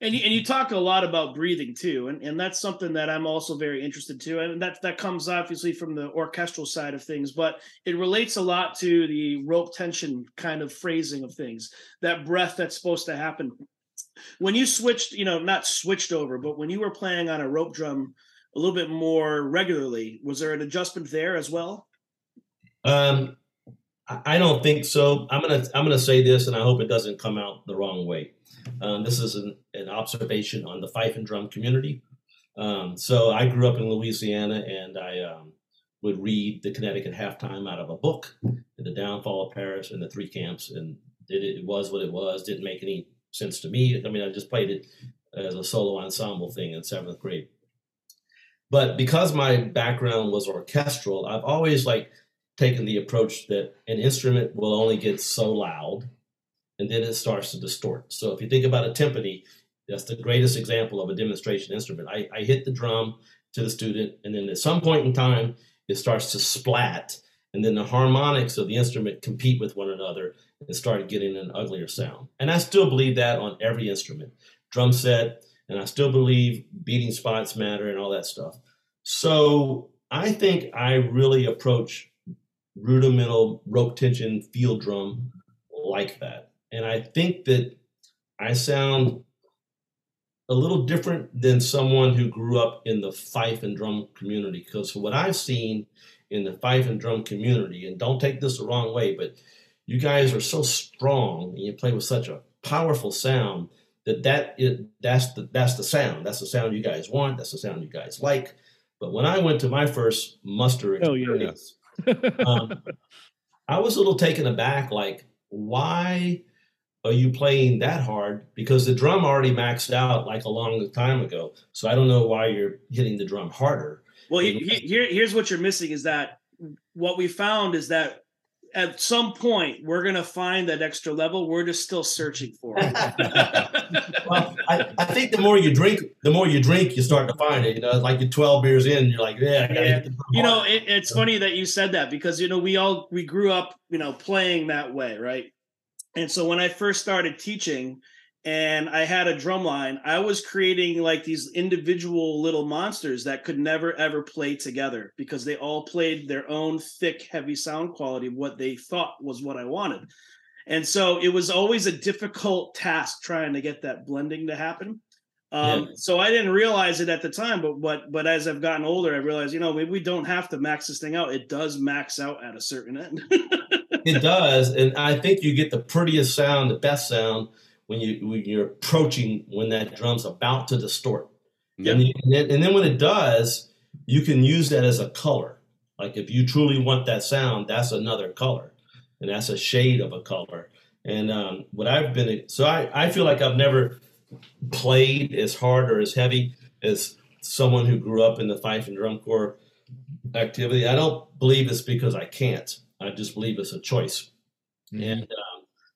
Speaker 3: And you, and you talk a lot about breathing too, and, and that's something that I'm also very interested to, and that that comes obviously from the orchestral side of things, but it relates a lot to the rope tension kind of phrasing of things, that breath that's supposed to happen. When you switched, you know, not switched over, but when you were playing on a rope drum a little bit more regularly, was there an adjustment there as well?
Speaker 12: Um, I don't think so. I'm gonna I'm gonna say this, and I hope it doesn't come out the wrong way. Um, this is an, an observation on the fife and drum community. Um, so I grew up in Louisiana, and I um, would read the Connecticut halftime out of a book, The Downfall of Paris and the Three Camps, and it, it was what it was. Didn't make any sense to me. I mean, I just played it as a solo ensemble thing in seventh grade. But because my background was orchestral, I've always like taken the approach that an instrument will only get so loud and then it starts to distort. So if you think about a timpani, that's the greatest example of a demonstration instrument. I, I hit the drum to the student, and then at some point in time, it starts to splat, and then the harmonics of the instrument compete with one another and start getting an uglier sound. And I still believe that on every instrument, drum set, and I still believe beating spots matter and all that stuff. So I think I really approach rudimental rope tension field drum like that. And I think that I sound a little different than someone who grew up in the fife and drum community because what I've seen in the fife and drum community. And don't take this the wrong way, but you guys are so strong and you play with such a powerful sound that that is, that's the that's the sound. That's the sound you guys want. That's the sound you guys like. But when I went to my first muster experience, yeah. (laughs) um, I was a little taken aback. Like, why are you playing that hard? Because the drum already maxed out like a long time ago. So I don't know why you're hitting the drum harder.
Speaker 3: Well, he, he, here, here's what you're missing is that what we found is that at some point we're going to find that extra level. We're just still searching for it. (laughs)
Speaker 12: well, I, I, think the more you drink, the more you drink, you start to find it. You know, like you're 12 beers in, you're like, yeah, yeah.
Speaker 3: You know, it, it's funny that you said that because you know we all we grew up, you know, playing that way, right? And so when I first started teaching, and I had a drum line, I was creating like these individual little monsters that could never ever play together because they all played their own thick, heavy sound quality, what they thought was what I wanted. And so it was always a difficult task trying to get that blending to happen. Um, yeah. So I didn't realize it at the time, but but but as I've gotten older, I realized you know maybe we don't have to max this thing out. It does max out at a certain end. (laughs)
Speaker 12: it does, and I think you get the prettiest sound, the best sound when you when you're approaching when that drum's about to distort. Yep. And, then, and then when it does, you can use that as a color. Like if you truly want that sound, that's another color, and that's a shade of a color. And um, what I've been so I, I feel like I've never played as hard or as heavy as someone who grew up in the fife and drum corps activity. I don't believe it's because I can't. I just believe it's a choice. Mm-hmm. And uh,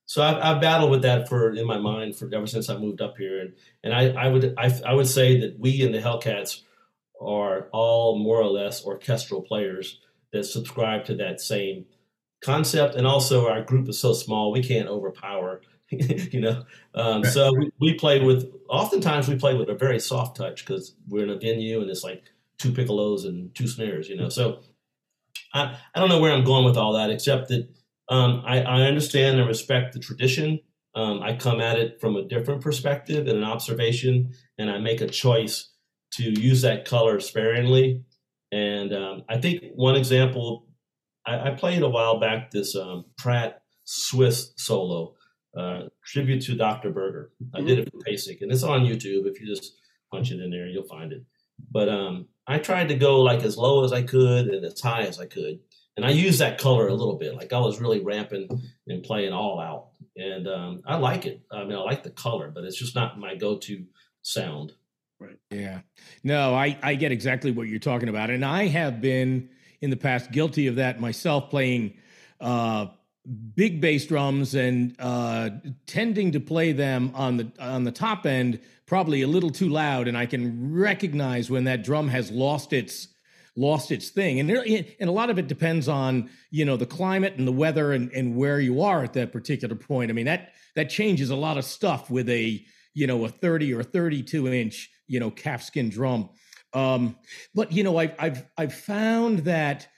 Speaker 12: so I've, I've, battled with that for in my mind for ever since I moved up here, and and I, I would I, I would say that we in the Hellcats are all more or less orchestral players that subscribe to that same concept, and also our group is so small we can't overpower, (laughs) you know. Um, right. So we, we play with oftentimes we play with a very soft touch because we're in a venue and it's like two piccolos and two snares, you know. So I I don't know where I'm going with all that except that um, I, I, understand and respect the tradition. Um, I come at it from a different perspective and an observation, and I make a choice to use that color sparingly. And um, I think one example, I, I, played a while back this um, Pratt Swiss solo, uh, tribute to Dr. Berger. I did it for PASIC, and it's on YouTube. If you just punch it in there, you'll find it. But um, I tried to go like as low as I could and as high as I could and I use that color a little bit. Like I was really ramping and playing all out, and um, I like it. I mean, I like the color, but it's just not my go-to sound.
Speaker 5: Right. Yeah. No, I I get exactly what you're talking about, and I have been in the past guilty of that myself, playing uh, big bass drums and uh, tending to play them on the on the top end probably a little too loud, and I can recognize when that drum has lost its lost its thing. And there, and a lot of it depends on you know the climate and the weather and, and where you are at that particular point. I mean that that changes a lot of stuff with a you know a 30 or 32 inch you know calfskin drum. Um, but you know I've I've I've found that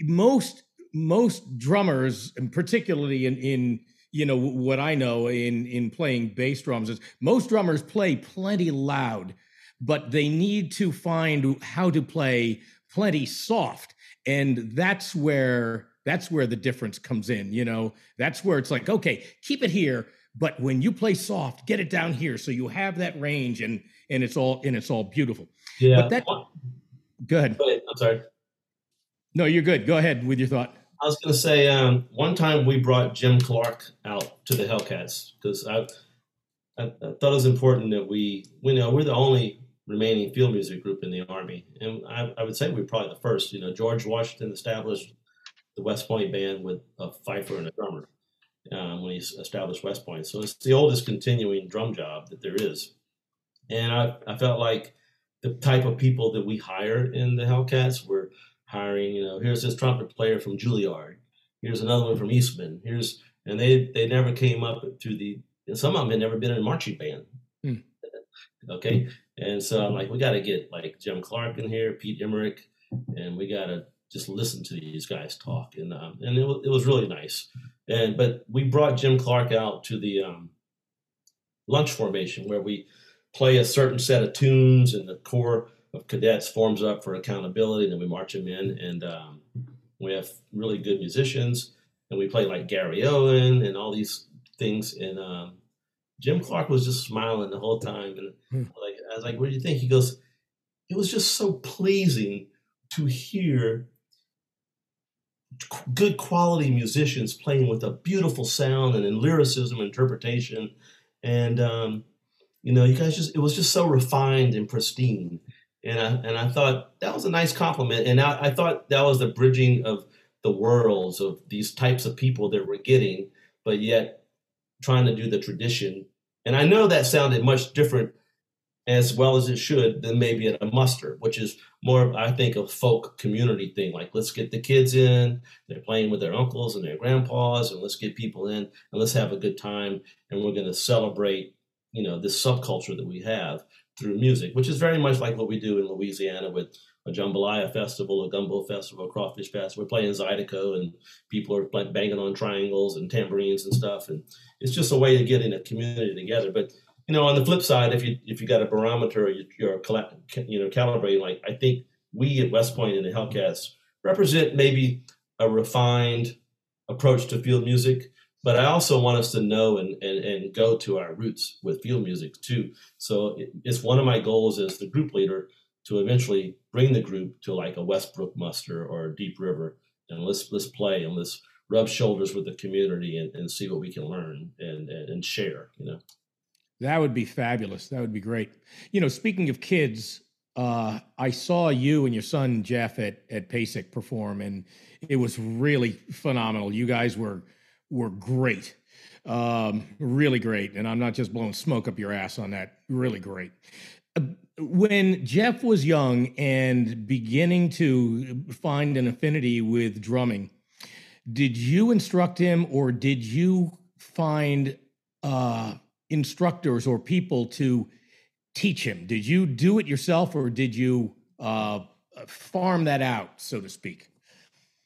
Speaker 5: most most drummers, and particularly in in you know what I know in in playing bass drums is most drummers play plenty loud, but they need to find how to play plenty soft. And that's where that's where the difference comes in you know? That's where it's like okay keep it here but when you play soft get it down here so you have that range and and it's all and it's all beautiful.
Speaker 12: Yeah.
Speaker 5: But that go ahead.
Speaker 12: I'm sorry.
Speaker 5: No you're good. Go ahead with your thought.
Speaker 12: I was going to say um, one time we brought jim clark out to the hellcats because I, I, I thought it was important that we we know we're the only remaining field music group in the Army. And I, I, would say we are probably the first. You know, George Washington established the West Point Band with a fifer and a drummer um, when he established West Point. So it's the oldest continuing drum job that there is. And I, I felt like the type of people that we hire in the Hellcats were hiring, you know, here's this trumpet player from Juilliard. Here's another one from Eastman. Here's, and they, they never came up through the, and some of them had never been in a marching band. Okay. And so I'm like, we got to get like Jim Clark in here, Pete Emmerich, and we got to just listen to these guys talk. And um, and it was, it was really nice. And but we brought Jim Clark out to the um, lunch formation where we play a certain set of tunes, and the corps of cadets forms up for accountability. And Then we march them in, and um, we have really good musicians, and we play like Garryowen and all these things. And um, Jim Clark was just smiling the whole time, and hmm. like I was like, "What do you think?" He goes, "It was just so pleasing to hear." good quality musicians playing with a beautiful sound and in lyricism interpretation and um, you know you guys just it was just so refined and pristine and I, and I thought that was a nice compliment and I, I thought that was the bridging of the worlds of these types of people that we're getting but yet trying to do the tradition and i know that sounded much different as well as it should than maybe at a muster, which is more, I think, a folk community thing. Like, let's get the kids in, they're playing with their uncles and their grandpas, and let's get people in and let's have a good time. And we're going to celebrate, you know, this subculture that we have through music, which is very much like what we do in Louisiana with a jambalaya festival, a gumbo festival, a crawfish festival. We're playing Zydeco, and people are banging on triangles and tambourines and stuff. And it's just a way of getting a community together. But you know, on the flip side, if you if you got a barometer, you, you're you know calibrating. Like I think we at West Point and the Hellcats represent maybe a refined approach to field music, but I also want us to know and and, and go to our roots with field music too. So it's one of my goals as the group leader to eventually bring the group to like a Westbrook muster or a Deep River, and let's let's play and let's rub shoulders with the community and, and see what we can learn and, and, and share. You know.
Speaker 5: That would be fabulous. That would be great. You know, speaking of kids, uh, I saw you and your son Jeff at at PASIC perform, and it was really phenomenal. You guys were were great, um, really great. And I'm not just blowing smoke up your ass on that. Really great. When Jeff was young and beginning to find an affinity with drumming, did you instruct him, or did you find? Uh, instructors or people to teach him? Did you do it yourself or did you uh, farm that out, so to speak?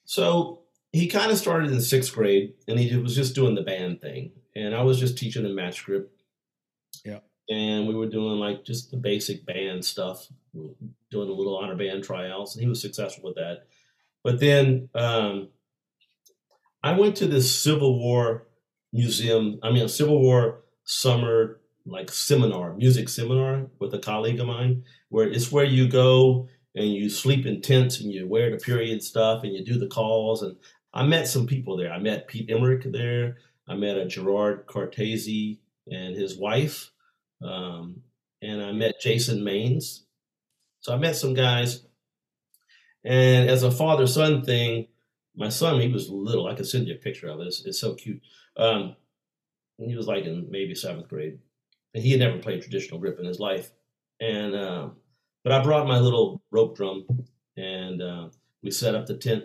Speaker 12: So he kind of started in sixth grade and he was just doing the band thing. And I was just teaching him match grip. And we were doing like just the basic band stuff, doing a little honor band tryouts, and he was successful with that. But then um, I went to this Civil War museum, I mean, a Civil War summer like seminar, music seminar with a colleague of mine, where it's where you go and you sleep in tents and you wear the period stuff and you do the calls. And I met some people there. I met Pete Emmerich there. I met a Gerard Cortese and his wife. Um, and I met Jason Maines. So I met some guys. And as a father son thing, my son, he was little. I could send you a picture of it. It's, it's so cute. Um, he was like in maybe seventh grade, and he had never played traditional grip in his life. And uh, but I brought my little rope drum, and uh, we set up the tent.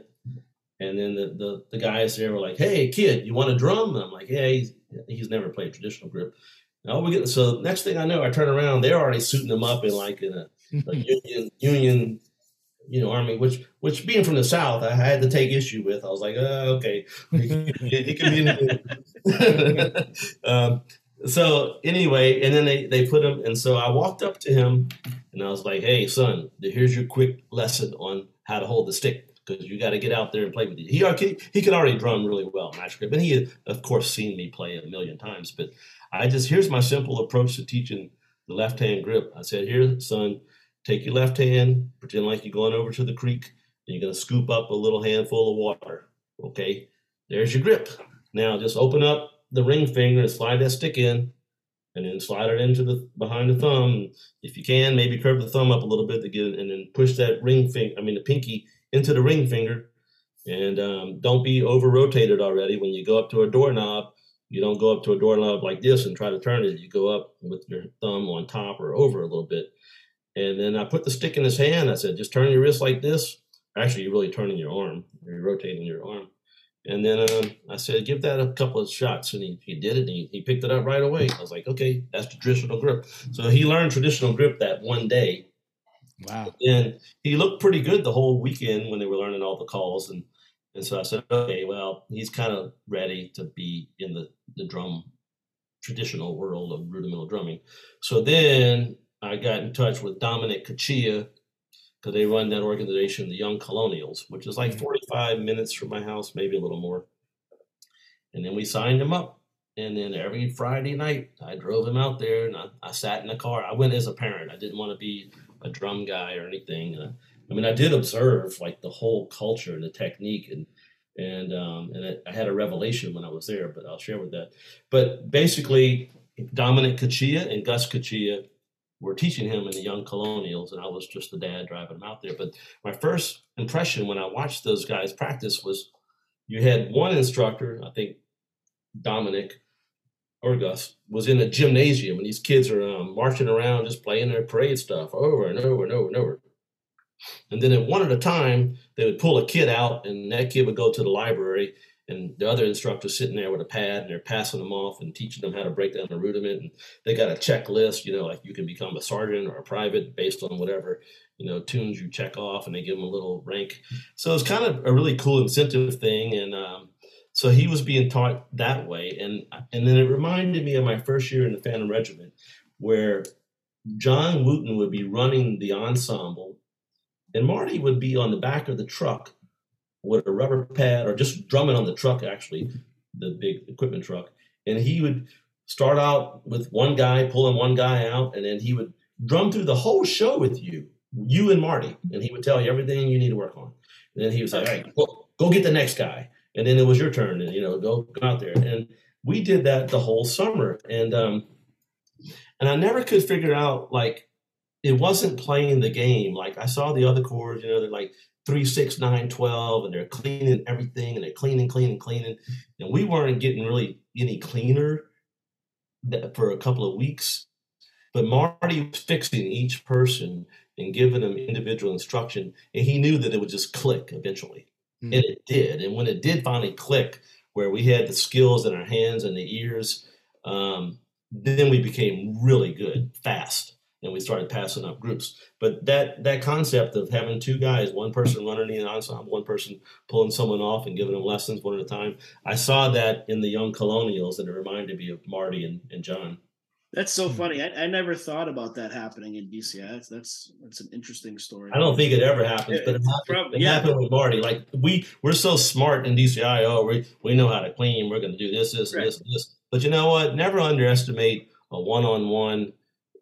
Speaker 12: And then the, the, the guys there were like, "Hey, kid, you want a drum?" And I'm like, "Yeah, he's he's never played traditional grip." Now we get so next thing I know, I turn around, they're already suiting them up in like in a, a (laughs) union union you know, army, which which being from the south, I had to take issue with. I was like, oh, okay, (laughs) can be. (laughs) um, so anyway, and then they they put him, and so I walked up to him, and I was like, hey, son, here's your quick lesson on how to hold the stick because you got to get out there and play with it. He he, could already drum really well, grip, and he had of course seen me play a million times. But I just here's my simple approach to teaching the left hand grip. I said, here, son Take your left hand, pretend like you're going over to the creek, and you're going to scoop up a little handful of water. Okay, there's your grip. Now just open up the ring finger and slide that stick in, and then slide it into the behind the thumb. If you can, maybe curve the thumb up a little bit to get, and then push that ring finger, I mean the pinky, into the ring finger. And um, don't be over rotated already. When you go up to a doorknob, you don't go up to a doorknob like this and try to turn it. You go up with your thumb on top or over a little bit. And then I put the stick in his hand. I said, just turn your wrist like this. Actually, you're really turning your arm. You're rotating your arm. And then um, I said, give that a couple of shots. And he, he did it. He, he picked it up right away. I was like, okay, that's the traditional grip. So he learned traditional grip that one day.
Speaker 5: Wow.
Speaker 12: And he looked pretty good the whole weekend when they were learning all the calls. And, and so I said, okay, well, he's kind of ready to be in the, the drum traditional world of rudimental drumming. So then I got in touch with Dominic Cachia, because they run that organization, the Young Colonials, which is like
Speaker 3: Mm-hmm.
Speaker 12: 45 minutes from my house, maybe a little more. And then we signed him up. And then every Friday night, I drove him out there and I, I sat in the car. I went as a parent. I didn't want to be a drum guy or anything. Uh, I mean, I did observe like the whole culture and the technique, and and um, and I, I had a revelation when I was there. But I'll share with that. But basically, Dominic Kachia and Gus Kachia were teaching him in the Young Colonials, and I was just the dad driving him out there. But my first impression when I watched those guys practice was you had one instructor, I think Dominic or Gus, was in a gymnasium, and these kids are um, marching around just playing their parade stuff over and over and over and over. And then at one at a time, they would pull a kid out, and that kid would go to the library, and the other instructor's sitting there with a pad, and they're passing them off and teaching them how to break down the rudiment. And they got a checklist, you know, like you can become a sergeant or a private based on whatever, you know, tunes you check off, and they give them a little rank. So it's kind of a really cool incentive thing, and um, so he was being taught that way, and and then it reminded me of my first year in the Phantom Regiment, where John Wooten would be running the ensemble, and Marty would be on the back of the truck with a rubber pad or just drumming on the truck, actually, the big equipment truck, and he would start out with one guy pulling one guy out, and then he would drum through the whole show with you, you and Marty, and he would tell you everything you need to work on. And then he was like, "All right, go, go get the next guy." And then it was your turn and you know go, go out there. And we did that the whole summer. And um and i never could figure out like it wasn't playing the game. Like i saw the other corps you know they're like three six nine twelve and they're cleaning everything and they're cleaning cleaning cleaning. And we weren't getting really any cleaner for a couple of weeks. But marty was fixing each person and giving them individual instruction and he knew that it would just click eventually and it did. And when it did finally click, where we had the skills in our hands and the ears, um, then we became really good fast, and we started passing up groups. But that that concept of having two guys, one person running the ensemble, one person pulling someone off and giving them lessons one at a time, I saw that in the young colonials, and it reminded me of Marty and, and John.
Speaker 3: That's so hmm. funny. I, I never thought about that happening in DCI. That's that's that's an interesting story.
Speaker 12: I don't think it ever happens, but it happened,
Speaker 3: Probably-
Speaker 12: it
Speaker 3: yeah.
Speaker 12: happened with Marty. Like we we're so smart in DCI. Oh, we we know how to clean. We're going to do this, this, and this, this. But you know what? Never underestimate a one-on-one.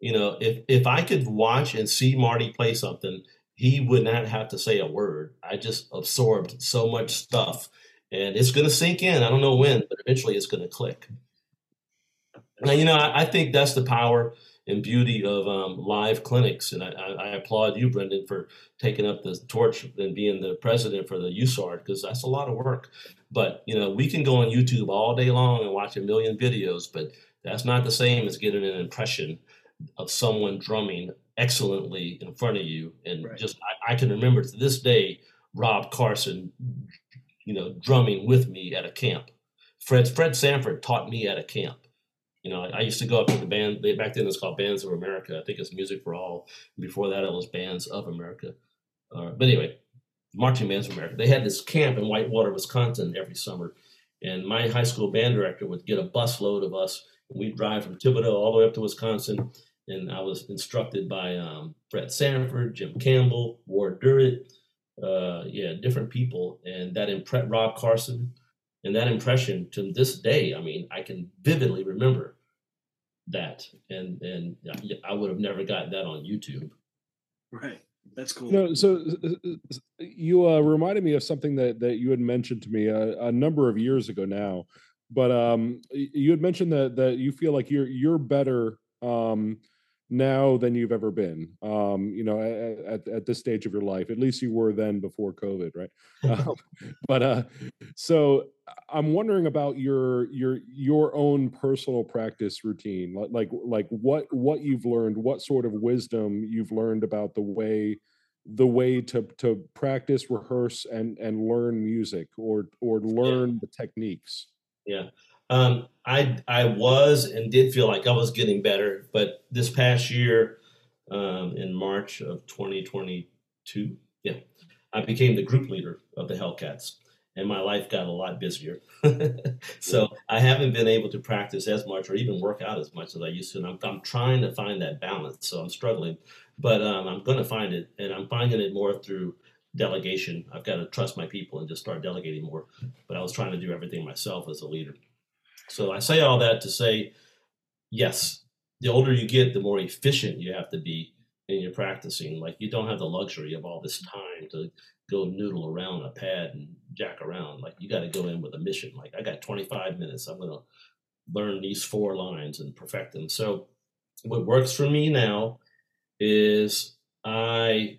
Speaker 12: You know, if if I could watch and see Marty play something, he would not have to say a word. I just absorbed so much stuff, and it's going to sink in. I don't know when, but eventually it's going to click. Now, you know, I, I think that's the power and beauty of um, live clinics, and I, I, I applaud you, Brendan, for taking up the torch and being the president for the USARD because that's a lot of work. But you know, we can go on YouTube all day long and watch a million videos, but that's not the same as getting an impression of someone drumming excellently in front of you. And just, I, I can remember to this day Rob Carson, you know, drumming with me at a camp. Fred Fred Sanford taught me at a camp. You know, I, used to go up to the band. They, back then, it was called Bands of America. I think it's Music for All. Before that, it was Bands of America. Uh, but anyway, Marching Bands of America. They had this camp in Whitewater, Wisconsin, every summer, and my high school band director would get a busload of us. And we'd drive from Thibodaux all the way up to Wisconsin, and I was instructed by um, Fred Sanford, Jim Campbell, Ward Durrett, uh, yeah, different people, and that impre- Rob Carson, and that impression to this day. I mean, I can vividly remember that, and and I would have never gotten that on YouTube.
Speaker 3: Right. That's cool.
Speaker 4: No, so you uh, reminded me of something that that you had mentioned to me a, a number of years ago now, but um, you had mentioned that that you feel like you're you're better um, now than you've ever been. Um, you know, at, at at this stage of your life, at least you were then before COVID, right? (laughs) um, but uh, so I'm wondering about your your your own personal practice routine, like like like what what you've learned, what sort of wisdom you've learned about the way the way to to practice, rehearse, and and learn music or or learn the techniques.
Speaker 12: Yeah. Um, I I was and did feel like I was getting better, but this past year, um, in March of 2022, yeah, I became the group leader of the Hellcats, and my life got a lot busier. (laughs) so I haven't been able to practice as much or even work out as much as I used to. And I'm, I'm trying to find that balance. So I'm struggling, but um, I'm going to find it. And I'm finding it more through delegation. I've got to trust my people and just start delegating more. But I was trying to do everything myself as a leader. So I say all that to say, yes, the older you get, the more efficient you have to be in your practicing. Like you don't have the luxury of all this time to go noodle around a pad and jack around. Like you got to go in with a mission. Like I got 25 minutes. I'm going to learn these four lines and perfect them. So what works for me now is I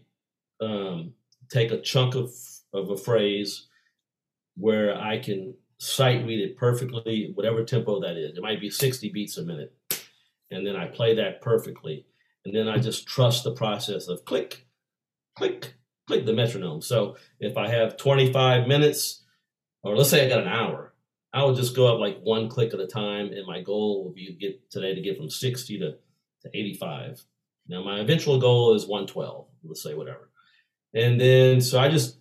Speaker 12: um, take a chunk of, of a phrase where I can sight read it perfectly, whatever tempo that is. It might be 60 beats a minute. And then I play that perfectly. And then I just trust the process of click, click, click the metronome. So if I have 25 minutes, or let's say I got an hour, I will just go up like one click at a time, and my goal will be to get today to get from 60 to, to 85. Now my eventual goal is 112. Let's say whatever. And then, so I just,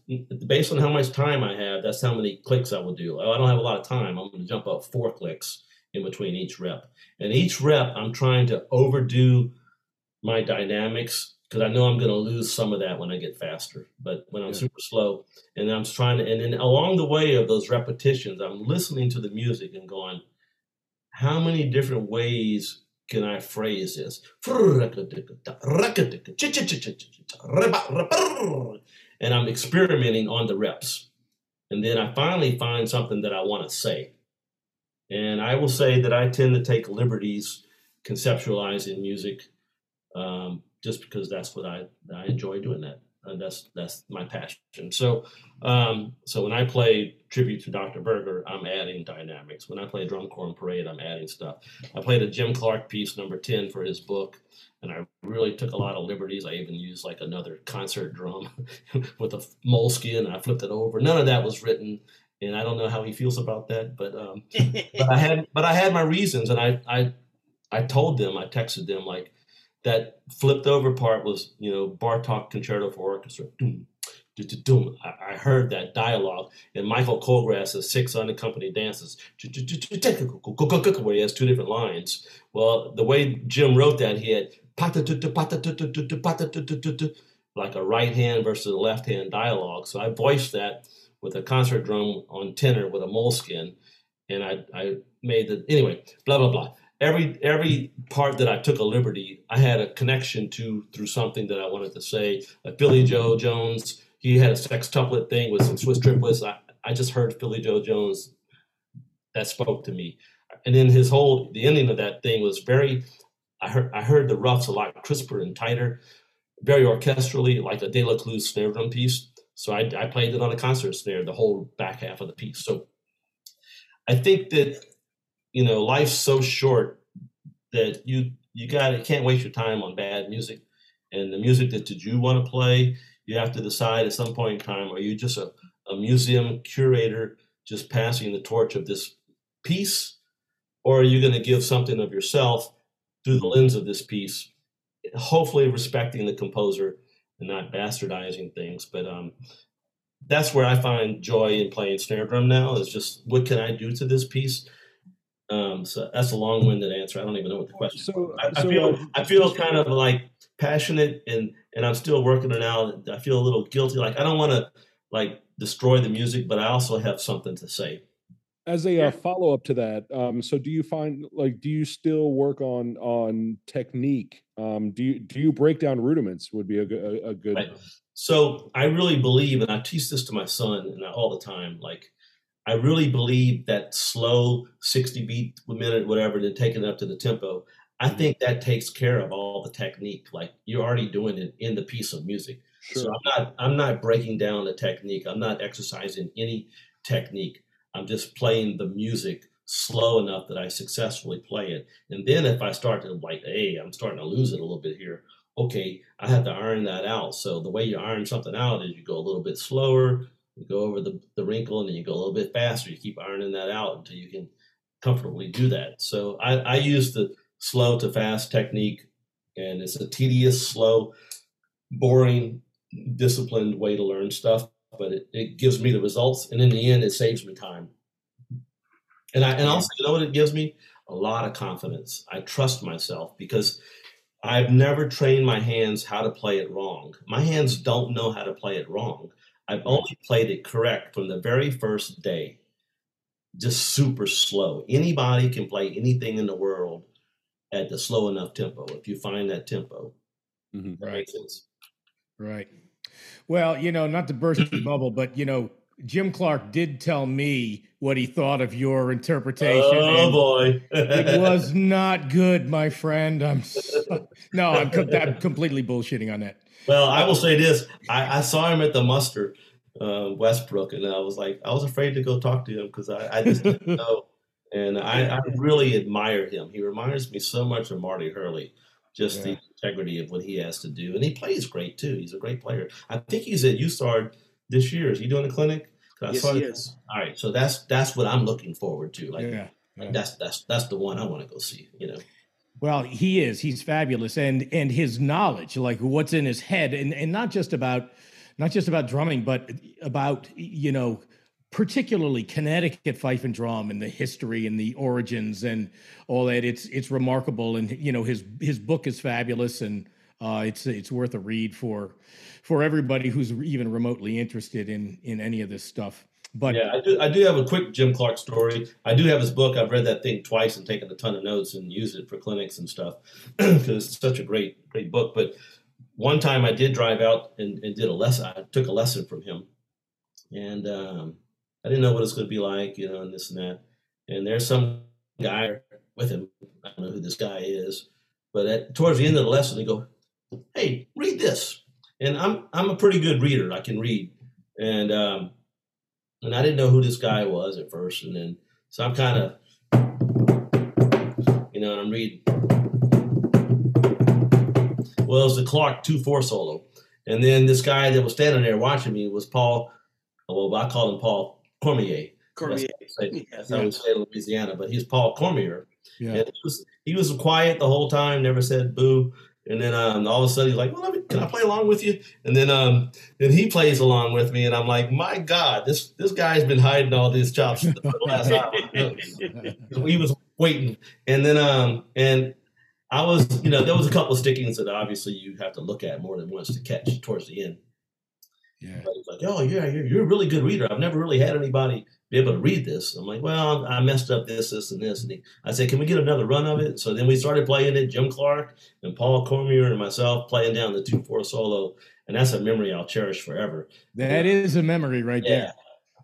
Speaker 12: based on how much time I have, that's how many clicks I will do. Oh, I don't have a lot of time. I'm going to jump up four clicks in between each rep. And each rep, I'm trying to overdo my dynamics because I know I'm going to lose some of that when I get faster. But when I'm yeah. super slow, and I'm trying to, and then along the way of those repetitions, I'm listening to the music and going, how many different ways can I phrase this? And I'm experimenting on the reps. And then I finally find something that I want to say. And I will say that I tend to take liberties conceptualizing music um, just because that's what I I enjoy doing that. Uh, that's that's my passion. So um, so when I play tribute to Dr. Berger, I'm adding dynamics. When I play drum corps and parade, I'm adding stuff. I played a Jim Clark piece number ten for his book, and I really took a lot of liberties. I even used like another concert drum (laughs) with a moleskin. I flipped it over. None of that was written and I don't know how he feels about that, but um, (laughs) but I had but I had my reasons, and I I I told them, I texted them like, that flipped over part was, you know, Bartok Concerto for Orchestra. Doom, doom, I, heard that dialogue in Michael Colgrass's six unaccompanied dances, where he has two different lines. Well, the way Jim wrote that, he had like a right hand versus a left hand dialogue. So I voiced that with a concert drum on tenor with a moleskin, and I I made the anyway. Blah blah blah every every part that I took a liberty, I had a connection to through something that I wanted to say. Like Philly Joe Jones, he had a sextuplet thing with some Swiss triplets. I, I just heard Philly Joe Jones that spoke to me. And then his whole the ending of that thing was very I heard I heard the roughs a lot crisper and tighter, very orchestrally, like a Delécluse snare drum piece. So I, I played it on a concert snare, the whole back half of the piece. So I think that you know, life's so short that you you got can't waste your time on bad music. And the music that did you want to play, you have to decide at some point in time: are you just a, a museum curator just passing the torch of this piece, or are you going to give something of yourself through the lens of this piece? Hopefully, respecting the composer and not bastardizing things. But um, that's where I find joy in playing snare drum now. Is just what can I do to this piece um, so that's a long-winded answer. I don't even know what the question. So, I, so, I feel uh, I feel kind of like passionate, and and I'm still working it out. I feel a little guilty. Like I don't want to like destroy the music, but I also have something to say.
Speaker 4: As a uh, follow up to that, um, so do you find like do you still work on on technique? Um, do you do you break down rudiments? Would be a, a, a good.
Speaker 12: Right. So I really believe, and I teach this to my son and all the time. Like I really believe that slow 60 beat a minute, whatever, then taking it up to the tempo. I mm-hmm. think that takes care of all the technique. Like you're already doing it in the piece of music. Sure. So I'm not I'm not breaking down the technique. I'm not exercising any technique. I'm just playing the music slow enough that I successfully play it. And then if I start to like, hey, I'm starting to lose it a little bit here. Okay, I have to iron that out. So the way you iron something out is you go a little bit slower, you go over the, the wrinkle and then you go a little bit faster. You keep ironing that out until you can comfortably do that. So I, I use the slow to fast technique, and it's a tedious, slow, boring, disciplined way to learn stuff. but it, it gives me the results, and in the end, it saves me time. And I and also, you know what it gives me? A lot of confidence. I trust myself because I've never trained my hands how to play it wrong. My hands don't know how to play it wrong. I've only played it correct from the very first day. Just super slow. Anybody can play anything in the world at the slow enough tempo if you find that tempo.
Speaker 5: Mm-hmm. Right. Right. Well, you know, not to burst the (clears throat) bubble, but you know, Jim Clark did tell me what he thought of your interpretation.
Speaker 12: Oh boy,
Speaker 5: it (laughs) was not good, my friend. I'm so, (laughs) no, I'm, I'm, completely bullshitting on that.
Speaker 12: Well, I will say this: I, I saw him at the muster, uh, Westbrook, and I was like, I was afraid to go talk to him because I, I, just didn't (laughs) know. And I, I, really admire him. He reminds me so much of Marty Hurley, just yeah. the integrity of what he has to do, and he plays great too. He's a great player. I think he's at USARD this year. Is he doing a clinic?
Speaker 3: Yes, he is.
Speaker 12: All right, so that's that's what I'm looking forward to. Like, yeah, yeah. that's that's that's the one I want to go see. You know.
Speaker 5: Well, he is. He's fabulous, and and his knowledge, like what's in his head, and and not just about not just about drumming, but about you know particularly Connecticut fife and drum and the history and the origins and all that. It's it's remarkable, and you know his his book is fabulous, and uh, it's it's worth a read for for everybody who's even remotely interested in in any of this stuff. But
Speaker 12: yeah, I do, I do have a quick Jim Clark story. I do have his book. I've read that thing twice and taken a ton of notes and used it for clinics and stuff (clears throat) because it's such a great great book. But one time I did drive out and, and did a lesson. I took a lesson from him, and um, I didn't know what it's going to be like, you know, and this and that. And there's some guy with him. I don't know who this guy is, but at, towards the end of the lesson, they go, "Hey, read this." and I'm I'm a pretty good reader. I can read, and um, and I didn't know who this guy was at first, and then so I'm kind of, you know, and I'm reading. Well, it's the Clark two four solo, and then this guy that was standing there watching me was Paul. Well, I call him Paul Cormier.
Speaker 3: Cormier.
Speaker 12: That's how we say in Louisiana, but he's Paul Cormier. Yeah. And he was, he was quiet the whole time, never said boo. And then um, all of a sudden he's like, "Well, me, can I play along with you?" And then um, then he plays along with me, and I'm like, "My God, this this guy's been hiding all these chops the last hour." (laughs) he was waiting, and then um, and I was, you know, there was a couple of stickings that obviously you have to look at more than once to catch towards the end. Yeah, but he's like, "Oh yeah, you're, you're a really good reader. I've never really had anybody be able to read this. I'm like, well, I messed up this, this, and this. And he, I said, can we get another run of it? So then we started playing it. Jim Clark and Paul Cormier and myself playing down the two four solo, and that's a memory I'll cherish forever.
Speaker 5: That is a memory right yeah. there.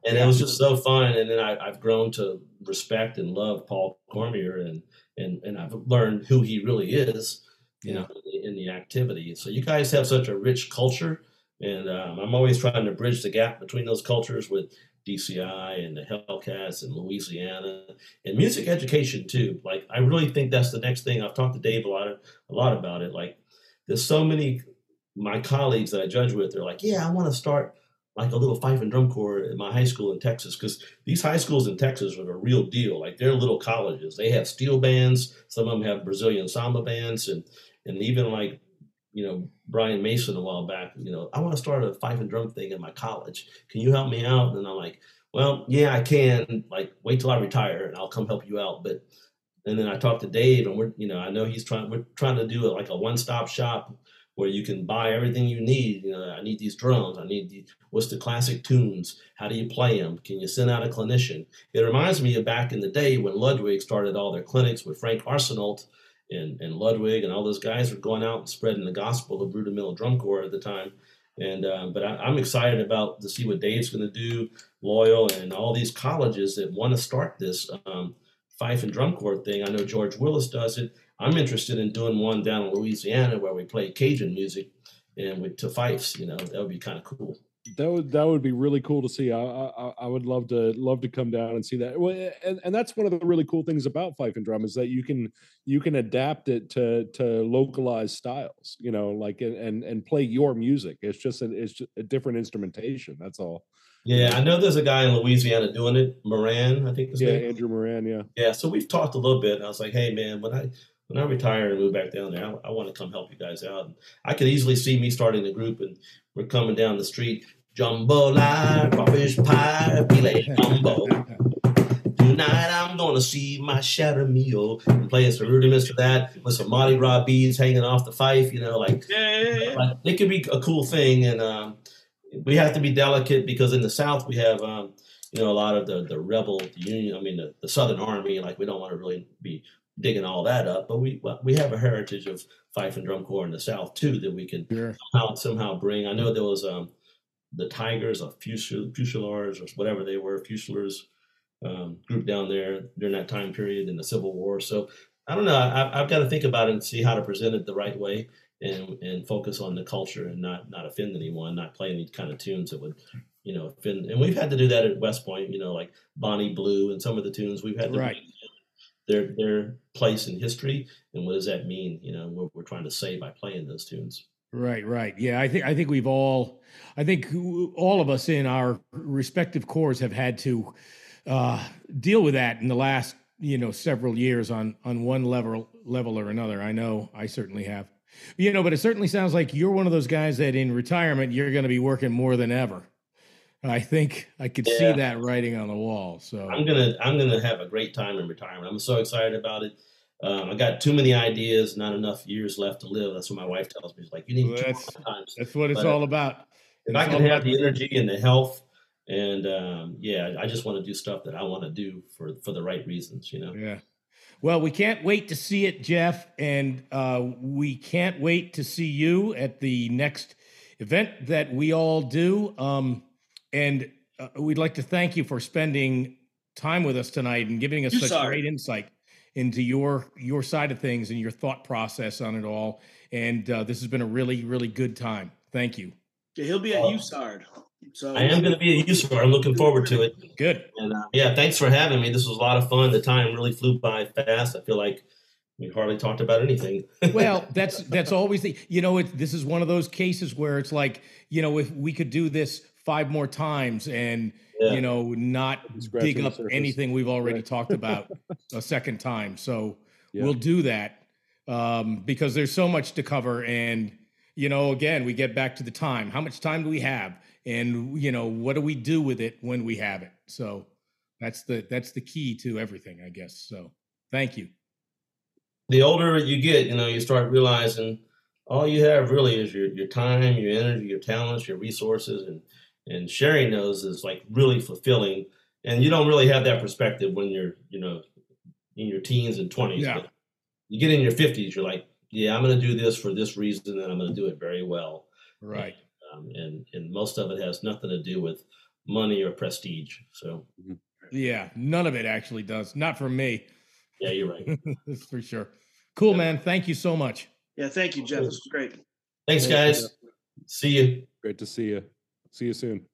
Speaker 12: And it was just so fun. And then I, have grown to respect and love Paul Cormier, and and and I've learned who he really is, you yeah. know, in the, in the activity. So you guys have such a rich culture. And um, I'm always trying to bridge the gap between those cultures with DCI and the Hellcats and Louisiana and music education too. Like I really think that's the next thing. I've talked to Dave a lot a lot about it. Like there's so many my colleagues that I judge with. They're like, yeah, I want to start like a little fife and drum corps at my high school in Texas because these high schools in Texas are the real deal. Like they're little colleges. They have steel bands. Some of them have Brazilian samba bands and and even like you know, Brian Mason a while back, you know, I want to start a fife and drum thing in my college. Can you help me out? And I'm like, well, yeah, I can. Like, wait till I retire and I'll come help you out. But and then I talked to Dave, and we're, you know, I know he's trying. We're trying to do it like a one-stop shop where you can buy everything you need. You know, I need these drums. I need the, what's the classic tunes? How do you play them? Can you send out a clinician? It reminds me of back in the day when Ludwig started all their clinics with Frank Arsenault and, and Ludwig and all those guys were going out and spreading the gospel of Rudimental Drum Corps at the time. And um, but I, am excited about to see what Dave's going to do, Loyal, and all these colleges that want to start this um, fife and drum corps thing. I know George Willis does it. I'm interested in doing one down in Louisiana where we play Cajun music and with to fifes. You know, that would be kind of cool
Speaker 4: that would that would be really cool to see. I, I, I would love to love to come down and see that. Well, and, and that's one of the really cool things about fife and drum is that you can you can adapt it to to localized styles. You know, like and and play your music. It's just a, it's just a different instrumentation. That's all.
Speaker 12: Yeah, I know there's a guy in Louisiana doing it, Moran, I think.
Speaker 4: yeah, name. Andrew Moran. Yeah.
Speaker 12: Yeah. So we've talked a little bit. I was like, hey man, when I when I retire and move back down there, I, I want to come help you guys out. And I could easily see me starting a group and we're coming down the street Jambalaya, crawfish pie, filé gumbo. Tonight I'm gonna see my shadow meal and playing some rudiments for that with some Mardi Gras beads hanging off the fife. You know, like, like it could be a cool thing, and um, we have to be delicate because in the South we have um, you know a lot of the the rebel the Union. I mean the, the Southern Army. Like we don't want to really be digging all that up, but we we have a heritage of fife and drum corps in the South too that we can
Speaker 5: sure.
Speaker 12: somehow, somehow bring. I know there was um, the Tigers or Fusil, or whatever they were, Fusiliers um, group down there during that time period in the Civil War. So I don't know. I, have got to think about it and see how to present it the right way and and focus on the culture and not not offend anyone, not play any kind of tunes that would you know offend. And we've had to do that at West Point. You know, like Bonnie Blue and some of the tunes we've had to
Speaker 5: right.
Speaker 12: their their place in history and what does that mean? You know, what we're trying to say by playing those tunes.
Speaker 5: Right, right. Yeah, I think I think we've all, I think all of us in our respective corps have had to uh, deal with that in the last you know several years on on one level level or another. I know I certainly have. You know, but it certainly sounds like you're one of those guys that in retirement you're going to be working more than ever. I think I could yeah. see that writing on the wall. So
Speaker 12: I'm gonna I'm gonna have a great time in retirement. I'm so excited about it. Um, I got too many ideas, not enough years left to live. That's what my wife tells me. She's like, you need well,
Speaker 5: that's. That's what it's but all about.
Speaker 12: If I can have the energy and the health, and um, yeah, I just want to do stuff that I want to do for for the right reasons. You know.
Speaker 5: Yeah. Well, we can't wait to see it, Jeff, and uh, we can't wait to see you at the next event that we all do. Um, and uh, we'd like to thank you for spending time with us tonight and giving us you such sorry. great insight into your your side of things and your thought process on it all. And uh, this has been a really really good time. Thank you.
Speaker 3: Yeah, he'll be at USARD. So
Speaker 12: I am going to be at USARD. I'm looking forward to it.
Speaker 5: Good.
Speaker 12: And uh, yeah, thanks for having me. This was a lot of fun. The time really flew by fast. I feel like we hardly talked about anything. (laughs)
Speaker 5: well, that's that's always the you know it, this is one of those cases where it's like you know if we could do this five more times and yeah. you know not dig up anything we've already right. talked about (laughs) a second time. So yeah. we'll do that um, because there's so much to cover and you know again we get back to the time. How much time do we have? And you know what do we do with it when we have it? So that's the that's the key to everything, I guess. So thank you
Speaker 12: the older you get, you know, you start realizing all you have really is your, your time, your energy, your talents, your resources, and and sharing those is like really fulfilling. And you don't really have that perspective when you're, you know, in your teens and twenties.
Speaker 5: Yeah.
Speaker 12: you get in your fifties, you're like, yeah, I'm going to do this for this reason, and I'm going to do it very well.
Speaker 5: Right.
Speaker 12: Um, and and most of it has nothing to do with money or prestige. So.
Speaker 5: Mm-hmm. Yeah, none of it actually does. Not for me.
Speaker 12: Yeah, you're right. (laughs)
Speaker 5: for sure. Cool, man. Thank you so much.
Speaker 3: Yeah, thank you, Jeff. This was great.
Speaker 12: Thanks, guys. See you.
Speaker 4: Great to see you. See you soon.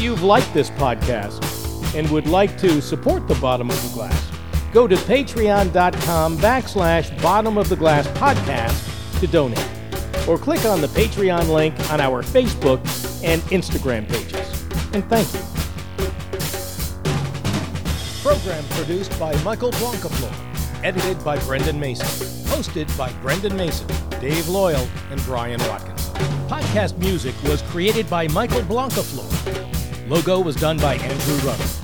Speaker 5: You've liked this podcast and would like to support the Bottom of the Glass, go to patreon.com backslash bottom of the glass podcast to donate. Or click on the Patreon link on our Facebook and Instagram pages. And thank you. Program produced by Michael Blancaflor. Edited by Brendan Mason. Hosted by Brendan Mason, Dave Loyal, and Brian Watkins. Podcast music was created by Michael Blancaflor. Logo was done by Andrew Ruddle.